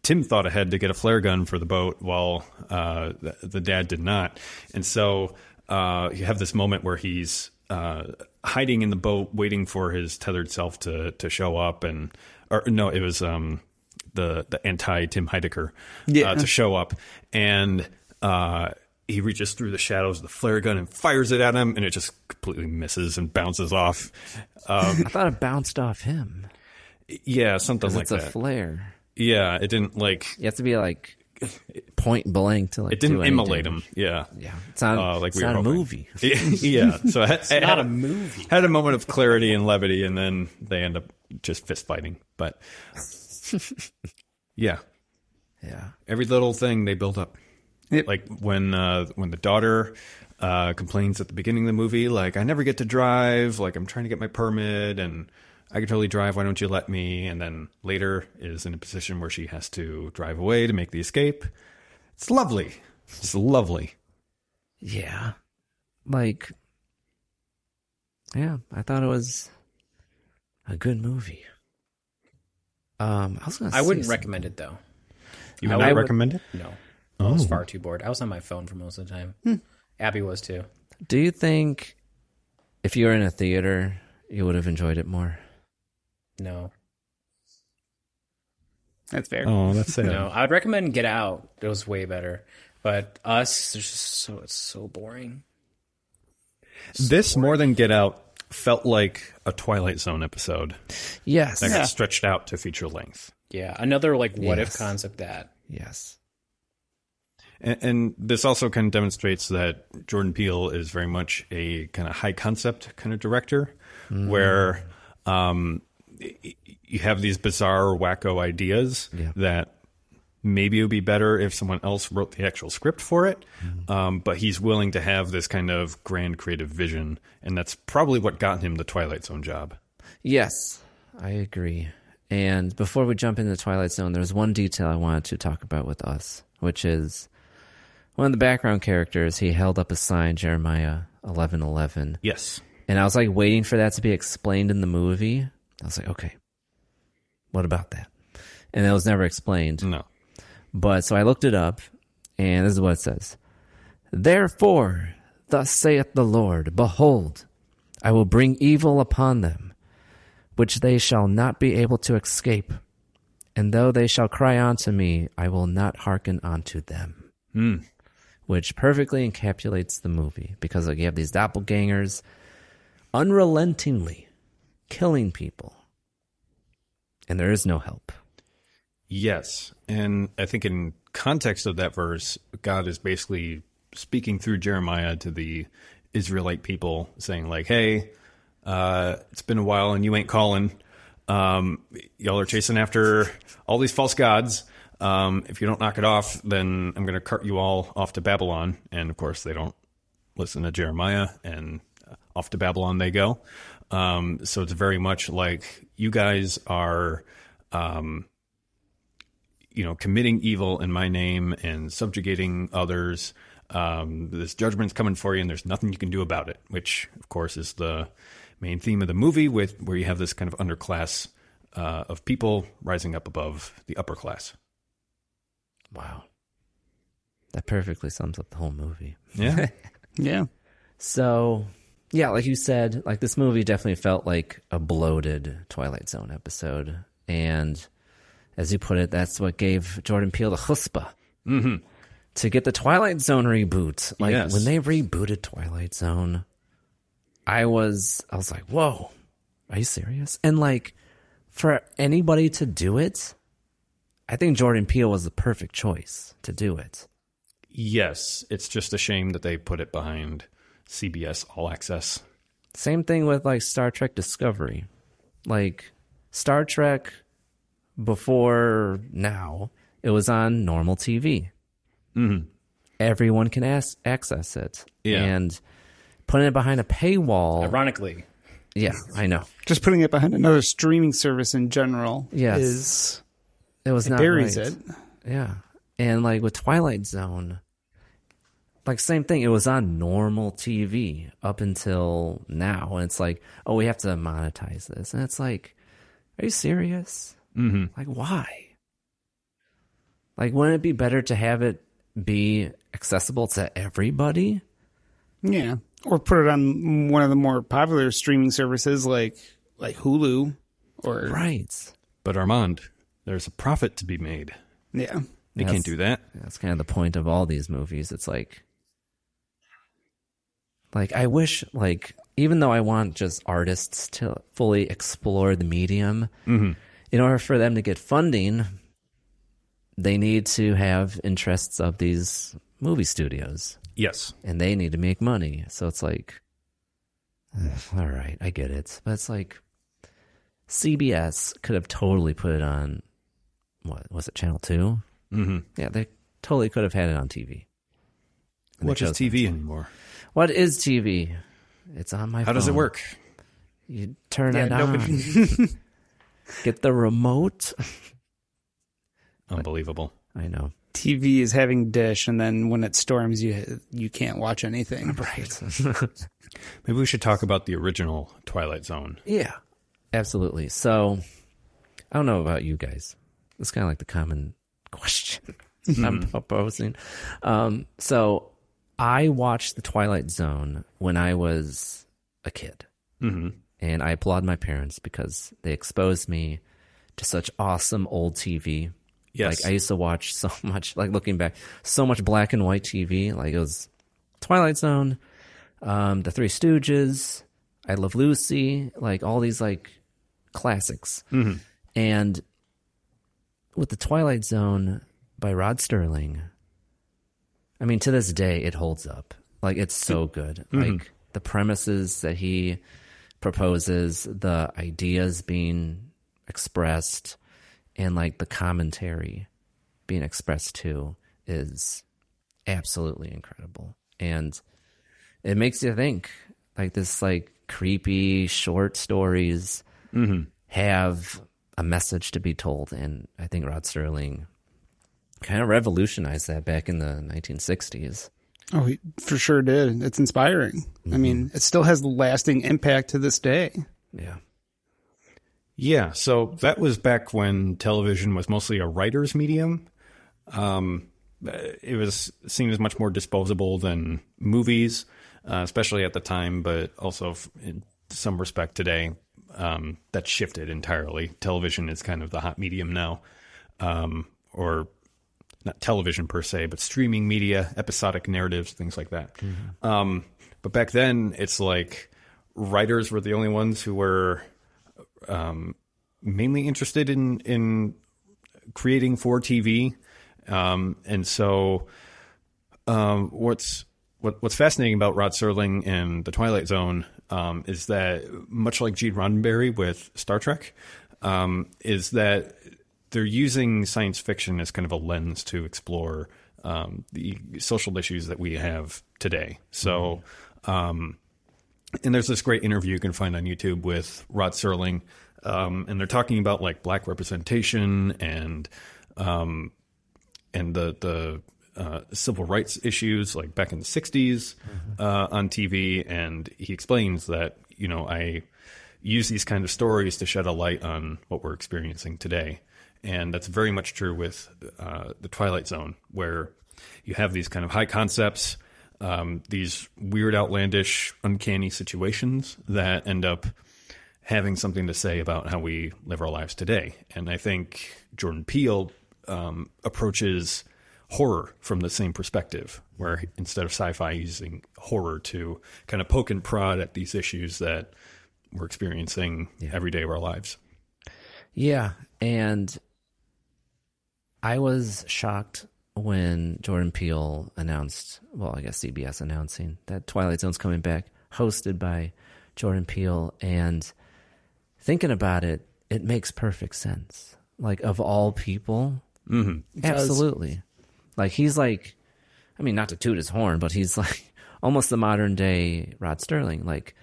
Tim thought ahead to get a flare gun for the boat, while uh, the, the dad did not, and so uh, you have this moment where he's uh, hiding in the boat, waiting for his tethered self to to show up, and or no, it was um, the the anti Tim Heidecker Yeah. uh, to show up, and uh, he reaches through the shadows of the flare gun and fires it at him, and it just completely misses and bounces off. Um, I thought it bounced off him. yeah, something like it's a that. flare. yeah, it didn't like You have to be like point blank to like. it didn't immolate him. Yeah, Yeah, it's not. uh, like it's we not a hoping. movie. <laughs> yeah, so <laughs> it's not a movie. Had a moment of clarity and levity, and then they end up just fist fighting. But <laughs> yeah, Yeah. every little thing they build up. Yep. Like when uh, when the daughter uh, complains at the beginning of the movie, like I never get to drive, like I'm trying to get my permit, and I can totally drive. Why don't you let me? And then later is in a position where she has to drive away to make the escape. It's lovely. It's lovely. Yeah. Like, yeah, I thought it was a good movie. Um, I was gonna. I wouldn't say recommend it though. You I would not would- recommend it? No, I was oh. far too bored. I was on my phone for most of the time. Hmm. Abby was too. Do you think if you were in a theater, you would have enjoyed it more? No, That's fair. Oh, that's sad. <laughs> no. I would recommend Get Out. It was way better. But Us, it's just so it's so boring. This more than Get Out felt like a Twilight Zone episode Yes. that got stretched out to feature length. Yeah, another like what Yes. if concept that. Yes. And, and this also kind of demonstrates that Jordan Peele is very much a kind of high concept kind of director, where um, you have these bizarre, wacko ideas Yeah. that maybe it would be better if someone else wrote the actual script for it. Um, but he's willing to have this kind of grand creative vision, and that's probably what got him the Twilight Zone job. Yes, I agree. And before we jump into Twilight Zone, there's one detail I wanted to talk about with us, which is one of the background characters. He held up a sign, Jeremiah eleven eleven, Yes. and I was like waiting for that to be explained in the movie. I was like, okay, what about that? And it was never explained. No. But so I looked it up, and this is what it says Therefore, thus saith the Lord, Behold, I will bring evil upon them, which they shall not be able to escape. And though they shall cry unto me, I will not hearken unto them. Hmm. Which perfectly encapsulates the movie because like, you have these doppelgangers unrelentingly killing people, and there is no help. Yes. And I think in context of that verse, God is basically speaking through Jeremiah to the Israelite people, saying, like, hey, uh, it's been a while and you ain't calling. Um, y'all are chasing after all these false gods. Um, if you don't knock it off, then I'm going to cart you all off to Babylon. And of course, they don't listen to Jeremiah, and uh, off to Babylon they go. Um, so it's very much like you guys are. Um, you know, committing evil in my name and subjugating others. Um, this judgment's coming for you, and there's nothing you can do about it. Which, of course, is the main theme of the movie, with where you have this kind of underclass uh, of people rising up above the upper class. Wow. That perfectly sums up the whole movie. Yeah, <laughs> Yeah. So, yeah, like you said, like this movie definitely felt like a bloated Twilight Zone episode. And as you put it, that's what gave Jordan Peele the chutzpah mm-hmm. to get the Twilight Zone reboot. Like Yes. when they rebooted Twilight Zone, I was, I was like, whoa, are you serious? And like for anybody to do it, I think Jordan Peele was the perfect choice to do it. yes, it's just a shame that they put it behind CBS All Access. Same thing with like Star Trek Discovery. Like Star Trek before now, it was on normal TV. Mm-hmm. Everyone can as- access it. Yeah. And putting it behind a paywall. Ironically, Yeah, I know. Just putting it behind another streaming service in general Yes. is It was it not buries right. it. Yeah. And like with Twilight Zone, like same thing. It was on normal TV up until now, and it's like, oh, we have to monetize this, and it's like, are you serious? Mm-hmm. Like, why? Like, wouldn't it be better to have it be accessible to everybody? Yeah, or put it on one of the more popular streaming services like like Hulu or Right. But Armand, there's a profit to be made. yeah. They Yes. can't do that. That's kind of the point of all these movies. It's like, like I wish, like even though I want just artists to fully explore the medium, Mm-hmm. in order for them to get funding, they need to have interests of these movie studios, Yes. and they need to make money. So it's like, <sighs> all right, I get it, but it's like CBS could have totally put it on. What was it? Channel two. Mm-hmm. Yeah, they totally could have had it on TV. And What is TV anymore? What is TV? It's on my phone. How does it work? You turn Yeah, it nobody- on. <laughs> Get the remote. <laughs> Unbelievable. I know. TV is having dish, and then when it storms, you you can't watch anything. Right. <laughs> Maybe we should talk about the original Twilight Zone. yeah. Absolutely. So, I don't know about you guys. It's kind of like the common question <laughs> I'm proposing. Um, so, I watched The Twilight Zone when I was a kid. Mm-hmm. and I applaud my parents because they exposed me to such awesome old TV. Yes. Like I used to watch <laughs> so much, like looking back, so much black and white TV. Like it was Twilight Zone, um, The Three Stooges, I Love Lucy, like all these like classics. Mhm. And with the Twilight Zone by Rod Sterling, I mean, to this day, it holds up. Like it's so mm-hmm. good. Like the premises that he proposes, the ideas being expressed, and like the commentary being expressed too is absolutely incredible. And it makes you think like this like creepy short stories mm-hmm. have a message to be told. And I think Rod Sterling kind of revolutionized that back in the 1960s. Oh, he for sure did. It's inspiring. I mean, it still has lasting impact to this day. Yeah. Yeah, so that was back when television was mostly a writer's medium. Um, it was seen as much more disposable than movies, uh, especially at the time, but also in some respect today. Um, that shifted entirely. Television is kind of the hot medium now, um, or not television per se, but streaming media, episodic narratives, things like that. Um, but back then, it's like writers were the only ones who were um, mainly interested in in creating for TV, um, and so um, what's what, what's fascinating about Rod Serling and the Twilight Zone um, is that much like Gene Roddenberry with Star Trek, um, is that they're using science fiction as kind of a lens to explore um, the social issues that we have today. So. Um, and there's this great interview you can find on YouTube with Rod Serling, um, and they're talking about like black representation and um, and the the uh, civil rights issues like back in the '60s uh, on TV, and he explains that you know I use these kind of stories to shed a light on what we're experiencing today, and that's very much true with uh, the Twilight Zone, where you have these kind of high concepts um, these weird, outlandish, uncanny situations that end up having something to say about how we live our lives today. And I think Jordan Peele um, approaches horror from the same perspective, where instead of sci fi, using horror to kind of poke and prod at these issues that we're experiencing every day of our lives. Yeah, and I was shocked when Jordan Peele announced, well, I guess CBS announcing that Twilight Zone's coming back, hosted by Jordan Peele, and thinking about it, it makes perfect sense. Like of all people, Mhm. absolutely. Like he's like, I mean, not to toot his horn, but he's <laughs> like almost the modern day Rod Sterling. Like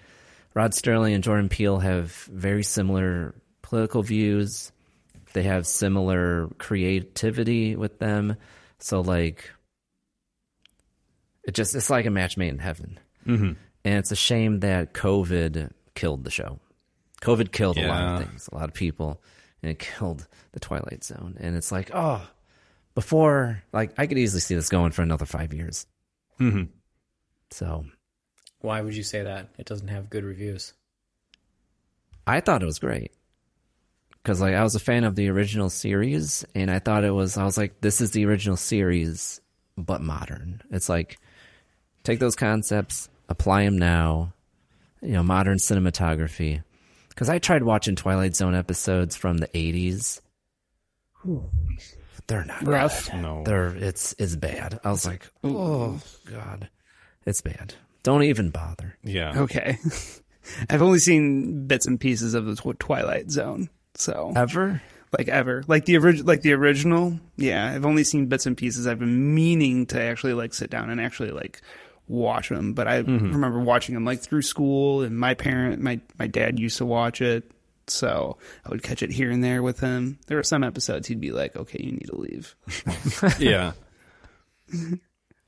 Rod Sterling and Jordan Peele have very similar political views. They have similar creativity with them. So like it just it's like a match made in heaven. Mm-hmm. And it's a shame that COVID killed the show. COVID killed a lot of things, a lot of people, and it killed the Twilight Zone. And it's like, oh, before, like, I could easily see this going for another five years. Mm-hmm. So Why would you say that? It doesn't have good reviews. I thought it was great because, like, I was a fan of the original series, and I thought it was. I was like, this is the original series, but modern. It's like take those concepts, apply them now. You know, modern cinematography. Because I tried watching Twilight Zone episodes from the '80s. They're not Rough. good. No. They're it's it's bad. I was like, oh god, it's bad. Don't even bother. Yeah. Okay. <laughs> I've only seen bits and pieces of the tw- Twilight Zone. So Ever? like ever like the original like the original yeah i've only seen bits and pieces i've been meaning to actually like sit down and actually like watch them but i mm-hmm. remember watching them like through school and my parent my my dad used to watch it so i would catch it here and there with him there were some episodes he'd be like okay you need to leave <laughs> yeah.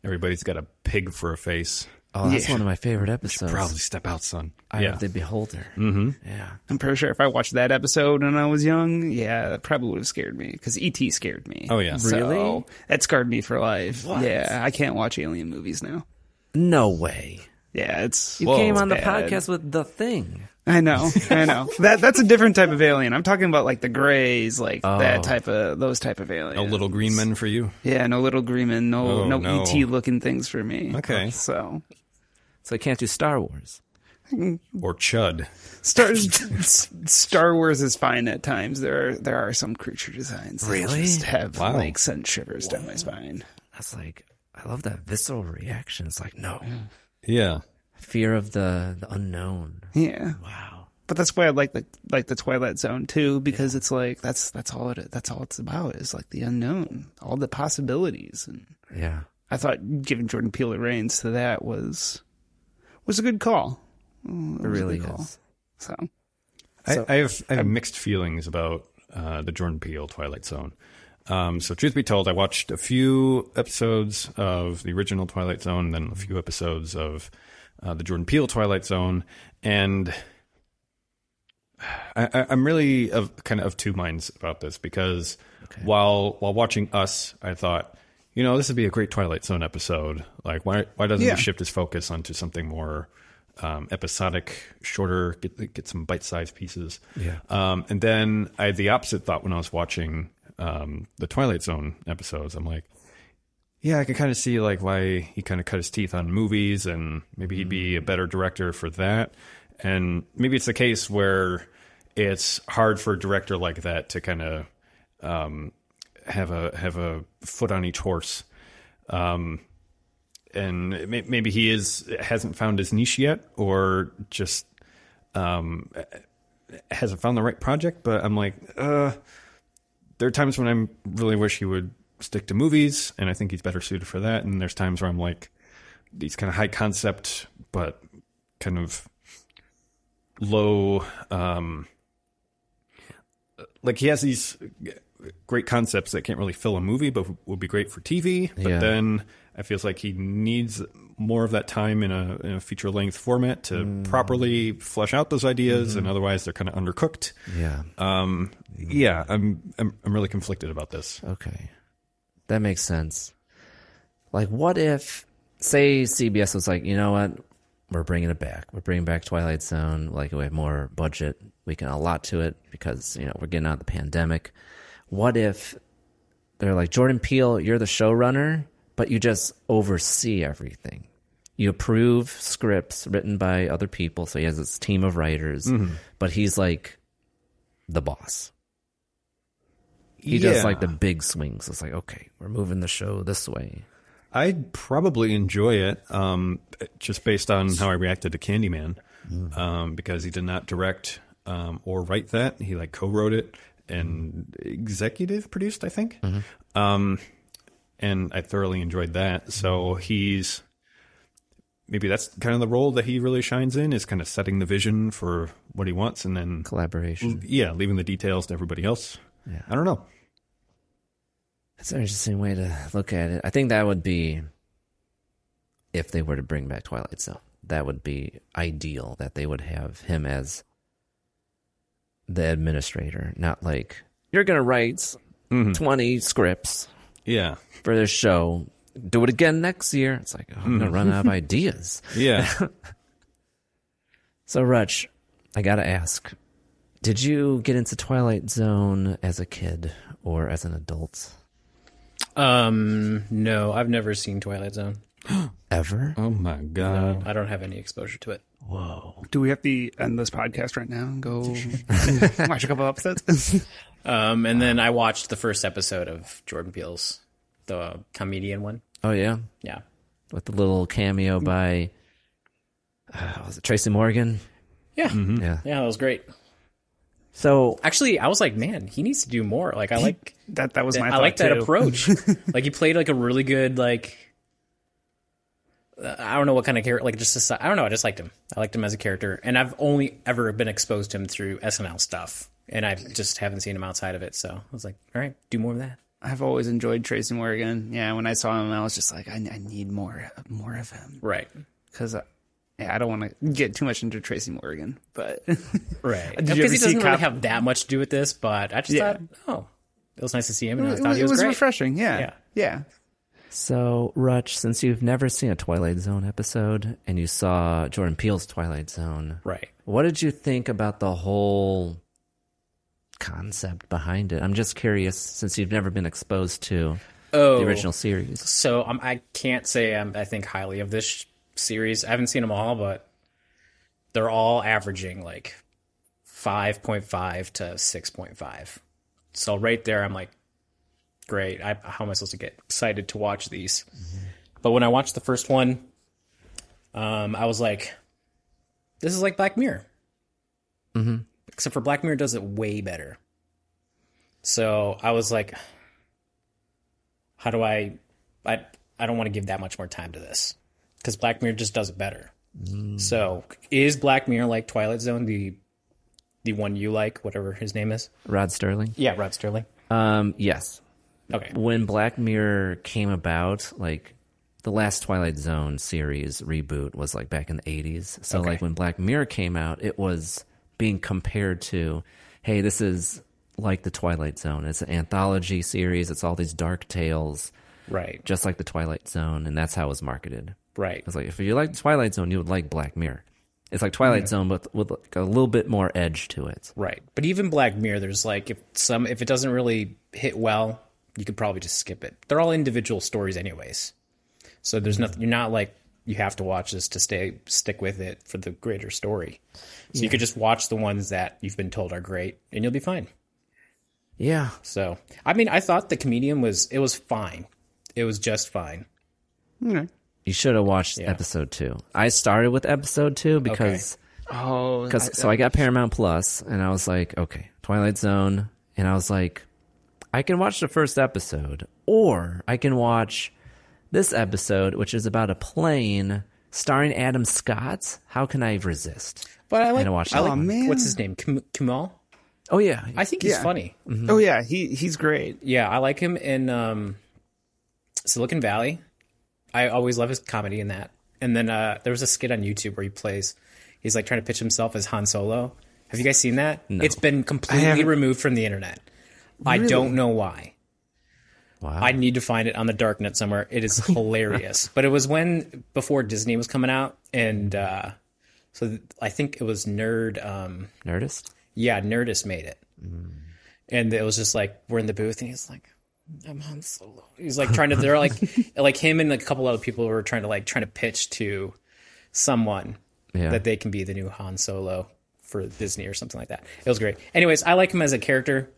Everybody's got a pig for a face. Oh, that's Yeah. one of my favorite Should episodes. probably step out, son. I yeah. of the Beholder. mm-hmm. Yeah. i'm pretty sure if i watched that episode when i was young yeah that probably would have scared me because et scared me Oh, yeah. So, Really? that scarred me for life What? yeah i can't watch alien movies now No way. yeah it's You Whoa. came on the bad. podcast with the thing. I know, I know. <laughs> That that's a different type of alien. I'm talking about like the grays, like Oh. that type of those type of aliens. No little green men for you. Yeah, no little green men, no Oh, no, no. ET looking things for me. Okay. So So I can't do Star Wars. <laughs> Or chud. Star <laughs> Star Wars is fine at times. There are there are some creature designs that Really? just have Wow. like sent shivers down my spine. That's like I love that visceral reaction. It's like no Yeah. Fear of the the unknown. Yeah. Wow. But that's why I like the like the Twilight Zone too, because it's like that's that's all it that's all it's about is like the unknown, all the possibilities, and Yeah. I thought giving Jordan Peele a reins to that was was a good call. It really call. is. So I, I have I have mixed feelings about uh, the Jordan Peele Twilight Zone. Um, so, truth be told, I watched a few episodes of the original Twilight Zone, then a few episodes of uh, the Jordan Peele Twilight Zone, and I, I'm really of kind of of two minds about this because while while watching Us, I thought, you know, this would be a great Twilight Zone episode. Like, why why doesn't Yeah. he shift his focus onto something more um, episodic, shorter, get get some bite sized pieces? Yeah. Um, and then I had the opposite thought when I was watching um, the Twilight Zone episodes. I'm like, yeah, I can kind of see like why he kind of cut his teeth on movies, and maybe he'd be a better director for that. And maybe it's the case where it's hard for a director like that to kind of um, have a have a foot on each horse. Um, and may- maybe he is hasn't found his niche yet, or just um, hasn't found the right project. But I'm like, uh, there are times when I really wish he would stick to movies, and I think he's better suited for that. And there's times where I'm like, these kind of high concept, but kind of low. Um, like he has these great concepts that can't really fill a movie, but would be great for TV. But Yeah. then I feels like he needs more of that time in a, in a feature length format to properly flesh out those ideas, and otherwise they're kind of undercooked. Yeah. Um, yeah, I'm, I'm I'm really conflicted about this. Okay. That makes sense. Like, what if, say, CBS was like, you know what? We're bringing it back. We're bringing back Twilight Zone. Like, we have more budget. We can allot to it because, you know, we're getting out of the pandemic. What if they're like, Jordan Peele, you're the showrunner, but you just oversee everything? You approve scripts written by other people. So he has this team of writers, mm-hmm. but he's like the boss. He does like the big swings. It's like, okay, we're moving the show this way. I'd probably enjoy it, um, just based on how I reacted to Candyman, um, because he did not direct um, or write that. He like co-wrote it and executive produced, I think. Um, and I thoroughly enjoyed that. So he's maybe that's kind of the role that he really shines in is kind of setting the vision for what he wants, and then Collaboration. yeah, leaving the details to everybody else. Yeah. I don't know. That's an interesting way to look at it. I think that would be if they were to bring back Twilight Zone. That would be ideal that they would have him as the administrator, not like you're going to write mm-hmm. 20 scripts Yeah. for this show. Do it again next year. It's like, oh, I'm going to run out of mm-hmm. <laughs> ideas. Yeah. <laughs> So, Rutch, I got to ask did you get into Twilight Zone as a kid or as an adult? Um, no, I've never seen Twilight Zone. <gasps> Ever? oh my god. I don't have any exposure to it. Whoa. Do we have to end this podcast right now and go <laughs> watch a couple episodes? <laughs> Um, and then I watched the first episode of Jordan Peele's, the comedian one. Oh, yeah. Yeah. With the little cameo by, uh, was it Tracy Morgan? Yeah. Yeah. Yeah, that was great. So, Actually, I was like, man, he needs to do more. Like, I like that that was my I like that too. approach. <laughs> like, he played like a really good like. I don't know what kind of character, like just a, I don't know. I just liked him. I liked him as a character, and I've only ever been exposed to him through SNL stuff, and I just haven't seen him outside of it. So I was like, all right, do more of that. I've always enjoyed Tracy Morgan. Yeah, when I saw him, I was just like, I, I need more, more of him. Right, Because, yeah, I don't want to get too much into Tracy Morgan, but <laughs> right. Because he doesn't really have that much to do with this, but I just Yeah. thought, oh, it was nice to see him, and I it, thought was, he was, it was great. refreshing. Yeah, Yeah. yeah. so Rutch, since you've never seen a Twilight Zone episode and you saw Jordan Peele's Twilight Zone, Right. what did you think about the whole concept behind it? I'm just curious since you've never been exposed to Oh, the original series. So um, I can't say um, I think highly of this sh- series. I haven't seen them all, but they're all averaging like 5.5 to 6.5. So right there, I'm like, great. I, how am I supposed to get excited to watch these? But when I watched the first one, um, I was like, this is like Black Mirror. Mm-hmm. Except for Black Mirror does it way better. So I was like, how do I I I don't want to give that much more time to this because Black Mirror just does it better. So is Black Mirror like Twilight Zone the the one you like, whatever his name is? Rod Sterling? Yeah, Rod Sterling. Um, yes. Okay. When Black Mirror came about, like the last Twilight Zone series reboot was like back in the 80s. So Okay. like when Black Mirror came out, it was being compared to, hey, this is like the Twilight Zone. It's an anthology series. It's all these dark tales, Right. just like the Twilight Zone, and that's how it was marketed. Right. It's like if you like Twilight Zone, you would like Black Mirror. It's like Twilight Zone, but with like a little bit more edge to it. Right. But even Black Mirror, there's like if some if it doesn't really hit well, you could probably just skip it. They're all individual stories anyways. So there's nothing you're not like you have to watch this to stay stick with it for the greater story. So you could just watch the ones that you've been told are great and you'll be fine. Yeah. So I mean I thought the comedian was it was fine. It was just fine. You should have watched episode two. I started with episode two because Oh, Cause, so I got Paramount Plus, and I was like, okay, Twilight Zone, and I was like, I can watch the first episode, or I can watch this episode, which is about a plane starring Adam Scott. How can I resist? But I like And I watched I like one. man. what's his name? Kim- Kimal? Oh yeah, I think he's Yeah. funny. Oh yeah, he he's great. Yeah, I like him in um, Silicon Valley. I always love his comedy in that. And then uh, there was a skit on YouTube where he plays. He's like trying to pitch himself as Han Solo. Have you guys seen that? It's been completely removed from the internet. I don't know why. wow. I need to find it on the darknet somewhere. It is <laughs> hilarious. but it was when before Disney was coming out, and uh, so th- I think it was Nerd. Um, Nerdist. yeah, Nerdist made it. And it was just like we're in the booth, and he's like, "I'm Han Solo." He's like trying to. They're like, <laughs> like him and a couple other people were trying to like trying to pitch to someone Yeah. that they can be the new Han Solo for Disney or something like that. It was great. Anyways, I like him as a character,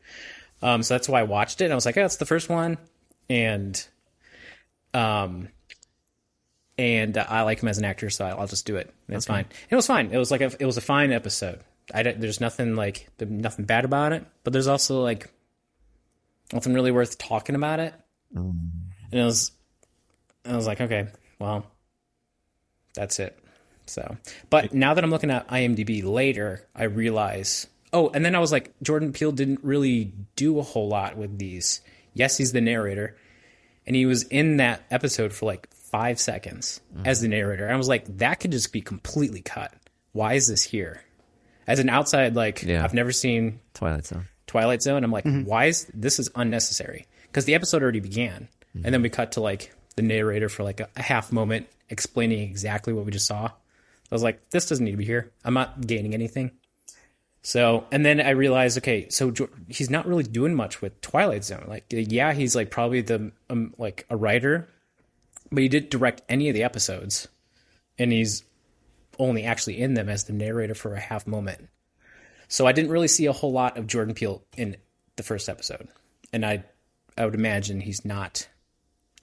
um, so that's why I watched it. And I was like, "Oh, that's the first one," and um, and uh, I like him as an actor, so I'll just do it. And It's fine. It was fine. It was like a, it was a fine episode. I there's nothing like nothing bad about it, but there's also like nothing really worth talking about it. And it was, I was like, okay, well, that's it. So, but now that I'm looking at IMDb later, I realize. Oh, and then I was like, Jordan Peele didn't really do a whole lot with these. Yes, he's the narrator, and he was in that episode for like five seconds mm-hmm. as the narrator. And I was like, that could just be completely cut. Why is this here? As an outside, like Yeah. I've never seen Twilight Zone. Twilight Zone. I'm like, why is this is unnecessary? Because the episode already began, and then we cut to like the narrator for like a, a half moment explaining exactly what we just saw. I was like, this doesn't need to be here. I'm not gaining anything. So, and then I realized, okay, so he's not really doing much with Twilight Zone. Like, yeah, he's like probably the um, like a writer, but he didn't direct any of the episodes, and he's only actually in them as the narrator for a half moment. So I didn't really see a whole lot of Jordan Peele in the first episode, and I, I would imagine he's not,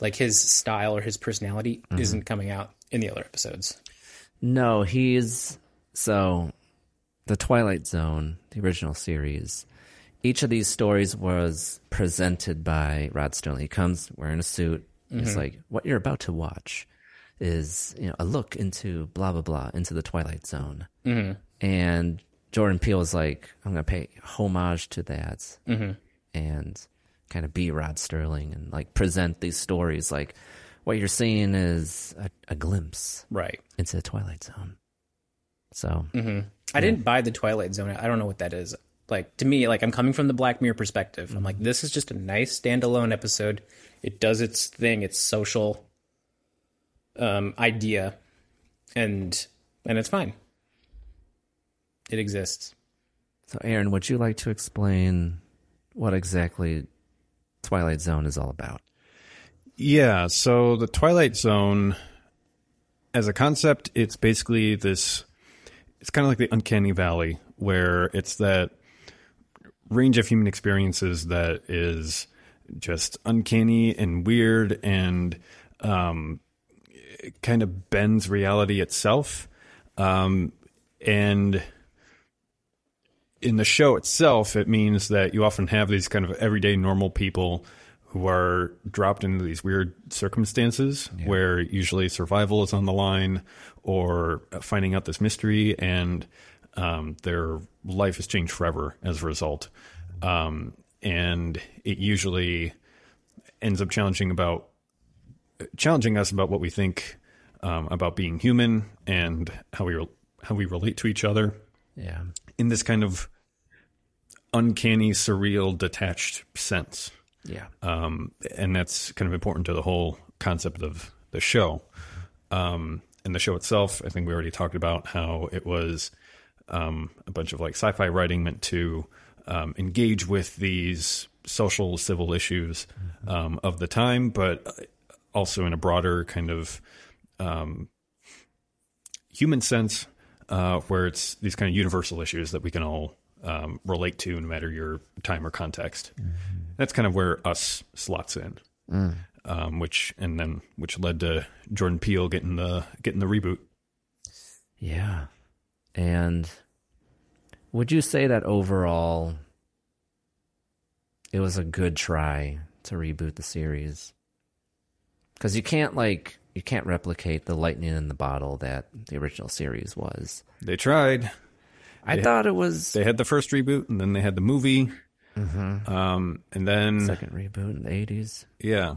like his style or his personality isn't coming out in the other episodes. No, he's so the Twilight Zone, the original series. Each of these stories was presented by Rod Sterling. He comes wearing a suit. It's like what you're about to watch is you know a look into blah blah blah into the Twilight Zone, mm-hmm. and Jordan Peele is like I'm gonna pay homage to that and kind of be Rod Sterling and like present these stories like what you're seeing is a, a glimpse Right. into the Twilight Zone. So I didn't buy the Twilight Zone. I don't know what that is. Like to me, like I'm coming from the Black Mirror perspective. I'm like, this is just a nice standalone episode. It does its thing, its social um, idea, and and it's fine. It exists. So, Aaron, would you like to explain what exactly Twilight Zone is all about? Yeah, so the Twilight Zone, as a concept, it's basically this. It's kind of like the uncanny valley, where it's that range of human experiences that is just uncanny and weird, and um, kind of bends reality itself. Um, and in the show itself, it means that you often have these kind of everyday normal people who are dropped into these weird circumstances where usually survival is on the line or finding out this mystery and um, their life has changed forever as a result. Um, and it usually ends up challenging about challenging us about what we think um, about being human and how we re- how we relate to each other Yeah. in this kind of uncanny, surreal, detached sense. Yeah. Um, and that's kind of important to the whole concept of the show. Um, and the show itself, I think we already talked about how it was um, a bunch of like sci fi writing meant to um, engage with these social, civil issues um, of the time, but also in a broader kind of um, human sense, uh, where it's these kind of universal issues that we can all um, relate to, no matter your time or context. That's kind of where us slots in, um, which and then which led to Jordan Peele getting the getting the reboot. Yeah. And would you say that overall it was a good try to reboot the series? Because you can't like you can't replicate the lightning in the bottle that the original series was. They tried. I They- thought it was They had the first reboot, and then they had the movie, um, and then second reboot in the eighties. Yeah.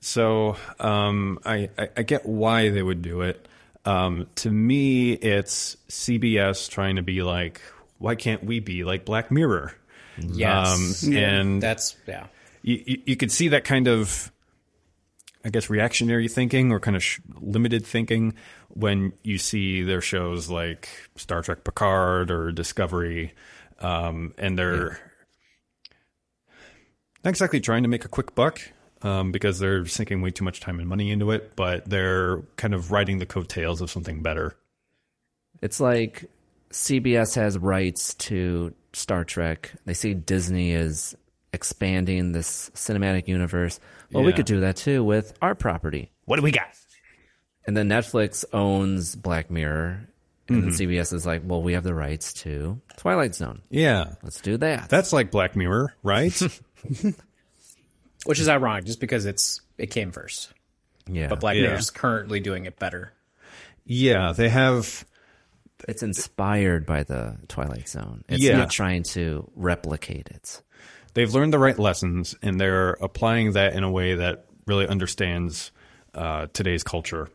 So um, I, I I get why they would do it. Um, to me, it's CBS trying to be like, why can't we be like Black Mirror? Yes, Um, and that's yeah. you, you, you could see that kind of, I guess, reactionary thinking or kind of sh- limited thinking when you see their shows like Star Trek Picard or Discovery, um, and they're not exactly trying to make a quick buck um, because they're sinking way too much time and money into it, but they're kind of riding the coattails of something better. It's like CBS has rights to Star Trek. They see Disney is expanding this cinematic universe. Well, we could do that too with our property. What do we got? And then Netflix owns Black Mirror. And then mm-hmm. CBS is like, well, we have the rights to Twilight Zone. Yeah, Let's do that. that's like Black Mirror, right? <laughs> Which is ironic, just because it's it came first, yeah. but Black Yeah. is currently doing it better. yeah, they have. it's inspired by the Twilight Zone. It's Yeah. not trying to replicate it. They've learned the right lessons and they're applying that in a way that really understands uh, today's culture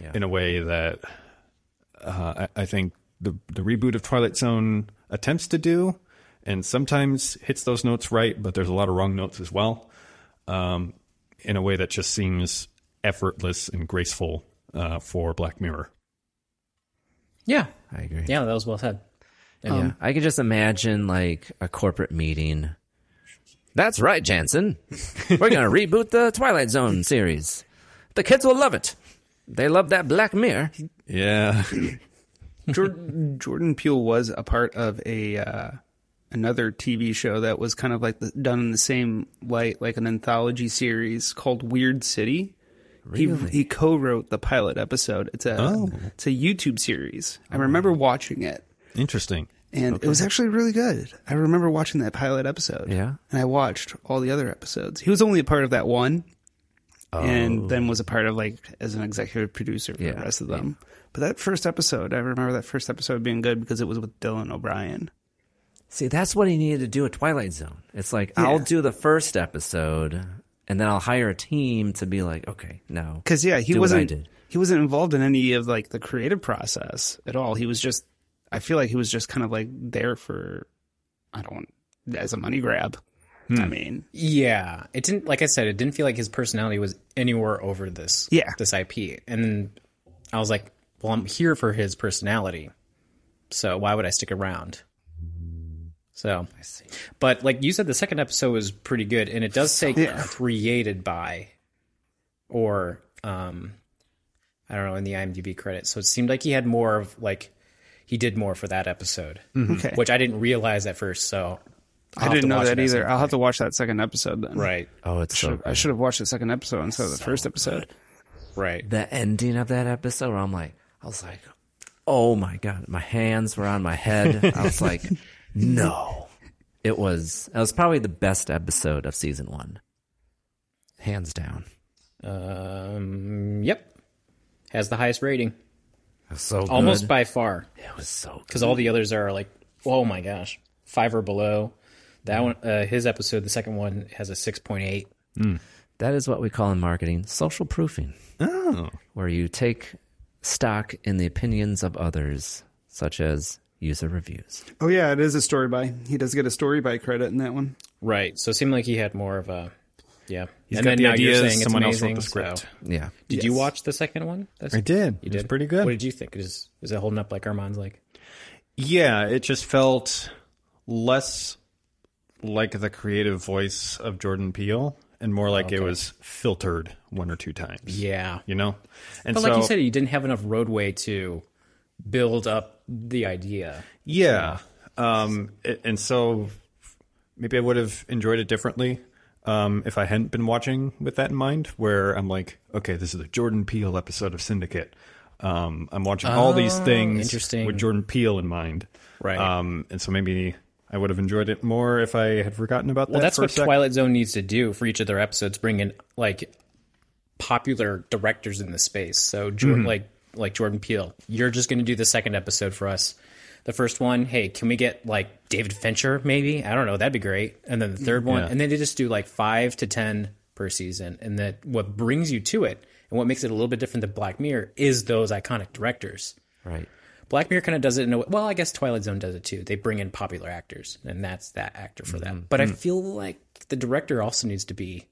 Yeah. in a way that uh, I, I think the the reboot of Twilight Zone attempts to do, and sometimes hits those notes right, but there's a lot of wrong notes as well. Um, in a way that just seems effortless and graceful uh, for Black Mirror. Yeah, I agree. yeah, that was well said. Yeah, Um, I could just imagine like a corporate meeting. That's right, Jansen. We're gonna reboot the Twilight Zone series. The kids will love it. They love that Black Mirror. Yeah, Jordan, Jordan Peele was a part of a uh, another TV show that was kind of like the, done in the same light, like an anthology series called Weird City. Really? He he co-wrote the pilot episode. It's a Oh. it's a YouTube series. I remember watching it, interesting. And it was actually really good. I remember watching that pilot episode. Yeah? and I watched all the other episodes. He was only a part of that one, and oh. then was a part of like as an executive producer for Oh. Yeah, the rest of them. But that first episode, I remember that first episode being good because it was with Dylan O'Brien. See, that's what he needed to do at Twilight Zone. It's like I'll do the first episode, and then I'll hire a team to be like, okay, no, Because yeah, he do what I wasn't he wasn't involved in any of like the creative process at all. He was just I feel like he was just kind of like there for I don't want as a money grab. Hmm. I mean, Yeah, it didn't. Like I said, it didn't feel like his personality was anywhere over this. Yeah. this IP, and then I was like, "Well, I'm here for his personality, so why would I stick around?" So, I see. But like you said, the second episode was pretty good, and it does say Yeah. created by, or um, I don't know in the IMDb credits. So it seemed like he had more of like he did more for that episode, okay. which I didn't realize at first. So I didn't know that either. I'll have to watch that second episode then. Right, Oh, it's so Should, I should have watched the second episode instead of the first episode. right. the ending of that episode. Where I'm like, I was like, oh my god, my hands were on my head. I was like, <laughs> no, it was. It was probably the best episode of season one, hands down. Um, yep. Has the highest rating. It was so good. Almost by far. It was so. Because all the others are like, oh my gosh, five or below. That one, uh, his episode, the second one, has a 6.8. That is what we call in marketing social proofing. Oh, where you take stock in the opinions of others, such as user reviews. Oh yeah, it is a story by. He does get a story by credit in that one. Right. So it seemed like he had more of a, yeah. He's and got then the now you're ideas. saying it's Someone else wrote the script. so- Yeah. Did you watch the second one? That's, I did. You It did? was pretty good. What did you think? Is, is it holding up like Armand's like? Yeah, it just felt less like the creative voice of Jordan Peele and more like it was filtered one or two times. Yeah. You know? And But so like you said, you didn't have enough roadway to build up the idea. Yeah. Um, and so maybe I would have enjoyed it differently um, if I hadn't been watching with that in mind, where I'm like, okay, this is a Jordan Peele episode of Cinedicate. Um, I'm watching all these things interesting. with Jordan Peele in mind. Right. Um, and so maybe I would have enjoyed it more if I had forgotten about that. Well, that's for a what sec. Twilight Zone needs to do for each of their episodes. Bring in like popular directors in the space. So, Jordan, like like Jordan Peele, you're just going to do the second episode for us. The first one, hey, can we get like David Fincher? Maybe I don't know. That'd be great. And then the third one, Yeah. and then they just do like five to ten per season. And that what brings you to it and what makes it a little bit different than Black Mirror is those iconic directors. Right. Black Mirror kind of does it in a way. Well, I guess Twilight Zone does it too. They bring in popular actors, and that's that actor for mm-hmm. them. But I mm. feel like the director also needs to be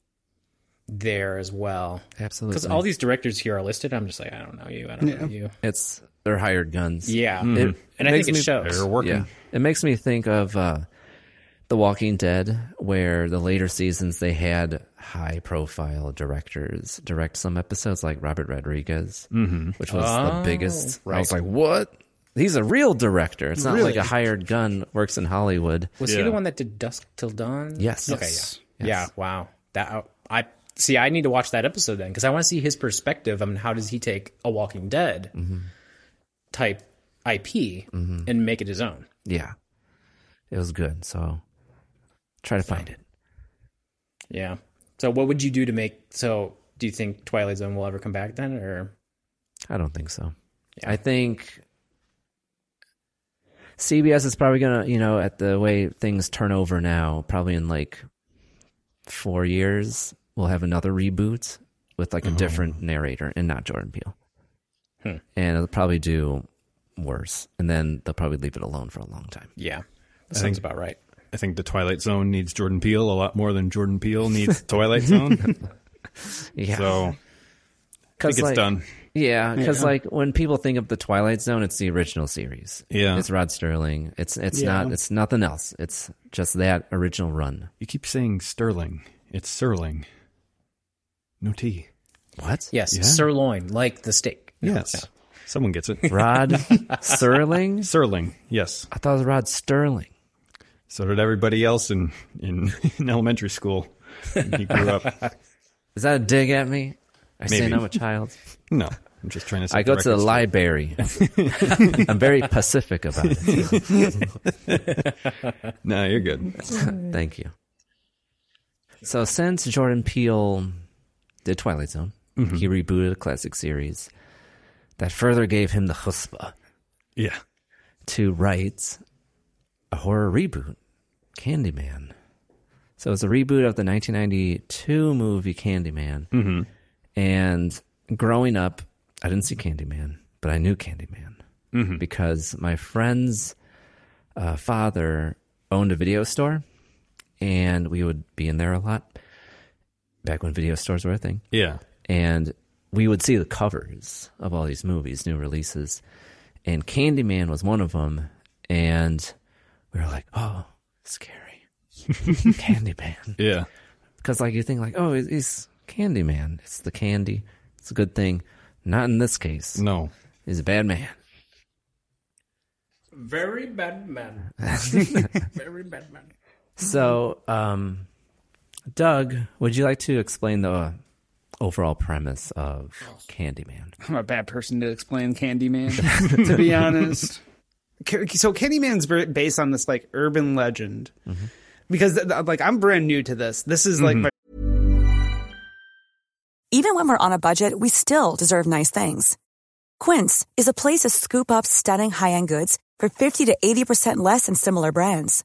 there as well. Absolutely. Because all these directors here are listed. I'm just like, I don't know you. I don't know you. It's they're hired guns. Yeah, It and I think makes it me- shows. They're working. Yeah. It makes me think of uh, The Walking Dead, where the later seasons they had high profile directors direct some episodes, like Robert Rodriguez, which was the biggest. I was like, what? He's a real director. It's not like a hired gun works in Hollywood. Was he the one that did Dusk Till Dawn? Yes. Okay. Yes. Yeah. Yes. Yeah. Wow. That I see. I need to watch that episode then because I want to see his perspective on how does he take a Walking Dead mm-hmm. type IP mm-hmm. and make it his own. Yeah. It was good. So try to find it. Yeah. So what would you do to make? So do you think Twilight Zone will ever come back then, or I don't think so. I think CBS is probably gonna, you know, at the way things turn over now, probably in like four years, we'll have another reboot with like a different narrator and not Jordan Peele. Hmm. And it'll probably do worse. And then they'll probably leave it alone for a long time. Yeah, that I sounds think- about right. I think the Twilight Zone needs Jordan Peele a lot more than Jordan Peele needs <laughs> Twilight Zone. <laughs> Yeah. So I think 'Cause, it's like- done. Yeah, because Yeah. like when people think of the Twilight Zone, it's the original series. Yeah. it's Rod Sterling. It's it's Yeah. not it's nothing else. It's just that original run. You keep saying Sterling. It's Serling. No tea. What? Yes, Yeah. sirloin, like the steak. No, Yes. Someone gets it. <laughs> Rod Serling. Serling. Yes. I thought it was Rod Sterling. So did everybody else in, in, <laughs> in elementary school. He grew up. <laughs> Is that a dig at me? I say Maybe. I'm a child. No, I'm just trying to. set I go to the record library. I'm very pacific about it. No, you're good. Thank you. So since Jordan Peele did Twilight Zone, he rebooted a classic series that further gave him the chutzpah Yeah. to write a horror reboot, Candyman. So it's a reboot of the 1992 movie Candyman. Mm-hmm. And growing up, I didn't see Candyman, but I knew Candyman Mm-hmm. because my friend's uh, father owned a video store, and we would be in there a lot back when video stores were a thing Yeah. and we would see the covers of all these movies, new releases, and Candyman was one of them. And we were like, "Oh, scary, <laughs> Candyman!" Yeah. Because like you think like, "Oh, he's- he's Candyman. It's the candy. It's a good thing." Not in this case. No. He's a bad man. Very bad man. <laughs> Very bad man. So, um, Doug, would you like to explain the overall premise of Candyman? <laughs> I'm a bad person to explain Candyman, <laughs> to be honest. So Candyman's ver- based on this like urban legend, mm-hmm. because th- th- like I'm brand new to this. This is like mm-hmm. my Even when we're on a budget, we still deserve nice things. Quince is a place to scoop up stunning high-end goods for 50 to 80% less than similar brands.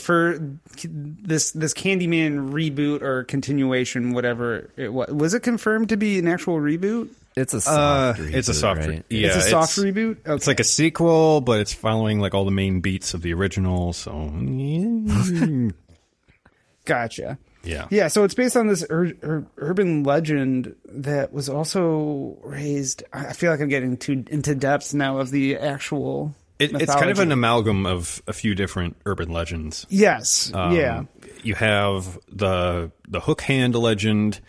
For this this Candyman reboot or continuation, whatever it was. Was it confirmed to be an actual reboot? It's a Uh, soft it's a reboot, soft. right? Yeah, it's a soft reboot. Okay. It's like a sequel, but it's following like all the main beats of the original. So <laughs> gotcha. yeah. Yeah, so it's based on this ur- ur- urban legend that was also raised. I I feel like I'm getting too into depths now of the actual. It, it's kind of an amalgam of a few different urban legends. Yes. Um, yeah. You have the the hook hand legend,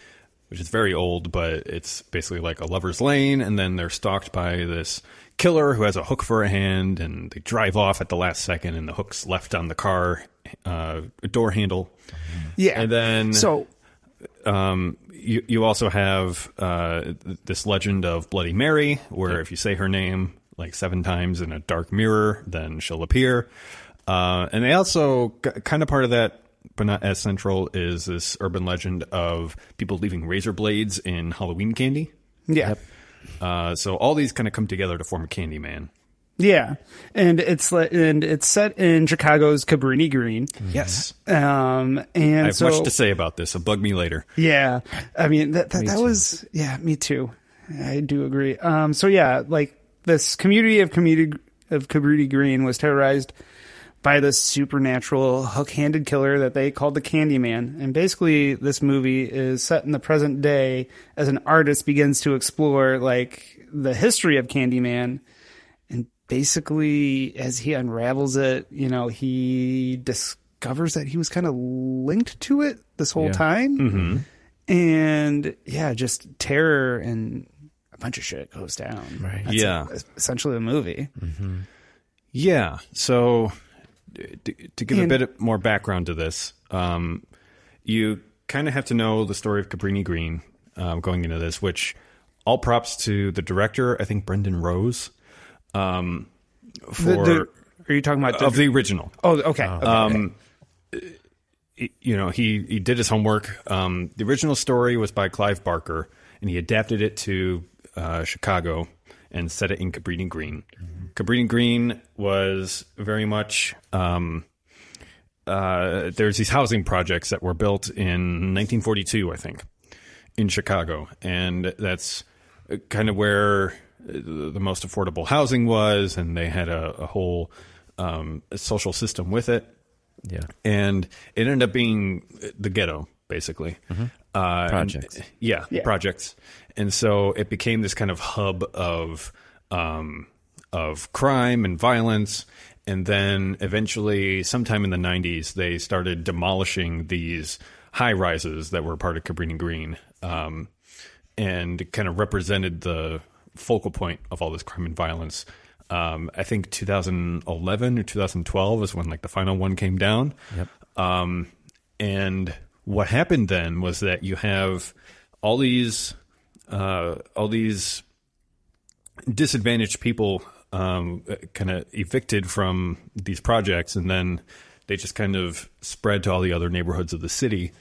which is very old, but it's basically like a lover's lane, and then they're stalked by this killer who has a hook for a hand, and they drive off at the last second, and the hook's left on the car uh, door handle. Yeah. And then So um, you you also have uh, this legend of Bloody Mary, where if you say her name like seven times in a dark mirror, then she'll appear. Uh, and they also kind of part of that, but not as central, is this urban legend of people leaving razor blades in Halloween candy. yeah. Uh, so all these kind of come together to form a Candyman. Yeah, and it's and it's set in Chicago's Cabrini Green. Yes, Um, and I have so much to say about this. So bug me later. Yeah, I mean that that, Me that was yeah, me too. I do agree. Um, so yeah, like this community of community of Cabrini Green was terrorized by this supernatural hook-handed killer that they called the Candyman. And basically, this movie is set in the present day as an artist begins to explore like the history of Candyman and basically as he unravels it you know he discovers that he was kind of linked to it this whole Yeah. time Mm-hmm. and yeah just terror and bunch of shit goes down Right. That's Yeah. essentially the movie Yeah. So, to, to give And- a bit more background to this, um, you kind of have to know the story of Cabrini Green um, going into this, which all props to the director, I think Brendan Rose. Um, for the, Are you talking about of the original. Oh, okay. okay, Um, he- you know, he he did his homework. Um, the original story was by Clive Barker, and he adapted it to uh, Chicago and set it in Cabrini Green. Cabrini Green was very much. Um, uh, there's these housing projects that were built in 1942, I think, in Chicago, and that's kind of where the most affordable housing was, and they had a, a whole um, social system with it. Yeah. And it ended up being the ghetto, basically. Uh, Projects. and- yeah, Yeah. projects. And so it became this kind of hub of um, of crime and violence. And then eventually, sometime in the 90s, they started demolishing these high rises that were part of Cabrini Green um, and kind of represented the focal point of all this crime and violence. Um, I think 2011 or 2012 is when like the final one came down. Yep. Um, and what happened then was that you have all these uh, all these disadvantaged people um, kind of evicted from these projects, and then they just kind of spread to all the other neighborhoods of the city,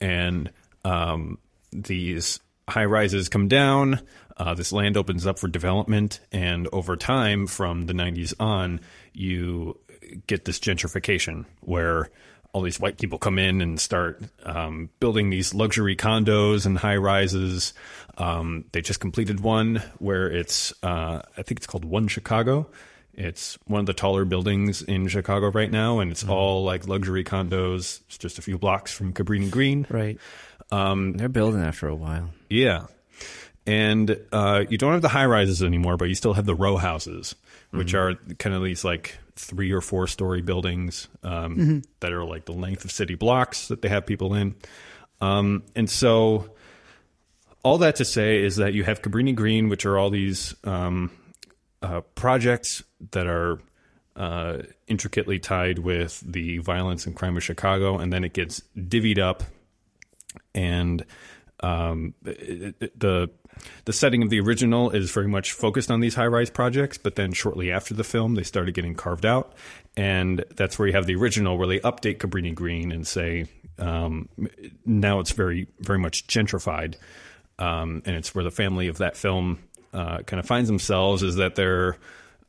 and um, these high rises come down. Uh, this land opens up for development, and over time, from the 90s on, you get this gentrification where all these white people come in and start um, building these luxury condos and high rises. Um, they just completed one where it's, uh, I think it's called One Chicago. It's one of the taller buildings in Chicago right now, and it's all like luxury condos. It's just a few blocks from Cabrini Green. Right. Um, They're building that for a while. yeah. And uh, you don't have the high rises anymore, but you still have the row houses, which are kind of these like three or four story buildings um, that are like the length of city blocks that they have people in. Um, and so, all that to say is that you have Cabrini Green, which are all these um, uh, projects that are uh, intricately tied with the violence and crime of Chicago, and then it gets divvied up and um, it- it- the the setting of the original is very much focused on these high rise projects, but then shortly after the film, they started getting carved out, and that's where you have the original, where they update Cabrini Green and say um, now it's very very much gentrified, um, and it's where the family of that film uh, kind of finds themselves is that they're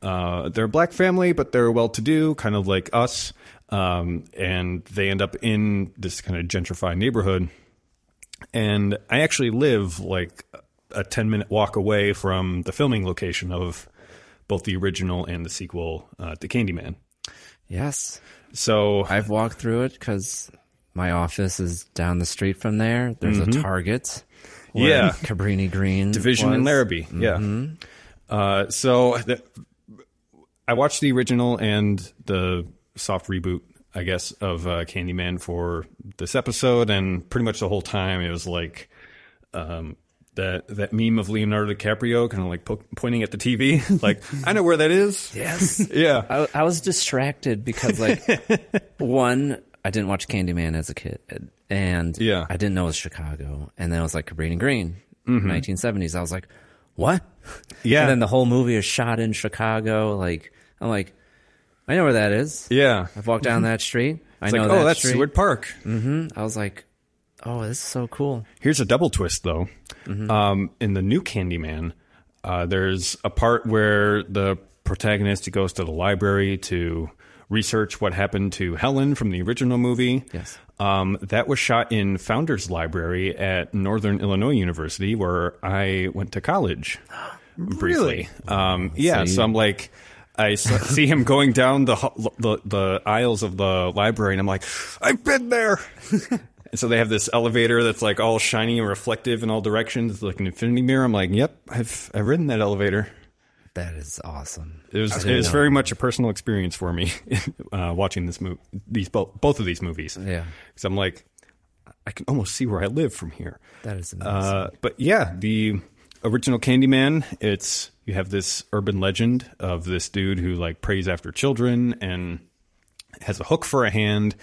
uh, they're a black family, but they're well to do, kind of like us, um, and they end up in this kind of gentrified neighborhood. And I actually live like a 10 minute walk away from the filming location of both the original and the sequel uh, to Candyman. Yes. So I've walked through it because my office is down the street from there. There's a Target. Yeah. <laughs> Cabrini Green. Division in was. Larrabee. Yeah. Uh, so the, I watched the original and the soft reboot, I guess, of uh, Candyman for this episode, and pretty much the whole time it was like um, that that meme of Leonardo DiCaprio, kind of like po- pointing at the TV, <laughs> like I know where that is. Yes. <laughs> Yeah. I, I was distracted because, like, <laughs> one, I didn't watch Candyman as a kid, and Yeah. I didn't know it was Chicago, and then it was like Cabrini Green, Mm-hmm. 1970s. I was like, what? Yeah. And then the whole movie is shot in Chicago. Like, I'm like, I know where that is. Yeah. I've walked down that street. I It's know like, that oh, that's street. Seward Park. hmm I was like, oh, this is so cool. Here's a double twist, though. Um, in the new Candyman, uh, there's a part where the protagonist goes to the library to research what happened to Helen from the original movie. Yes. Um, that was shot in Founders Library at Northern Illinois University, where I went to college briefly. Um, yeah, So so I'm like, I <laughs> see him going down the, the the aisles of the library, and I'm like, I've been there. <laughs> and so they have this elevator that's like all shiny and reflective in all directions, like an infinity mirror. I'm like, yep, I've I've ridden that elevator. That is awesome. It was it was know. very much a personal experience for me <laughs> uh, watching this movie, these both both of these movies. Yeah. because I'm like, I can almost see where I live from here. That is amazing. Uh, but yeah, the original Candyman, it's you have this urban legend of this dude who like preys after children and has a hook for a hand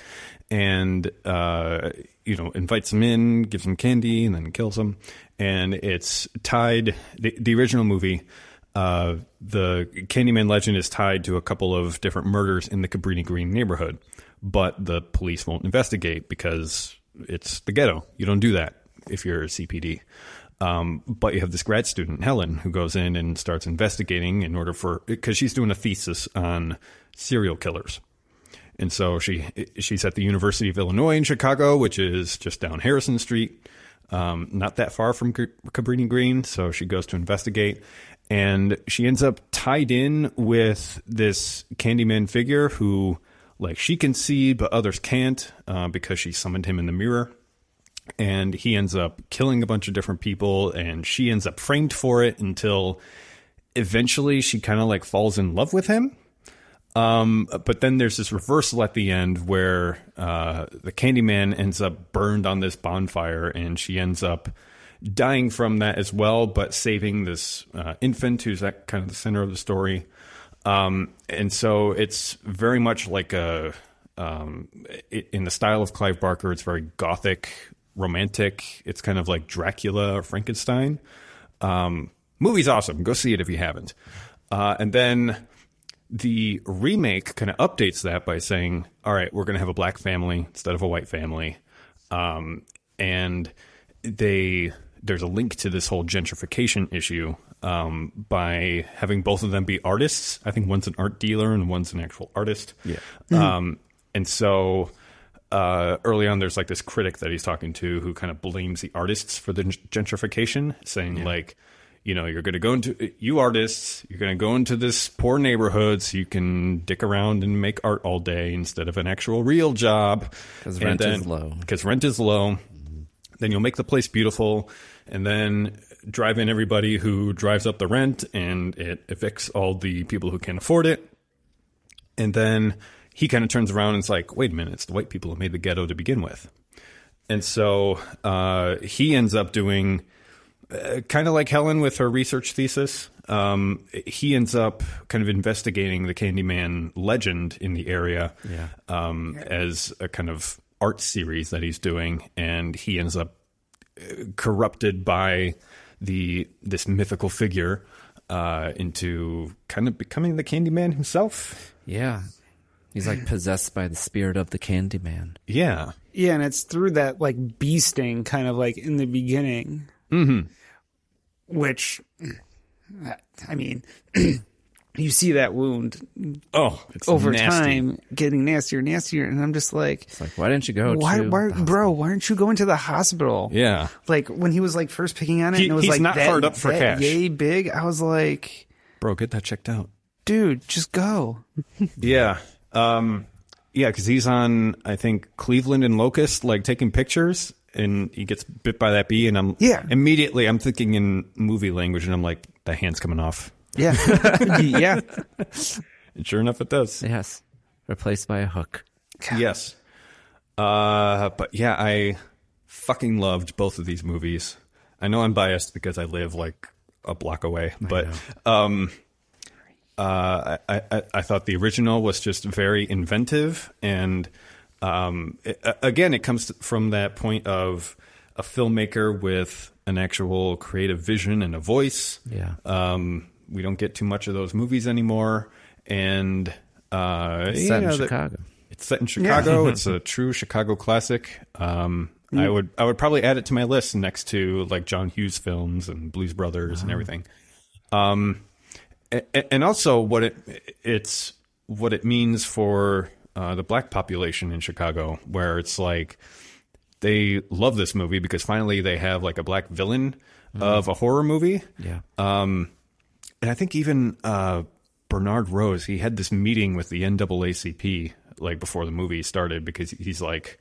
and uh, you know invites them in, gives them candy, and then kills them. And it's tied. The, the original movie uh, the Candyman legend is tied to a couple of different murders in the Cabrini Green neighborhood, but the police won't investigate because it's the ghetto. You don't do that if you're a CPD. Um, but you have this grad student, Helen, who goes in and starts investigating in order for because she's doing a thesis on serial killers. And so she she's at the University of Illinois in Chicago, which is just down Harrison Street, um, not that far from Cabrini Green. So she goes to investigate, and she ends up tied in with this Candyman figure who, like, she can see but others can't uh, because she summoned him in the mirror and he ends up killing a bunch of different people and she ends up framed for it until eventually she kind of like falls in love with him um, but then there's this reversal at the end where uh, the Candyman ends up burned on this bonfire, and she ends up dying from that as well, but saving this uh, infant who's at kind of the center of the story. Um, and so it's very much like a um, in the style of Clive Barker. It's very gothic, romantic. It's kind of like Dracula or Frankenstein. Um, movie's awesome. Go see it if you haven't. Uh, and then the remake kind of updates that by saying, all right, we're going to have a black family instead of a white family. Um, and they there's a link to this whole gentrification issue um, by having both of them be artists. I think one's an art dealer and one's an actual artist. Yeah. Mm-hmm. Um, and so uh, early on, there's like this critic that he's talking to who kind of blames the artists for the gentrification, saying yeah. like, you know, you're going to go into you artists, you're going to go into this poor neighborhood so you can dick around and make art all day instead of an actual real job because rent then, is low. Because rent is low. Then you'll make the place beautiful, and then drive in everybody who drives up the rent, and it evicts all the people who can't afford it. And then he kind of turns around and it's like, wait a minute, it's the white people who made the ghetto to begin with. And so uh, he ends up doing uh, kind of like Helen with her research thesis. Um, he ends up kind of investigating the Candyman legend in the area yeah. um, as a kind of art series that he's doing, and he ends up uh, corrupted by the this mythical figure uh, into kind of becoming the Candyman himself. Yeah, he's like possessed by the spirit of the Candyman. Yeah, yeah, and it's through that like beasting kind of like in the beginning. Mm-hmm which I mean, <clears throat> you see that wound. Oh, it's over nasty. time getting nastier, and nastier, and I'm just like, it's like, why didn't you go? Why, why bro? Why aren't you going to the hospital? Yeah, like when he was like first picking on it, he, and it was he's like not that, hard up for cash. Yay big. I was like, bro, get that checked out, dude. Just go. <laughs> yeah, um, yeah, because he's on, I think Cleveland and Locust, like taking pictures, and he gets bit by that bee, and I'm yeah immediately I'm thinking in movie language, and I'm like, the hand's coming off. Yeah, <laughs> <laughs> yeah. And sure enough, it does. Yes, replaced by a hook. Yes. Uh, but yeah, I fucking loved both of these movies. I know I'm biased because I live like a block away, but um, uh, I, I I thought the original was just very inventive and um, it, again, it comes from that point of a filmmaker with an actual creative vision and a voice. Yeah. Um, we don't get too much of those movies anymore, and uh, it's set know, in Chicago. It's set in Chicago. it's a <laughs> true Chicago classic. Um, mm. I would I would probably add it to my list next to like John Hughes films and Blues Brothers and everything. Um, and, and also what it it's what it means for uh, the black population in Chicago, where it's like they love this movie because finally they have like a black villain mm. of a horror movie. Yeah. Um, and I think even uh, Bernard Rose, he had this meeting with the NAACP like before the movie started because he's like,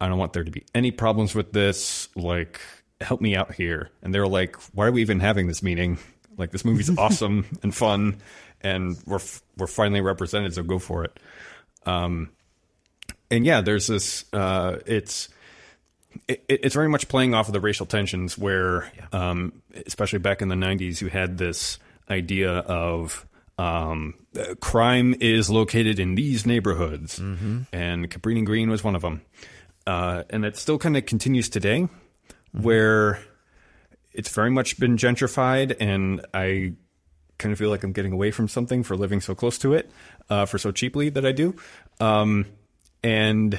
I don't want there to be any problems with this. Like, help me out here. And they're like, why are we even having this meeting? Like, this movie's <laughs> awesome and fun, and we're we're finally represented, so go for it. Um, and yeah, there's this. Uh, it's it, it's very much playing off of the racial tensions, where yeah. um, especially back in the '90s, you had this idea of um, crime is located in these neighborhoods, mm-hmm. and Cabrini Green was one of them. Uh, and it still kind of continues today, mm-hmm. where it's very much been gentrified, and I kind of feel like I'm getting away from something for living so close to it, uh, for so cheaply that I do. Um, and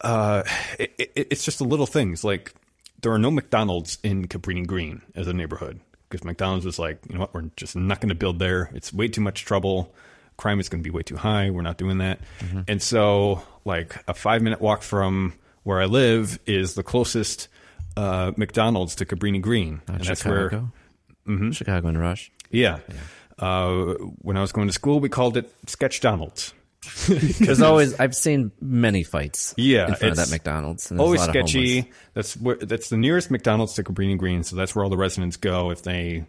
uh, it, it, it's just the little things like there are no McDonald's in Cabrini Green as a neighborhood because McDonald's was like, you know what, we're just not going to build there. It's way too much trouble. Crime is going to be way too high. We're not doing that. Mm-hmm. And so, like a five minute walk from where I live is the closest uh, McDonald's to Cabrini Green, Not and that's Chicago? where Mhm. Chicago and Rush. Yeah. Uh, when I was going to school, we called it Sketch Donald's. <laughs> There's always I've seen many fights. Yeah, in front of that McDonald's. and there's a Always sketchy. That's where that's the nearest McDonald's to Cabrini Green, so that's where all the residents go if they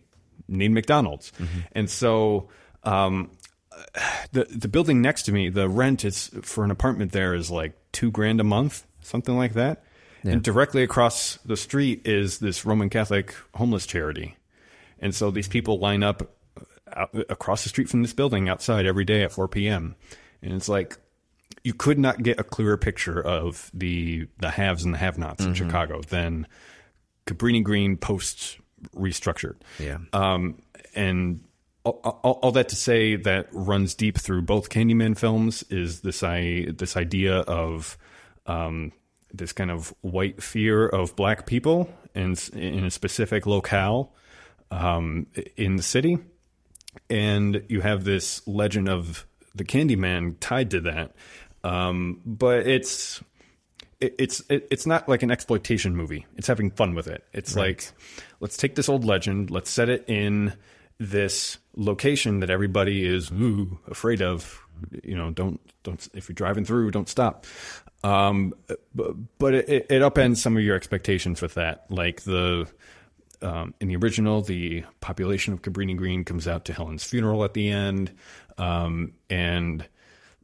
need McDonald's. Mm-hmm. And so, um, the the building next to me, the rent is for an apartment there is like two grand a month, something like that. Yeah. And directly across the street is this Roman Catholic homeless charity, and so these people line up out, across the street from this building outside every day at 4 p.m. And it's like you could not get a clearer picture of the the haves and the have-nots in Mhm. Chicago than Cabrini Green post restructured. Yeah. Um, and all, all, all that to say that runs deep through both Candyman films is this I this idea of um, this kind of white fear of black people in in a specific locale um, in the city, and you have this legend of the Candyman tied to that. Um, but it's it, it's it, it's not like an exploitation movie. It's having fun with it. It's Right. like let's take this old legend, let's set it in this location that everybody is ooh, afraid of. You know, don't don't if you're driving through, don't stop. Um, but, but it, it upends some of your expectations with that. Like the um, in the original, the population of Cabrini Green comes out to Helen's funeral at the end, um, and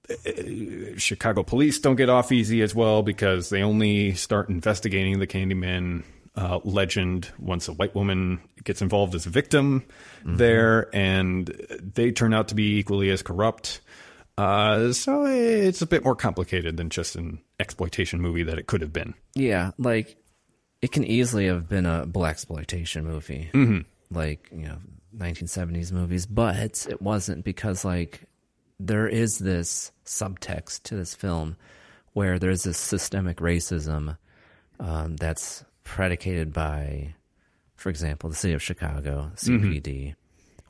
uh, Chicago police don't get off easy as well because they only start investigating the Candyman uh, legend once a white woman gets involved as a victim there, and they turn out to be equally as corrupt. Uh, so it's a bit more complicated than just an exploitation movie that it could have been. Yeah, like it can easily have been a black exploitation movie, Mhm. like you know, 1970s movies, but it wasn't because like there is this subtext to this film where there's this systemic racism um, that's predicated by, for example, the city of Chicago, CPD,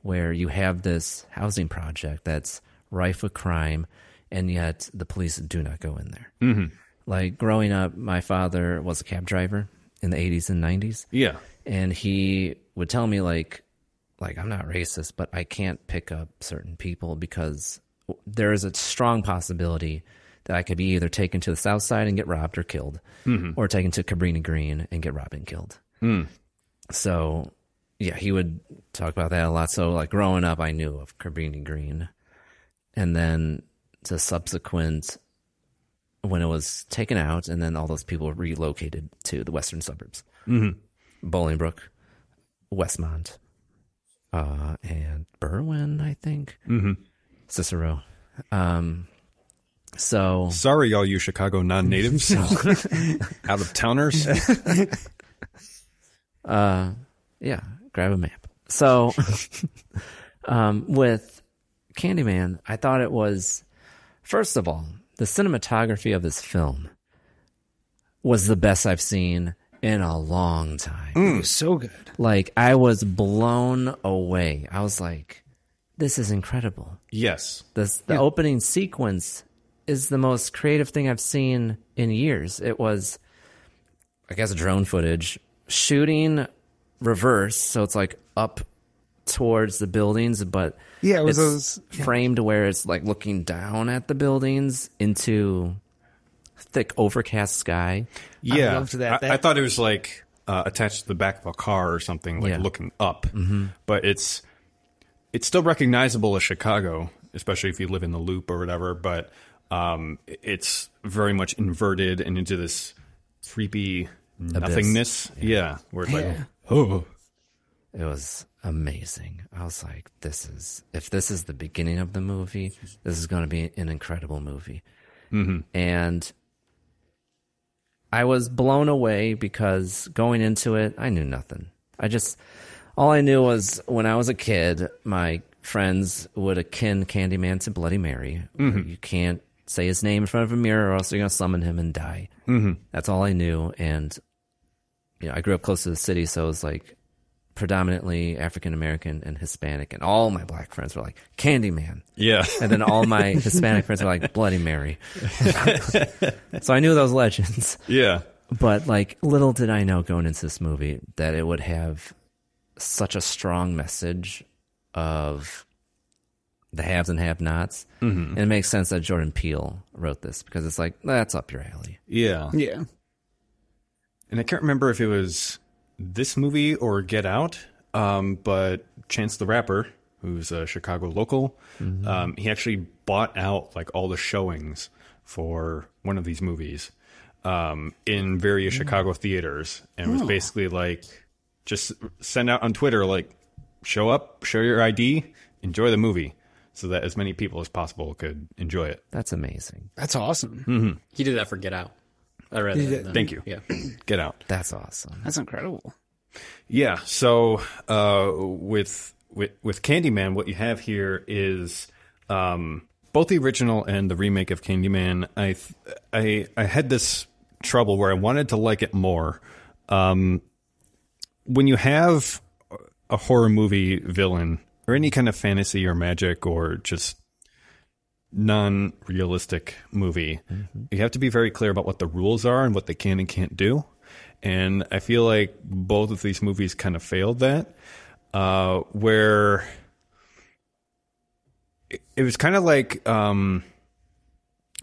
where you have this housing project that's rife with crime, and yet the police do not go in there. Mhm. Like growing up, my father was a cab driver in the 80s and 90s. Yeah. And he would tell me like like I'm not racist, but I can't pick up certain people because there is a strong possibility that I could be either taken to the south side and get robbed or killed Mhm. or taken to Cabrini Green and get robbed and killed. Mm. So, yeah, he would talk about that a lot. So, like growing up, I knew of Cabrini Green, and then the subsequent when it was taken out, and then all those people relocated to the western suburbs, Mhm. Bolingbrook, Westmont, uh, and Berwyn, I think, Mhm. Cicero. Um, so Sorry, all you Chicago non-natives, out of towners. uh, yeah, grab a map. So, <laughs> um, with Candyman, I thought it was, first of all, the cinematography of this film was the best I've seen in a long time. Mm. It was so good. Like, I was blown away. I was like, this is incredible. Yes. This, the opening sequence is the most creative thing I've seen in years. It was, I guess, drone footage shooting reverse, so it's like up towards the buildings, but Yeah, it was it's those- yeah. framed where it's like looking down at the buildings into thick overcast sky. Yeah, loved that. I, I thought it was like uh, attached to the back of a car or something, like Yeah. looking up. Mhm. But it's it's still recognizable as Chicago, especially if you live in the Loop or whatever. But um, it's very much inverted and into this creepy nothingness. Yeah, where it's like, Yeah. oh, It was amazing. I was like, this is, if this is the beginning of the movie, this is going to be an incredible movie. Mhm. And I was blown away because going into it, I knew nothing. I just, All I knew was when I was a kid, my friends would akin Candyman to Bloody Mary. Mhm. You can't say his name in front of a mirror, or else you're gonna summon him and die. Mhm. That's all I knew, and you know, I grew up close to the city, so it was like predominantly African American and Hispanic, and all my black friends were like Candyman. Yeah. and then all my <laughs> Hispanic friends were like Bloody Mary. <laughs> so I knew those legends. Yeah. But like little did I know going into this movie that it would have such a strong message of the haves and have nots. Mhm. And it makes sense that Jordan Peele wrote this because it's like, that's up your alley. Yeah. Yeah. And I can't remember if it was this movie or Get Out, um, but Chance the Rapper, who's a Chicago local, Mhm. um, he actually bought out like all the showings for one of these movies um, in various Chicago theaters, and was Oh. basically like just send out on Twitter like show up, show your ID, enjoy the movie, so that as many people as possible could enjoy it. That's amazing. That's awesome. hmm He did that for Get Out. I read He that. did. then. Thank you. Yeah. <clears throat> Get out. That's awesome. That's incredible. Yeah. So uh, with with with Candyman, what you have here is um, both the original and the remake of Candyman. I th- I I had this trouble where I wanted to like it more. Um, when you have a horror movie villain or any kind of fantasy or magic or just non-realistic movie. You have to be very clear about what the rules are and what they can and can't do. And i feel like both of these movies kind of failed that uh, where it, it was kind of like um,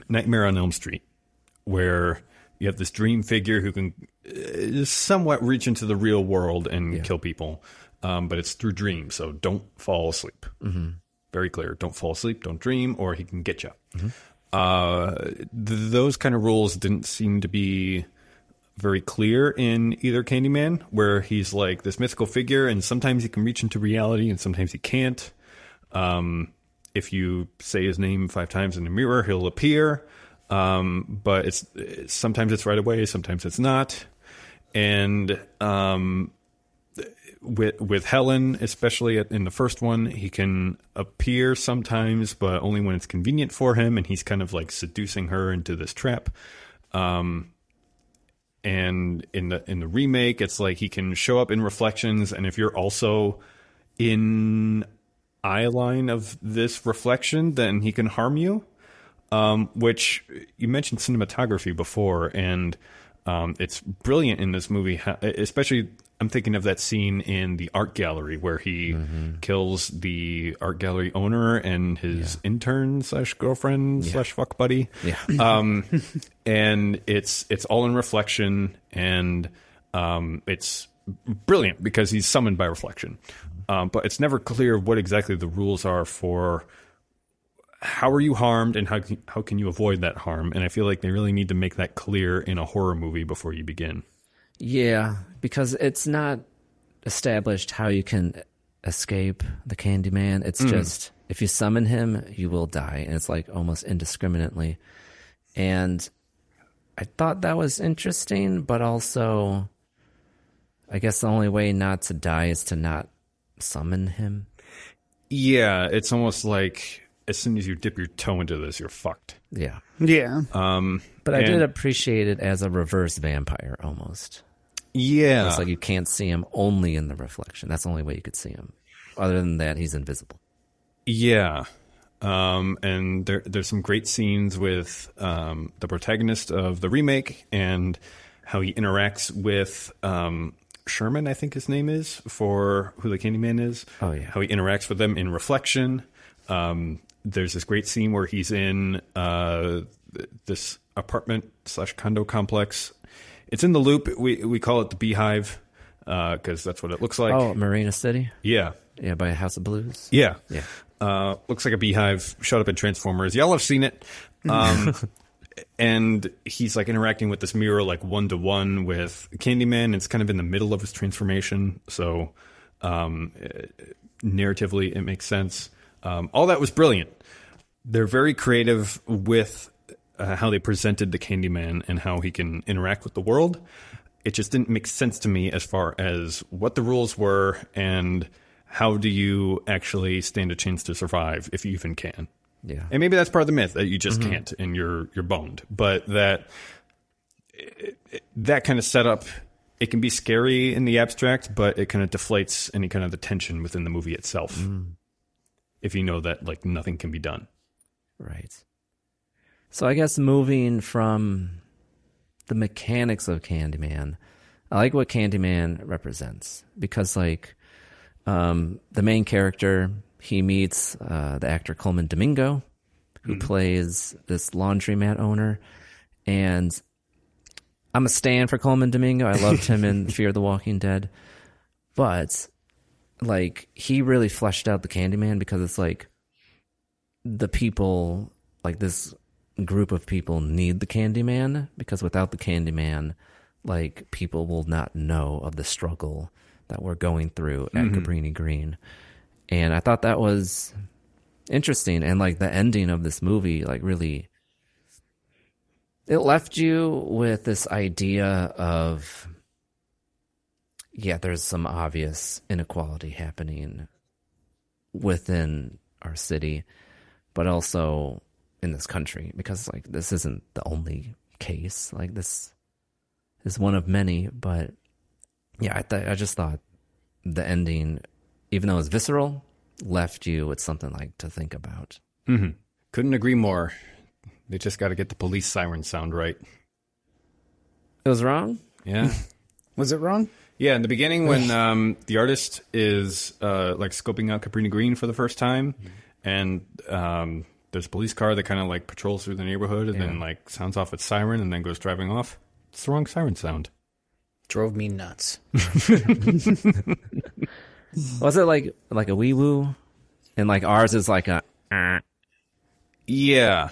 nightmare on elm street where you have this dream figure who can uh, somewhat reach into the real world and kill people um, but it's through dreams so don't fall asleep. Mhm. Very clear. Don't fall asleep, don't dream, or he can get you. Uh, th- those kind of rules didn't seem to be very clear in either Candyman, where he's like this mythical figure, and sometimes he can reach into reality, and sometimes he can't. Um, if you say his name five times in the mirror, he'll appear. Um, but it's sometimes it's right away, sometimes it's not. And um, with with Helen, especially in the first one, he can appear sometimes, but only when it's convenient for him, and he's kind of like seducing her into this trap. Um, and in the in the remake, it's like he can show up in reflections, and if you're also in eye line of this reflection, then he can harm you. Um, which you mentioned cinematography before, and um, it's brilliant in this movie. Especially, I'm thinking of that scene in the art gallery where he kills the art gallery owner and his intern slash girlfriend slash fuck buddy. Yeah. <laughs> Um, and it's it's all in reflection, and um, it's brilliant because he's summoned by reflection. Um, but it's never clear what exactly the rules are for how are you harmed and how can, how can you avoid that harm? And I feel like they really need to make that clear in a horror movie before you begin. Yeah, because it's not established how you can escape the Candyman. It's Mm. just if you summon him, you will die, and it's like almost indiscriminately. And I thought that was interesting, but also, I guess the only way not to die is to not summon him. Yeah, it's almost like as soon as you dip your toe into this, you're fucked. Yeah. Yeah. Um, But I and- did appreciate it as a reverse vampire almost. Yeah. It's like you can't see him only in the reflection. That's the only way you could see him. Other than that, he's invisible. Yeah. Um, and there, there's some great scenes with um, the protagonist of the remake and how he interacts with um, Sherman, I think his name is, for who the Candyman is. Oh, yeah. How he interacts with them in reflection. Um, there's this great scene where he's in uh, this apartment slash condo complex. It's in the loop. We we call it the Beehive because that's what it looks like. oh, Marina City? Yeah. Yeah, by House of Blues? Yeah. Yeah. Uh, looks like a beehive shot up in Transformers. Y'all have seen it. Um, <laughs> and he's like interacting with this mirror like one to one with Candyman. It's kind of in the middle of his transformation. So um, uh, narratively, it makes sense. Um, all that was brilliant. They're very creative with uh, how they presented the Candyman and how he can interact with the world. it just didn't make sense to me as far as what the rules were and how do you actually stand a chance to survive if you even can. Yeah. And maybe that's part of the myth that you just can't and you're you're boned. But that that kind of setup it can be scary in the abstract, but it kind of deflates any kind of the tension within the movie itself. If you know that like nothing can be done. Right. So I guess moving from the mechanics of Candyman, I like what Candyman represents because like um, the main character, he meets uh, the actor Colman Domingo, who plays this laundromat owner, and I'm a stan for Colman Domingo. I loved him in <laughs> Fear of the Walking Dead, but like he really fleshed out the Candyman because it's like the people like this group of people need the Candyman because without the Candyman, like people will not know of the struggle that we're going through at mm-hmm. Cabrini Green. And I thought that was interesting and like the ending of this movie like really it left you with this idea of yeah, there's some obvious inequality happening within our city, but also in this country because like this isn't the only case. Like this is one of many, but yeah, I th- I just thought the ending, even though it was visceral, left you with something like to think about. Mm-hmm. Couldn't agree more. They just got to get the police siren sound right. It was wrong. Yeah. <laughs> Was it wrong? Yeah, in the beginning, when um, the artist is uh, like scoping out Cabrini Green for the first time, and um, there's a police car that kind of like patrols through the neighborhood and then like sounds off its siren and then goes driving off. It's the wrong siren sound. Drove me nuts. <laughs> Was it like like a wee woo, and like ours is like a uh, Yeah,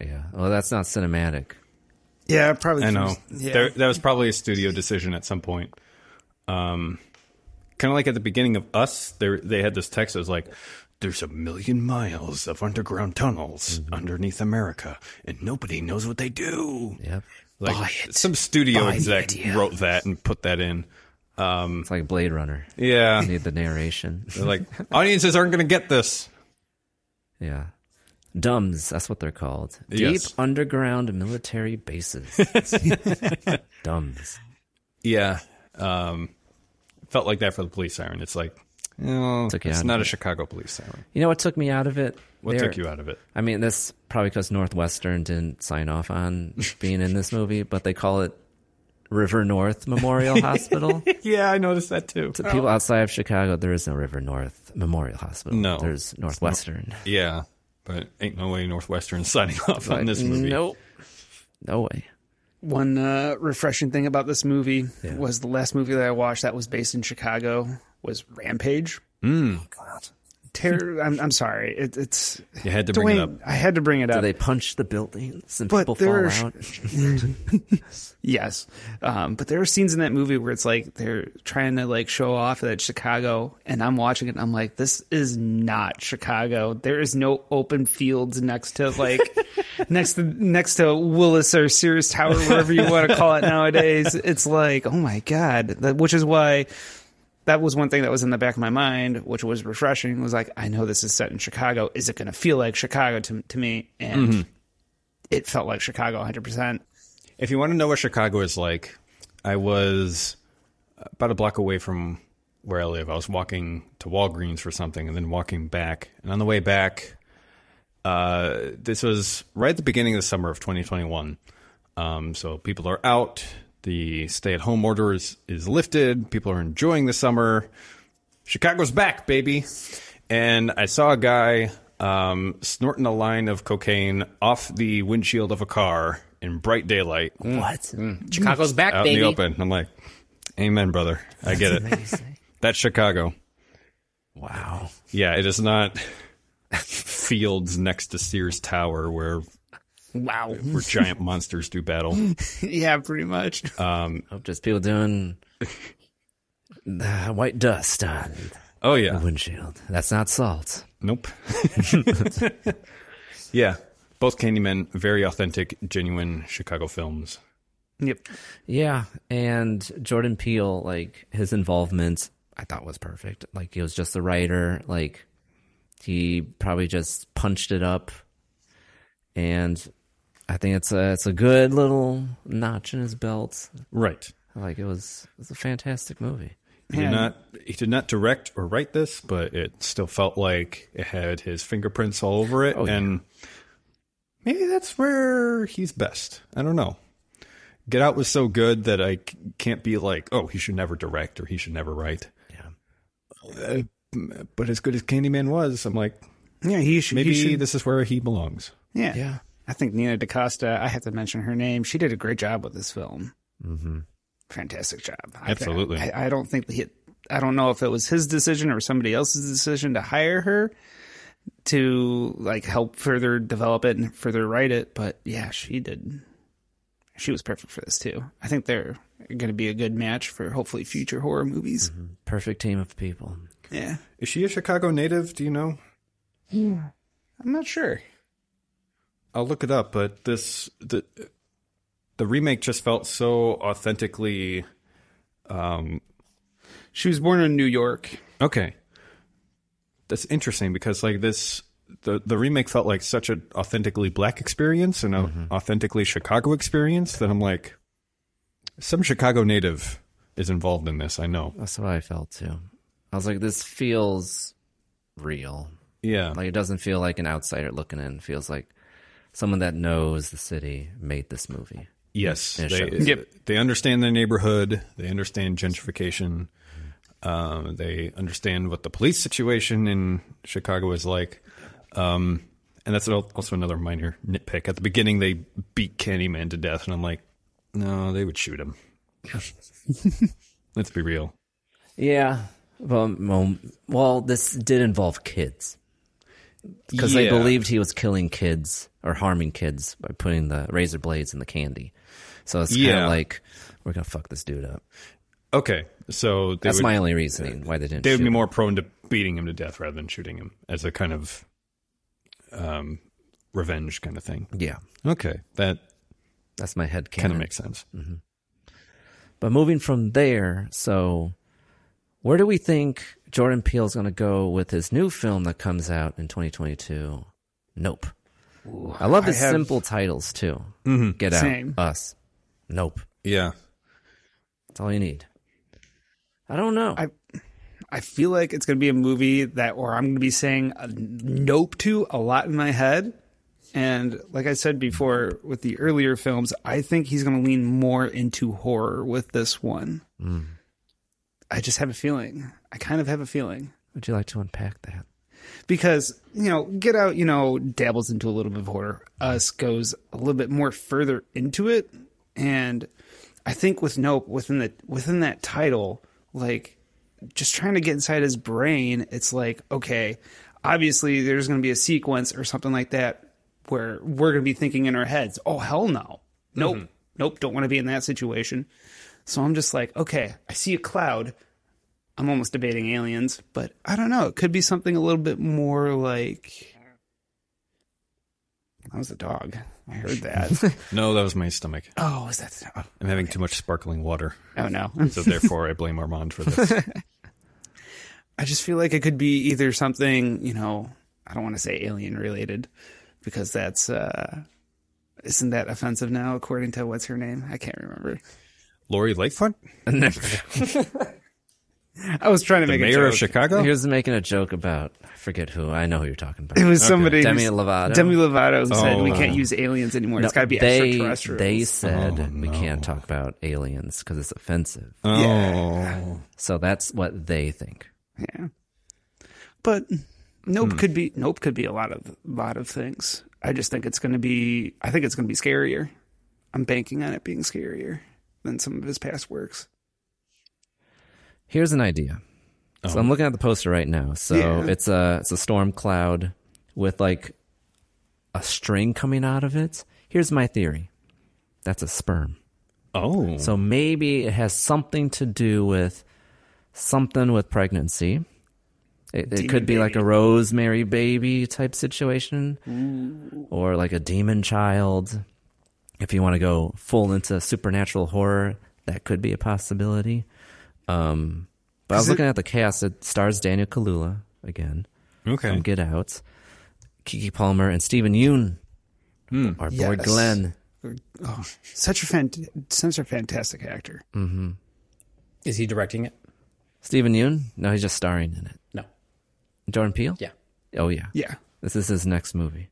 yeah. Well, that's not cinematic. Yeah, probably. I know. Yeah. There, that was probably a studio decision at some point. Um, kind of like at the beginning of Us, there they had this text that was like, "There's a million miles of underground tunnels underneath America, and nobody knows what they do." Yep. Like Buy it. some studio Buy exec wrote that and put that in. Um, It's like Blade Runner. yeah, You need the narration. They're like audiences aren't going to get this. Yeah. Dumbs, that's what they're called. Deep Yes. underground military bases. <laughs> Dumbs. Yeah, um, felt like that for the police siren. It's like, no, Took you it's not a it. Chicago police siren. You know what took me out of it? What There- took you out of it? I mean, this probably because Northwestern didn't sign off on <laughs> being in this movie, but they call it River North Memorial <laughs> Hospital. Yeah, I noticed that too. To people outside of Chicago, there is no River North Memorial Hospital. No. There's Northwestern. Yeah, but ain't no way Northwestern <laughs> signing off on this movie. Nope. No way. One uh, refreshing thing about this movie Yeah. was the last movie that I watched that was based in Chicago was Rampage. Mm. Ter- <laughs> I'm, I'm sorry, it, it's You had to bring it up. Dwayne, I had to bring it up. Do they punch the buildings and But people fall there's- out? <laughs> Yes, um, but there are scenes in that movie where it's like they're trying to like show off that Chicago, and I'm watching it. and I'm like, this is not Chicago. There is no open fields next to like <laughs> next to next to Willis or Sears Tower, whatever you want to call it nowadays. It's like, oh my god, that, which is why that was one thing that was in the back of my mind, which was refreshing. Was like, I know this is set in Chicago. Is it going to feel like Chicago to to me? And it felt like Chicago 100. percent If you want to know what Chicago is like, I was about a block away from where I live. I was walking to Walgreens for something and then walking back. And on the way back, uh, this was right at the beginning of the summer of 2021. Um, so people are out. The stay at home order is, is lifted. People are enjoying the summer. Chicago's back, baby. And I saw a guy um, snorting a line of cocaine off the windshield of a car in bright daylight. Mm. What? Mm. Mm. Chicago's back, Out baby. in the open. I'm like, Amen, brother. I get it. <laughs> That's Chicago. Wow. Yeah, it is not <laughs> fields next to Sears Tower where Wow. <laughs> where giant monsters do battle. <laughs> yeah, pretty much. Um, Hope just people doing uh, white dust on oh the yeah, windshield. That's not salt. nope. <laughs> yeah, both Candymen, very authentic, genuine Chicago films. Yep. Yeah, and Jordan Peele, like his involvement, I thought was perfect. Like he was just the writer. Like he probably just punched it up, and I think it's a it's a good little notch in his belt. Right. Like it was it was a fantastic movie. He did not he did not direct or write this, but it still felt like it had his fingerprints all over it, Oh, yeah. and maybe that's where he's best. I don't know. Get Out was so good that I can't be like, oh, he should never direct or he should never write. Yeah. Uh, but as good as Candyman was, I'm like, Yeah, he should. maybe he should, this is where he belongs. Yeah. Yeah. I think Nia DaCosta, I have to mention her name. She did a great job with this film. Mm-hmm. Fantastic job. Absolutely. I, I don't think he, I don't know if it was his decision or somebody else's decision to hire her to like help further develop it and further write it. But yeah, she did. She was perfect for this too. I think they're going to be a good match for hopefully future horror movies. Perfect team of people. Yeah. Is she a Chicago native? Do you know? Yeah. I'm not sure. I'll look it up, but this the the remake just felt so authentically um She was born in New York. okay. That's interesting because like this the the remake felt like such an authentically black experience and an authentically Chicago experience that I'm like some Chicago native is involved in this, I know. That's what I felt too. I was like, this feels real. Yeah. Like it doesn't feel like an outsider looking in. It feels like someone that knows the city made this movie. Yes, they. Yep. they understand their neighborhood. They understand gentrification. Um, they understand what the police situation in Chicago is like. Um, and that's also another minor nitpick. At the beginning, they beat Candyman to death, and I'm like, no, they would shoot him. <laughs> Let's be real. Yeah. Well, well, well, this did involve kids because they believed he was killing kids or harming kids by putting the razor blades in the candy. So it's kind Yeah. of like we're gonna fuck this dude up. Okay, so they That's would, my only reasoning why they didn't. They would be him. more prone to beating him to death rather than shooting him as a kind of um, revenge kind of thing. Yeah, Okay, that that's my head kind of makes sense. But moving from there, so where do we think Jordan Peele's going to go with his new film that comes out in 2022? Nope. I love the I have- simple titles too. Mhm. Get Out, Same. Us, Nope. Yeah. That's all you need. I don't know. I I feel like it's going to be a movie that, or I'm going to be saying a nope to a lot in my head. And like I said before with the earlier films, I think he's going to lean more into horror with this one. I just have a feeling. I kind of have a feeling. Would you like to unpack that? Because, you know, Get Out, you know, dabbles into a little bit of horror. Us goes a little bit more further into it. And I think with Nope, within the within that title, like just trying to get inside his brain, it's like, okay, obviously there's gonna be a sequence or something like that where we're gonna be thinking in our heads, oh hell no. Nope. Mm-hmm. Nope, don't want to be in that situation. So I'm just like, okay, I see a cloud. I'm almost debating aliens, but I don't know. It could be something a little bit more like. That was a dog. I heard that. <laughs> No, that was my stomach. oh, is that? Oh, I'm having too much sparkling water. oh no. <laughs> So therefore, I blame Armand for this. <laughs> I just feel like it could be either something, you know, I don't want to say alien related because that's, uh, isn't that offensive now according to what's her name? I can't remember. Lori Lightfoot, <laughs> I was trying to the make mayor a joke. Mayor of. Chicago. He was making a joke about I forget who. I know who you're talking about. It was somebody. Demi Lovato. Demi Lovato who said Oh. we can't use aliens anymore. No, it's got to be they, extraterrestrials. They said Oh, we can't talk about aliens because it's offensive. oh, So that's what they think. Yeah. But nope Hmm. could be nope could be a lot of lot of things. I just think it's going to be I think it's going to be scarier. I'm banking on it being scarier than some of his past works. Here's an idea. So I'm looking at the poster right now. So Yeah. it's a it's a storm cloud with like a string coming out of it. Here's my theory. That's a sperm. oh. So maybe it has something to do with something with pregnancy. It, it could be like a rosemary baby type situation, or like a demon child. if you want to go full into supernatural horror, that could be a possibility. Um, but I was Is it- looking at the cast. It stars Daniel Kaluuya again. Okay. From Get Out. Keke Palmer and Steven Yeun. Hmm. Our boy Glenn. Oh, such a fant- such a fantastic actor. Mm-hmm. Is he directing it? Steven Yeun? No, he's just starring in it. No. Jordan Peele? Yeah. Oh, yeah. Yeah. This is his next movie.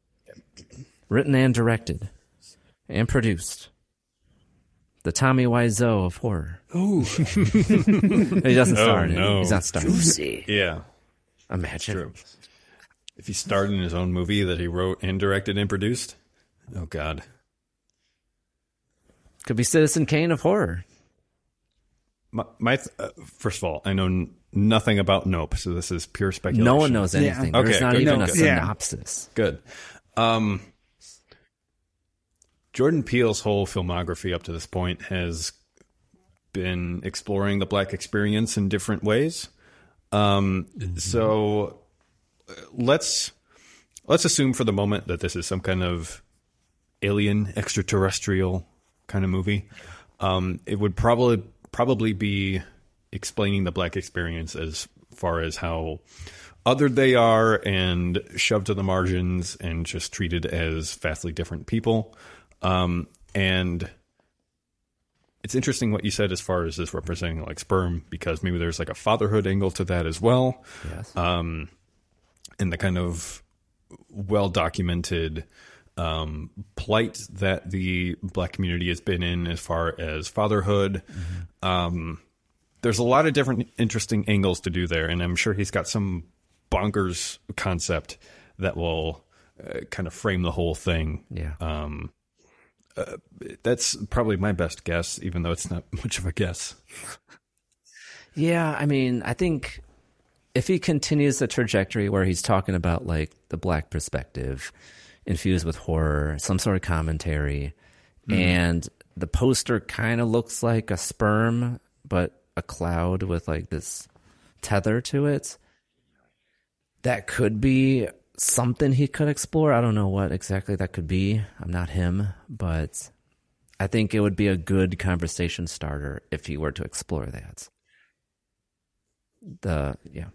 Written and directed and produced. The Tommy Wiseau of horror. Ooh. <laughs> he doesn't Oh, star in it. He's not starring. Juicy. Yeah. Imagine. True. If he starred in his own movie that he wrote and directed and produced, oh god. Could be Citizen Kane of horror. My, my th- uh, first of all, I know n- nothing about Nope, so this is pure speculation. No one knows anything. There's Okay, not good, even good, a good. synopsis. Good. Um, Jordan Peele's whole filmography up to this point has been exploring the black experience in different ways. Um, so uh, let's let's assume for the moment that this is some kind of alien extraterrestrial kind of movie. Um, it would probably probably be explaining the black experience as far as how othered they are and shoved to the margins and just treated as vastly different people. Um, and it's interesting what you said as far as this representing like sperm, because maybe there's like a fatherhood angle to that as well. Yes. Um, and the kind of well documented um, plight that the black community has been in as far as fatherhood. Um, there's a lot of different interesting angles to do there, and I'm sure he's got some bonkers concept that will uh, kind of frame the whole thing. Yeah. Um, uh, that's probably my best guess, even though it's not <laughs> much of a guess. Yeah, I mean, I think if he continues the trajectory where he's talking about like the black perspective infused with horror, some sort of commentary, Mhm. and the poster kind of looks like a sperm, but a cloud with like this tether to it. That could be something he could explore. I don't know what exactly that could be. I'm not him, but I think it would be a good conversation starter if he were to explore that. The yeah.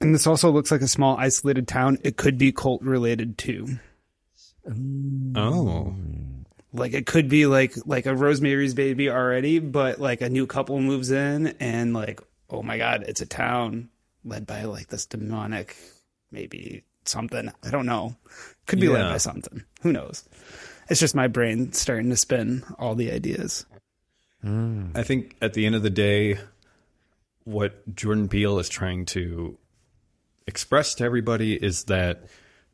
And this also looks like a small isolated town. It could be cult related too. Mm. Oh. Like it could be like like a Rosemary's Baby already, but like a new couple moves in and like oh my god, it's a town led by like this demonic maybe something. I don't know. Could be led by something. Who knows? It's just my brain starting to spin all the ideas. I think at the end of the day, what Jordan Peele is trying to express to everybody is that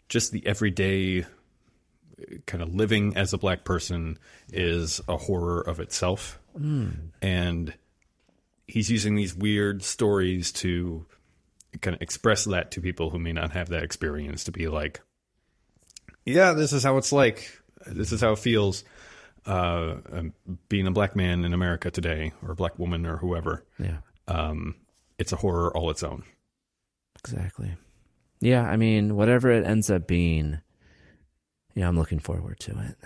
just the everyday kind of living as a black person is a horror of itself. Mm. And he's using these weird stories to kind of express that to people who may not have that experience to be like, yeah, this is how it's like. This is how it feels uh, um, being a black man in America today, or a black woman, or whoever. Yeah. Um, it's a horror all its own. Exactly. Yeah, I mean, whatever it ends up being, yeah, I'm looking forward to it.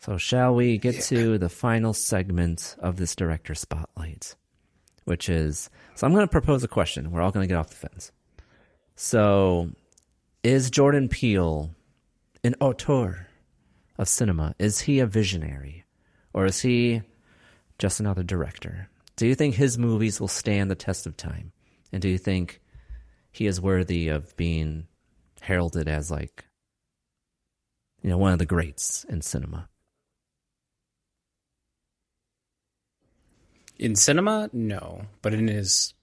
So, shall we get to the final segment of this director spotlight, which is so I'm going to propose a question. We're all going to get off the fence. So, is Jordan Peele an auteur of cinema? Is he a visionary, or is he just another director? Do you think his movies will stand the test of time? And do you think he is worthy of being heralded as like you know, one of the greats in cinema? In cinema, no, but in his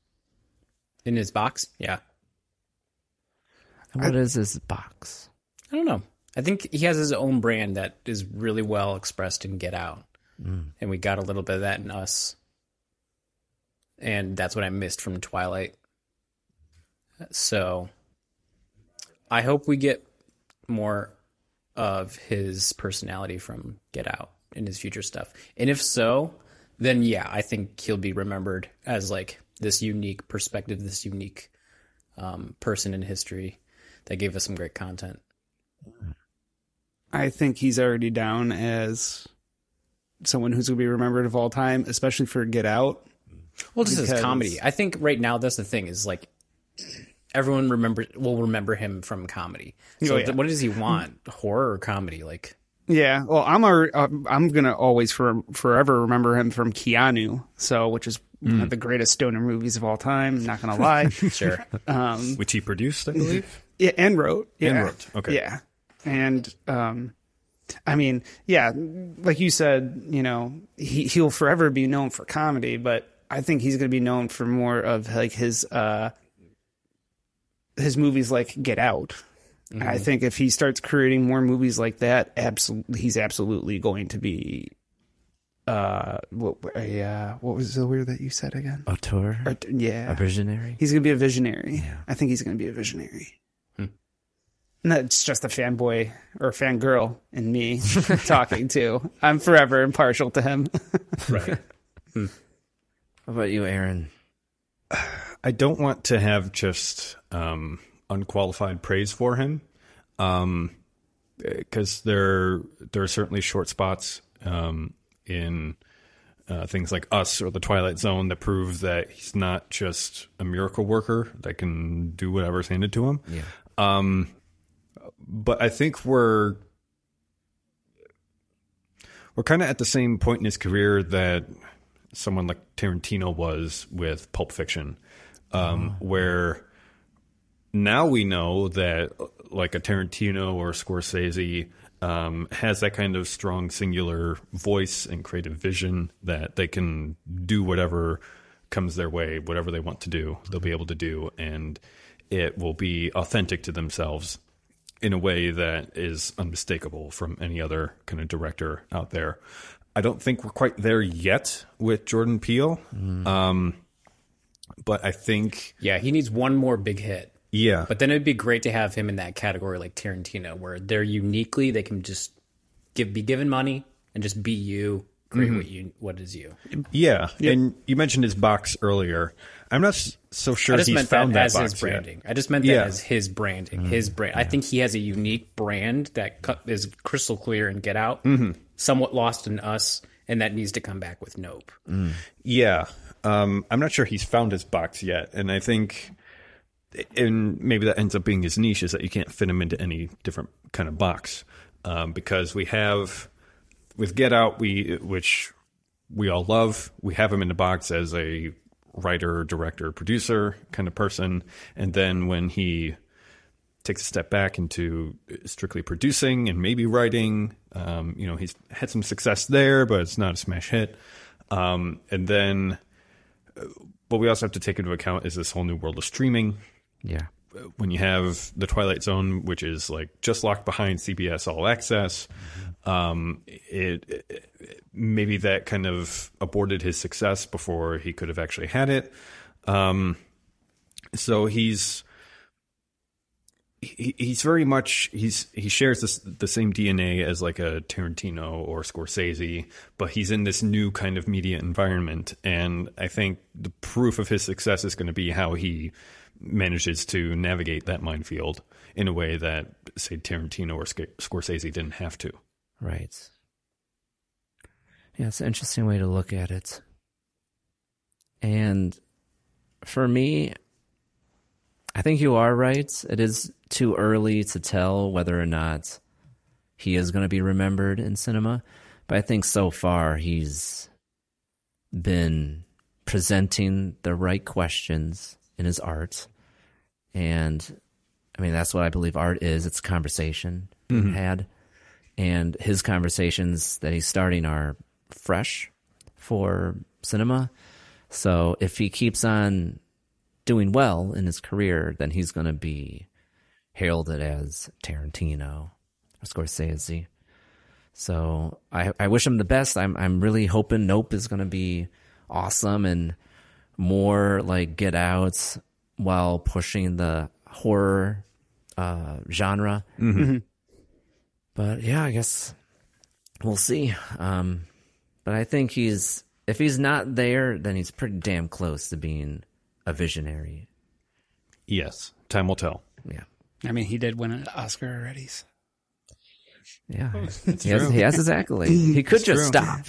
in his box, yeah. What is his box? I don't know. I think he has his own brand that is really well expressed in Get Out, Mm. and we got a little bit of that in Us, and that's what I missed from Twilight. So, I hope we get more of his personality from Get Out in his future stuff, and if so, then yeah, I think he'll be remembered as like this unique perspective, this unique um, person in history that gave us some great content. I think he's already down as someone who's going to be remembered of all time, especially for Get Out. Well, just as comedy. I think right now that's the thing is like everyone remember will remember him from comedy. So Oh, yeah. what does he want? Horror or comedy? Like Yeah, well, I'm a, um, I'm gonna always for forever remember him from Keanu, so which is one of the greatest stoner movies of all time. Not gonna lie, <laughs> sure. um, Which he produced, I <laughs> believe. yeah, and wrote, yeah, And wrote, okay. yeah, and um, I mean, yeah, like you said, you know, he he'll forever be known for comedy, but I think he's gonna be known for more of like his uh his movies like Get Out. I think if he starts creating more movies like that, absolutely, he's absolutely going to be. Uh, what a uh, what was the word that you said again? Auteur, Or- yeah, a visionary. he's gonna be a visionary. I think he's gonna be a visionary. And that's just a fanboy or fangirl in me <laughs> talking too. I'm forever impartial to him. <laughs> Right. What about you, Aaron? I don't want to have just um, unqualified praise for him, because there there are certainly short spots um, in uh, things like Us or The Twilight Zone that prove that he's not just a miracle worker that can do whatever's handed to him. Yeah. Um, but I think we're we're kind of at the same point in his career that someone like Tarantino was with Pulp Fiction, um, where now we know that like a Tarantino or a Scorsese um, has that kind of strong singular voice and creative vision that they can do whatever comes their way, whatever they want to do, they'll be able to do, and it will be authentic to themselves in a way that is unmistakable from any other kind of director out there. I don't think we're quite there yet with Jordan Peele, um, but I think yeah, he needs one more big hit. Yeah, But then it'd be great to have him in that category like Tarantino, where they're uniquely they can just give be given money and just be you, create Mm-hmm. what you what is you. yeah. And you mentioned his box earlier. I'm not so sure I just he's meant found that, that, as box his yet. branding. I just meant that Yeah. as his branding, his brand. I think he has a unique brand that is crystal clear and Get Out, Mm-hmm. somewhat lost in Us, and that needs to come back with Nope. Yeah. Um, I'm not sure he's found his box yet. And I think, and maybe that ends up being his niche, is that you can't fit him into any different kind of box. Um, because we have, with Get Out, we which we all love, we have him in the box as a writer, director, producer kind of person. And then when he takes a step back into strictly producing and maybe writing. Um, you know, he's had some success there, but it's not a smash hit. Um, and then uh, what we also have to take into account is this whole new world of streaming. Yeah. When you have the Twilight Zone, which is like just locked behind CBS All Access, um, it, it maybe that kind of aborted his success before he could have actually had it. Um, so he's he, he's very much he's he shares this the same DNA as like a Tarantino or Scorsese, but he's in this new kind of media environment, and I think the proof of his success is going to be how he manages to navigate that minefield in a way that say Tarantino or Sc- Scorsese didn't have to. Right. Yeah, it's an interesting way to look at it. And for me, I think you are right. It is too early to tell whether or not he is going to be remembered in cinema. But I think so far he's been presenting the right questions in his art. And I mean, that's what I believe art is it's conversation being mm-hmm. had. And his conversations that he's starting are fresh for cinema. So if he keeps on doing well in his career, then he's going to be heralded as Tarantino or Scorsese. So I I wish him the best. I'm I'm really hoping Nope is going to be awesome and more like Get Outs while pushing the horror uh, genre. But yeah, I guess we'll see. Um, but I think he's if he's not there, then he's pretty damn close to being a visionary. Yes, time will tell. Yeah. I mean, he did win an Oscar already. so- Yeah, It's he has, he has his accolade. He <laughs> could It's just true. stop.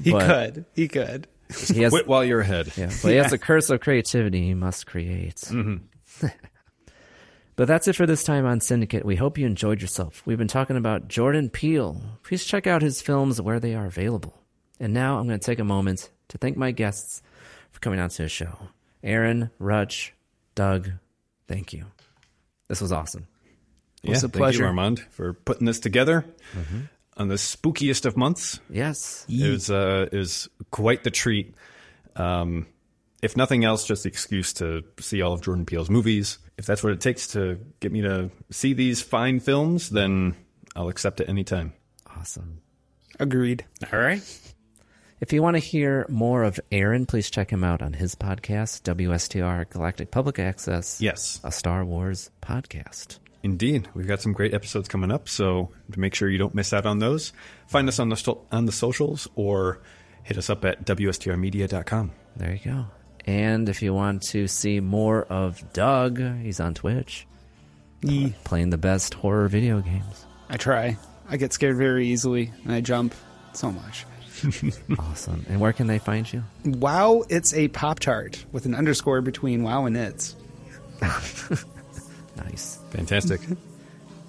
He But could. He could. He has, Quit while you're ahead. yeah, but he has <laughs> the curse of creativity. He must create. Mm-hmm. <laughs> but that's it for this time on Cinedicate. We hope you enjoyed yourself. We've been talking about Jordan Peele. Please check out his films where they are available. And now I'm going to take a moment to thank my guests for coming out to the show. Aaron, Rutch, Doug, thank you. This was awesome. Yeah, It's a thank pleasure. you, Armand, for putting this together mm-hmm. On the spookiest of months. Yes. It was uh, it was quite the treat. Um, if nothing else, just the excuse to see all of Jordan Peele's movies. If that's what it takes to get me to see these fine films, then I'll accept it anytime. Awesome. Agreed. All right. If you want to hear more of Aaron, please check him out on his podcast, WSTR Galactic Public Access. Yes. A Star Wars podcast. Indeed, we've got some great episodes coming up, so to make sure you don't miss out on those, find us on the sto- on the socials or hit us up at wstrmedia.com. There you go. And if you want to see more of Doug, he's on Twitch Yee. Uh, playing the best horror video games. I try. I get scared very easily, and I jump so much. <laughs> Awesome. And where can they find you? Wow, it's a pop chart with an underscore between wow and it's. <laughs> Nice. Fantastic. <laughs>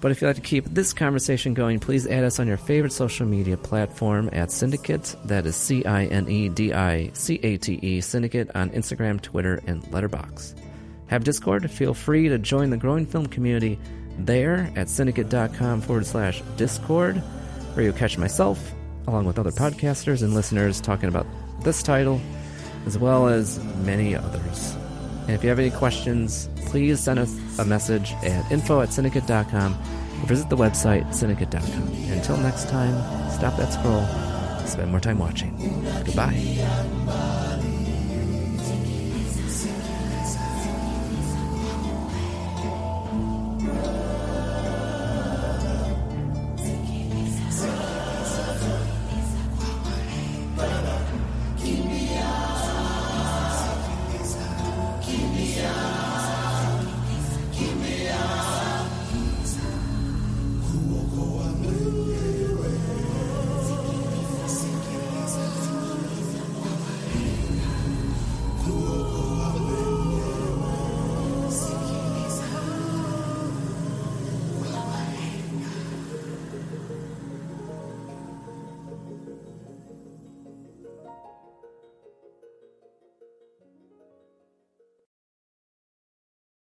But if you'd like to keep this conversation going, please add us on your favorite social media platform at Cinedicate. That is C I N E D I C A T E, Cinedicate on Instagram, Twitter, and Letterboxd. Have Discord? Feel free to join the growing film community there at cinedicate.com forward slash Discord, where you'll catch myself, along with other podcasters and listeners, talking about this title, as well as many others. And if you have any questions, please send us a message at info at cinedicate.com or visit the website cinedicate.com. Until next time, stop that scroll, spend more time watching. Goodbye.